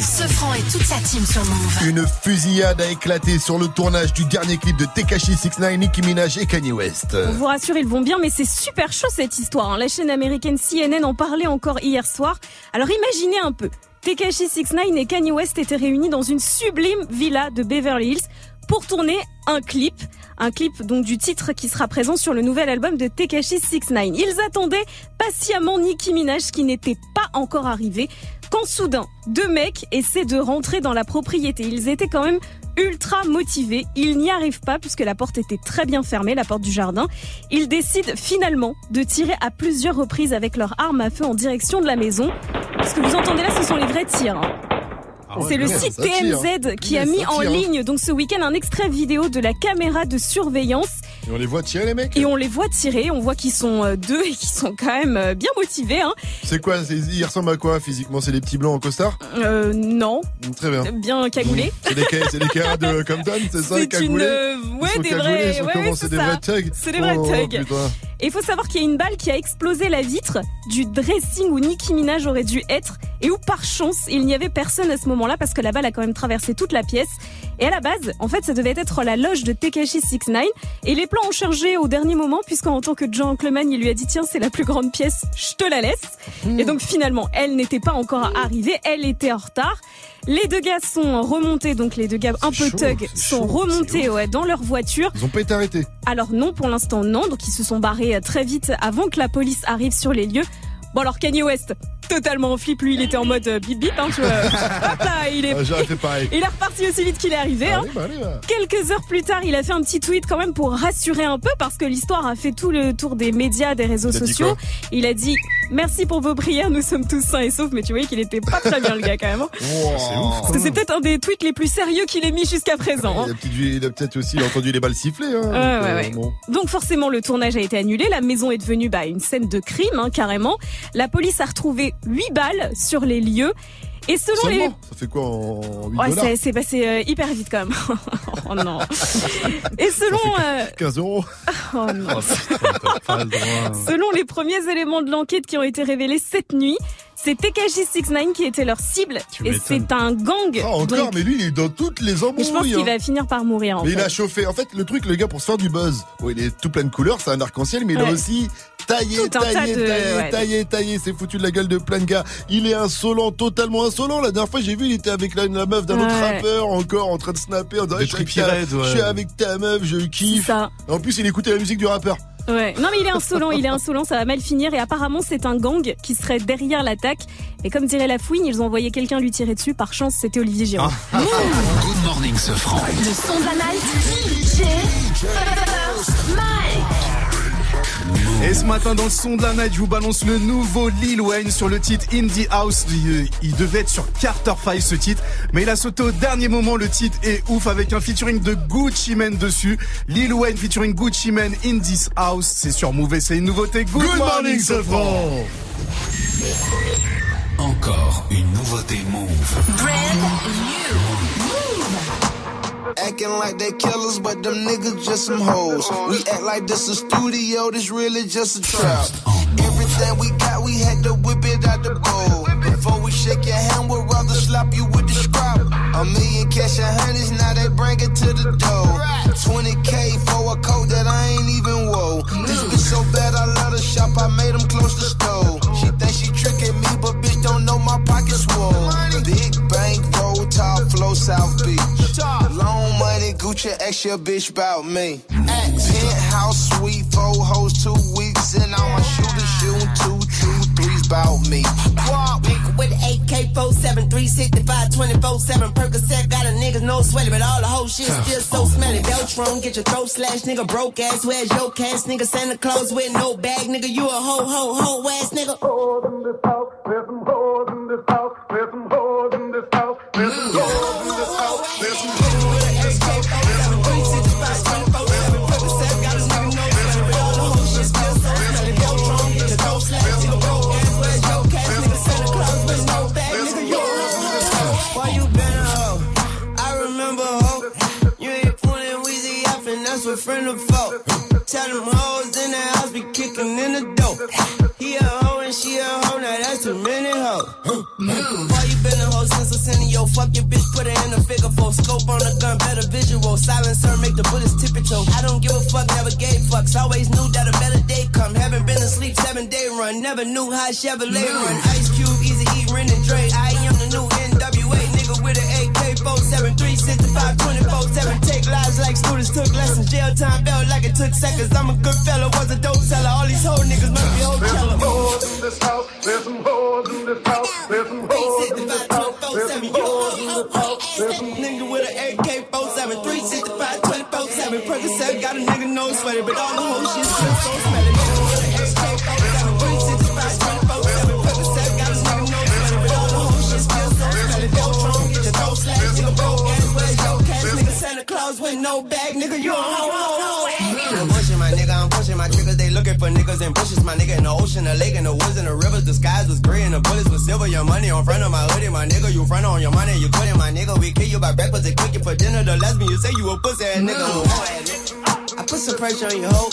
Speaker 6: Ce franc et toute sa team sur Move.
Speaker 2: Une fusillade a éclaté sur le tournage du dernier clip de Tekashi 69, Nicki Minaj et Kanye West.
Speaker 9: On vous rassure, ils vont bien, mais c'est super chaud cette histoire. hein. La chaîne américaine CNN en parlait encore hier soir. Alors imaginez un peu. Tekashi 69 et Kanye West étaient réunis dans une sublime villa de Beverly Hills pour tourner un clip. Un clip donc du titre qui sera présent sur le nouvel album de Tekashi 69. Ils attendaient patiemment Nicki Minaj qui n'était pas encore arrivé quand soudain deux mecs essaient de rentrer dans la propriété. Ils étaient quand même ultra motivés. Ils n'y arrivent pas puisque la porte était très bien fermée, la porte du jardin. Ils décident finalement de tirer à plusieurs reprises avec leur arme à feu en direction de la maison. Ce que vous entendez là, ce sont les vrais tirs. hein.
Speaker 2: Ah ouais,
Speaker 9: C'est le site. TMZ qui a mis en
Speaker 2: hein.
Speaker 9: ligne donc ce week-end un extrait vidéo de la caméra de surveillance
Speaker 2: Et on les voit tirer les mecs
Speaker 9: et on les voit tirer. On voit qu'ils sont euh, deux et qu'ils sont quand même euh, bien motivés. Hein.
Speaker 2: C'est quoi c'est- Ils ressemblent à quoi physiquement? C'est les petits blancs en costard?
Speaker 9: Euh, non,
Speaker 2: Très bien.
Speaker 9: bien cagoulés.
Speaker 2: C'est ca- c'est les caras de Compton, c'est ça,
Speaker 9: C'est une, euh, ouais, des vrais- ouais,
Speaker 2: C'est
Speaker 9: c'est
Speaker 2: des vrais thugs?
Speaker 9: C'est des vrais
Speaker 2: Oh,
Speaker 9: thugs. Et il faut savoir qu'il y a une balle qui a explosé la vitre du dressing où Nicki Minaj aurait dû être et où par chance il n'y avait personne à ce moment-là parce que la balle a quand même traversé toute la pièce. Et à la base, en fait, ça devait être la loge de Tekashi 69 et les plans ont changé au dernier moment puisqu'en tant que John Cleman, il lui a dit tiens c'est la plus grande pièce, je te la laisse. Et donc finalement, elle n'était pas encore arrivée, elle était en retard. Les deux gars sont remontés, donc les deux gars un peu
Speaker 2: chaud,
Speaker 9: thug sont
Speaker 2: chaud,
Speaker 9: remontés ouais, dans leur voiture.
Speaker 2: Ils ont pas été arrêtés.
Speaker 9: Alors non, pour l'instant non, donc ils se sont barrés euh, très vite avant que la police arrive sur les lieux. Bon alors Kanye West, totalement en flip. Lui, il était en mode euh, bip bip. Hein, tu vois. (laughs) Hop là, il est.
Speaker 2: Ah.
Speaker 9: Il est reparti aussi vite qu'il est arrivé. hein.
Speaker 2: Bah, allez, bah.
Speaker 9: Quelques heures plus tard, il a fait un petit tweet quand même pour rassurer un peu parce que l'histoire a fait tout le tour des médias, des réseaux
Speaker 2: Il
Speaker 9: sociaux. Il a dit merci pour vos prières, nous sommes tous sains et saufs. Mais tu voyais qu'il était pas très bien le gars quand même. hein. (laughs)
Speaker 2: C'est ouf.
Speaker 9: Parce que c'est peut-être un des tweets les plus sérieux qu'il ait mis jusqu'à présent. hein.
Speaker 2: Il a peut-être a peut-être aussi entendu les balles siffler. Hein, donc,
Speaker 9: ouais,
Speaker 2: euh,
Speaker 9: ouais.
Speaker 2: bon.
Speaker 9: Donc forcément, le tournage a été annulé. La maison est devenue bah, une scène de crime, hein, carrément. La police a retrouvé 8 balles sur les lieux. Et selon les...
Speaker 2: Seulement Ça fait quoi en 8
Speaker 9: Ouais,
Speaker 2: dollars
Speaker 9: c'est- passé euh, hyper vite quand même. (laughs) oh non. Et selon... euh,
Speaker 2: 15 euros (laughs)
Speaker 9: Oh non. Selon les premiers éléments de l'enquête qui ont été révélés cette nuit, c'est TKJ69 qui était leur cible
Speaker 2: Tu
Speaker 9: et c'est un gang.
Speaker 2: Ah, encore,
Speaker 9: Donc,
Speaker 2: mais lui, il est dans toutes les
Speaker 9: mais je pense
Speaker 2: embrouilles.
Speaker 9: qu'il
Speaker 2: hein.
Speaker 9: va finir par mourir en
Speaker 2: Mais
Speaker 9: fait.
Speaker 2: il a chauffé. En fait, le truc, le gars, pour se faire du buzz, bon, il est tout plein de couleurs, c'est un arc-en-ciel, mais il a
Speaker 9: Ouais.
Speaker 2: aussi taillé, taillé,
Speaker 9: de-
Speaker 2: taillé,
Speaker 9: ouais.
Speaker 2: taillé, taillé. C'est foutu de la gueule de plein de gars. Il est insolent, totalement insolent. La dernière fois, j'ai vu, il était avec la, la meuf d'un autre
Speaker 9: Ouais.
Speaker 2: rappeur, encore en train de snapper, en disant,
Speaker 26: Des
Speaker 2: je, suis avec
Speaker 26: trippy
Speaker 2: ta-
Speaker 26: red, ouais.
Speaker 2: je suis avec ta meuf, je kiffe. En plus, il écoutait la musique du rappeur.
Speaker 9: Ouais. Non mais il est insolent, il est insolent, ça va mal finir et apparemment c'est un gang qui serait derrière l'attaque. Et comme dirait la fouine, ils ont envoyé quelqu'un lui tirer dessus. Par chance, c'était Olivier Giroud.
Speaker 2: Ah.
Speaker 1: Good morning, ce franc.
Speaker 6: Le son de la night, DJ First Mike.
Speaker 26: Et ce matin, dans le son de la night, je vous balance le nouveau Lil Wayne sur le titre Indie House. Il, il devait être sur Carter 5 ce titre, mais il a sauté au dernier moment. Le titre est ouf avec un featuring de Gucci Mane dessus. Lil Wayne featuring Gucci Mane in this house. C'est sur Move et c'est une nouveauté. Good,
Speaker 2: Good morning,
Speaker 26: Sofran.
Speaker 1: Encore une nouveauté Move.
Speaker 37: Acting like they killers, but them niggas just some hoes. We act like this a studio, this really just a trap. Everything we got, we had to whip it out the bowl. Before we shake your hand, we'd rather slap you with the scrap. A million cash and honeys, now they bring it to the door. 20k for a coat that I ain't even wore. This bitch so bad, I let her shop, I made them close the store. Flow South Beach. Long money, Gucci, ask your bitch about me. Penthouse suite, four hoes, two weeks, and all my shooters shooting two, two, threes about me.
Speaker 36: Walk nigga with the AK 47, 365, 24 7. Percocet got a nigga no sweaty, but all the whole shit still so smelly. Beltron, get your throat slashed, nigga. Broke ass, where's your cash, nigga? Santa Claus with no bag, nigga. You a ho, ho, ho ass nigga.
Speaker 55: There's some hoes in this house. There's some hoes in this house. There's some hoes in this house.
Speaker 36: Off, and that's what friend of foe. Tell them hoes in the house be kicking in the door. He a hoe and she a hoe, now that's too many hoes. Why you been a hoe since yo? Fuck your bitch, put her in a figure four. Scope on the gun, better visual. Silencer, make the bullets tip it toe. I don't give a fuck, never gave fucks. Always knew that a better day come. Haven't been asleep seven day run. Never knew how Chevrolet run. Ice Cube, Easy E, Ren and Dre. I am the new NWA nigga with an AK 47, 365, 24 7. Take lives like students took lessons. Jail time felt like it took seconds. I'm a good fella, was a dope seller. All these whole niggas must be
Speaker 55: There's some hoes in this house. There's some hoes in this house. There's some hoes in this house. There's some hoes in this house. There's some
Speaker 36: Nigga with an AK 47, 365, 24 7. Percocet got a nigga no sweater, but all the whole shit still so Santa Claus with no bag, nigga you a hoe. I'm pushing my nigga, I'm pushing my triggers. They looking for niggas in bushes. My nigga in the ocean, the lake, in the woods, in the rivers. The skies was gray and the bullets was silver. Your money on front of my hoodie, my nigga. You front on your money, you quitting my nigga. We kill you by breakfast and cook you for dinner. The lesbian, you say you a pussy ass nigga. Nigga. I put some pressure on your hoe.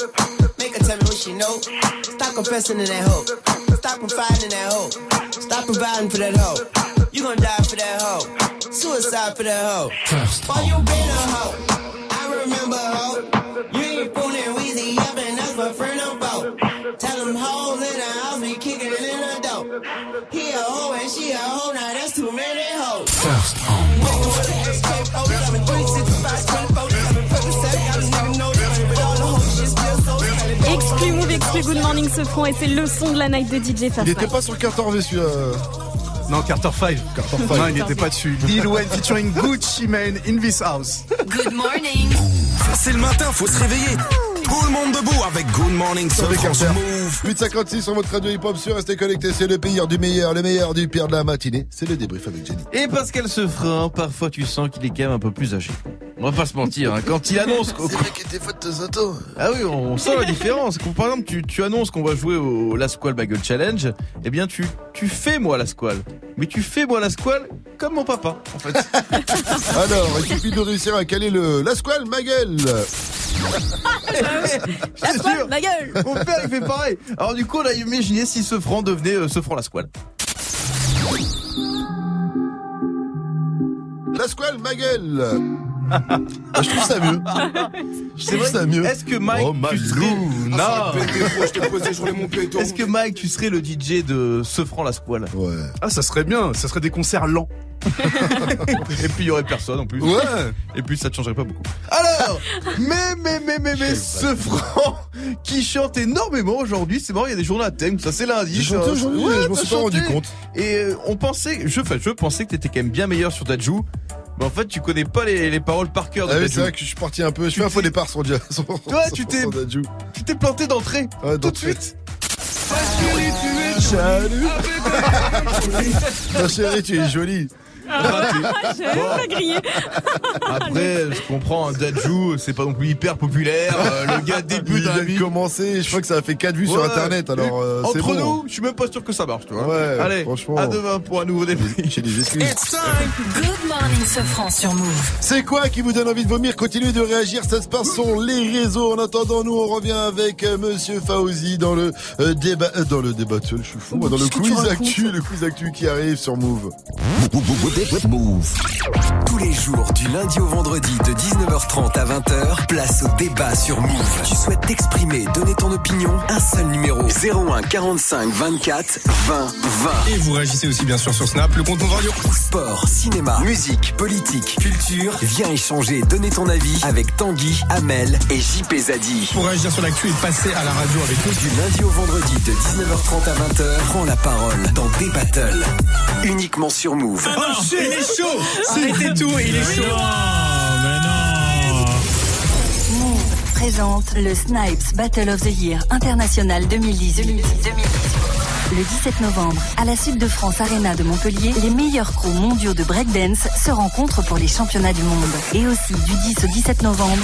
Speaker 36: Make her tell me what she know. Stop confessing in that hoe. Stop confiding in that hoe. Stop providing for that hoe. You gon' die for that hoe. Suicide for that hoe. Why you been a hoe? I remember hoe. You ain't fooling Weezy up and that's my friend about. Tell them hoes in the house be kicking it in the door. He a hoe and she a hoe, now that's too many hoes.
Speaker 1: First
Speaker 36: Nigga with an AK 47, 365, 24 7. Percocet got a nigga no sweater, but all the whole shit still so smelly.
Speaker 9: Exclu Move C'est Good Morning Sofran et c'est le son de la night de DJ
Speaker 2: Il pas sur le 14 celui-là.
Speaker 26: Non, Carter 5.
Speaker 2: Carter
Speaker 26: Non, il n'était pas dessus. Lil Wayne featuring Gucci Mane in this house.
Speaker 6: Good morning.
Speaker 1: C'est le matin, faut se réveiller. Tout le monde debout avec Good Morning sur France. Move.
Speaker 2: 856 sur votre radio hip-hop sur Restez connectés. C'est le pire du meilleur, le meilleur du pire de la matinée. C'est le débrief avec Jenny.
Speaker 8: Et Pascal Sefranc, parfois tu sens qu'il est quand même un peu plus âgé. On va pas se mentir, hein, quand il annonce
Speaker 2: C'est vrai qu'il était faute de temps.
Speaker 8: Ah oui, on sent la différence. Quand, par exemple, tu, tu annonces qu'on va jouer au La Squale Bagel Challenge, eh bien tu, tu fais moi la squale. Mais tu fais moi la squale comme mon papa, en fait. (laughs)
Speaker 2: Alors, il suffit de réussir à caler le la squale ma gueule. (laughs)
Speaker 8: La squale, ma gueule Mon père, il fait pareil. Alors du coup, on a imaginé si Sefranc devenait euh, Sefranc la squale.
Speaker 2: La squale ma guelle. (laughs) Ah, je trouve ça mieux. Je trouve ça mieux.
Speaker 8: Est-ce que Mike,
Speaker 2: Oh,
Speaker 8: tu serais...
Speaker 2: Ah, ça répète des fois, je t'ai posé, je roulais mon péton.
Speaker 8: Est-ce que Mike, tu serais le DJ de Sefranc la squale?
Speaker 2: Ouais.
Speaker 26: Ah, ça serait bien. Ça serait des concerts lents. (laughs)
Speaker 8: Et puis il y aurait personne en plus.
Speaker 26: Ouais.
Speaker 8: Et puis ça ne changerait pas beaucoup. Alors, mais mais mais mais mais ce franc qui chante énormément aujourd'hui, c'est marrant, il y a des journaux à thème, ça c'est lundi.
Speaker 2: J'ai chanté aujourd'hui,
Speaker 8: Ouais,
Speaker 2: je m'en suis pas rendu compte.
Speaker 8: Et euh, on pensait, je, enfin, je pensais que t'étais quand même bien meilleur sur Dajou. Mais en fait, tu connais pas les, les paroles par cœur de
Speaker 2: Ah oui, c'est vrai que je suis parti un peu. Je fais un faux départ sur Dia. (laughs) sur-
Speaker 8: Toi, tu t'es, tu t'es planté d'entrée.
Speaker 2: Ouais,
Speaker 8: tout de suite.
Speaker 2: Salut. Ma chérie, tu es jolie. (laughs)
Speaker 9: J'avais pas grillé.
Speaker 8: Après, je comprends, hein, Dajou, c'est pas non plus hyper populaire. euh, le gars (laughs) débute
Speaker 2: Il vient
Speaker 8: vie.
Speaker 2: de commencer. Je crois que ça a fait 4 vues sur internet. Alors, euh, c'est
Speaker 8: Entre
Speaker 2: bon.
Speaker 8: nous, je suis même pas sûr que ça marche, tu vois.
Speaker 2: Ouais,
Speaker 8: Allez,
Speaker 2: franchement.
Speaker 8: à demain pour un nouveau débrief. (laughs)
Speaker 2: J'ai des excuses.
Speaker 6: Good morning Sofran sur Move.
Speaker 2: C'est quoi qui vous donne envie de vomir? Continuez de réagir, ça se passe sur les réseaux. En attendant, nous on revient avec euh, Monsieur Fauzi dans le euh, débat, euh, dans le débat. Je suis fou, moi, dans le quiz actu, le quiz actu qui arrive sur Move.
Speaker 7: Move. Tous les jours, du lundi au vendredi, de 19h30 à 20h, place au débat sur Move. Tu souhaites t'exprimer, donner ton opinion Un seul numéro 01 45 24 20 20.
Speaker 56: Et vous réagissez aussi bien sûr sur Snap, le compte Move Radio.
Speaker 7: Sport, cinéma, musique, politique, culture. Viens échanger, donner ton avis avec Tanguy, Amel et JP Zadi.
Speaker 56: Pour réagir sur l'actu et passer à la radio avec nous.
Speaker 7: Du lundi au vendredi de 19h30 à 20h, prends la parole dans des battles. Uniquement sur Move.
Speaker 56: Il est chaud. Arrêtez tout, il est chaud.
Speaker 25: Move présente le Snipes Battle of the Year International 2018. Le 17 novembre, à la Sud de France Arena de Montpellier, les meilleurs crews mondiaux de breakdance se rencontrent pour les championnats du monde. Et aussi, du 10 au 17 novembre,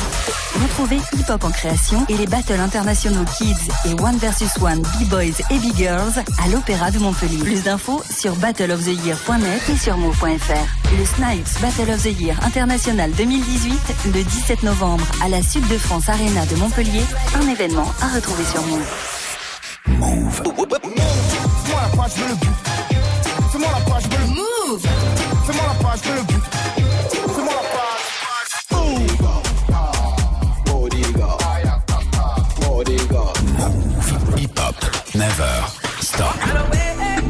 Speaker 25: retrouvez Hip Hop en création et les battles internationaux Kids et One vs One B-Boys et B-Girls à l'Opéra de Montpellier. Plus d'infos sur battleoftheyear.net et sur move.fr. Le Snipes Battle of the Year International 2018, le 17 novembre, à la Sud de France Arena de Montpellier, un événement à retrouver sur Move.
Speaker 15: Fais-moi la page, je veux le but. Fais-moi la page, je veux le Move. Fais-moi la page, je veux le but. Fais-moi la page.
Speaker 1: Hip hop, never stop.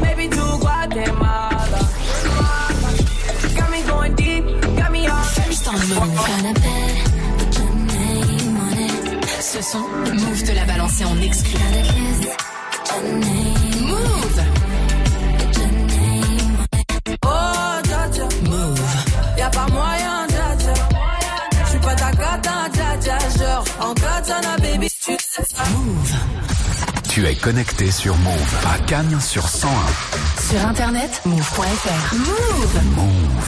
Speaker 12: Maybe to Guatemala. Got me going deep, got me off.
Speaker 6: First on Move. Ce son, Move te l'a balancé en exclu. Move.
Speaker 12: Oh, dja dja.
Speaker 6: Move.
Speaker 12: Y'a pas moyen, dja dja. J'suis pas ta cata, dja dja. Genre, en katana, baby, tu sais ça.
Speaker 6: Move.
Speaker 1: Tu es connecté sur Move à Cannes sur 101.
Speaker 6: Sur internet, move.fr. Move.
Speaker 1: Move.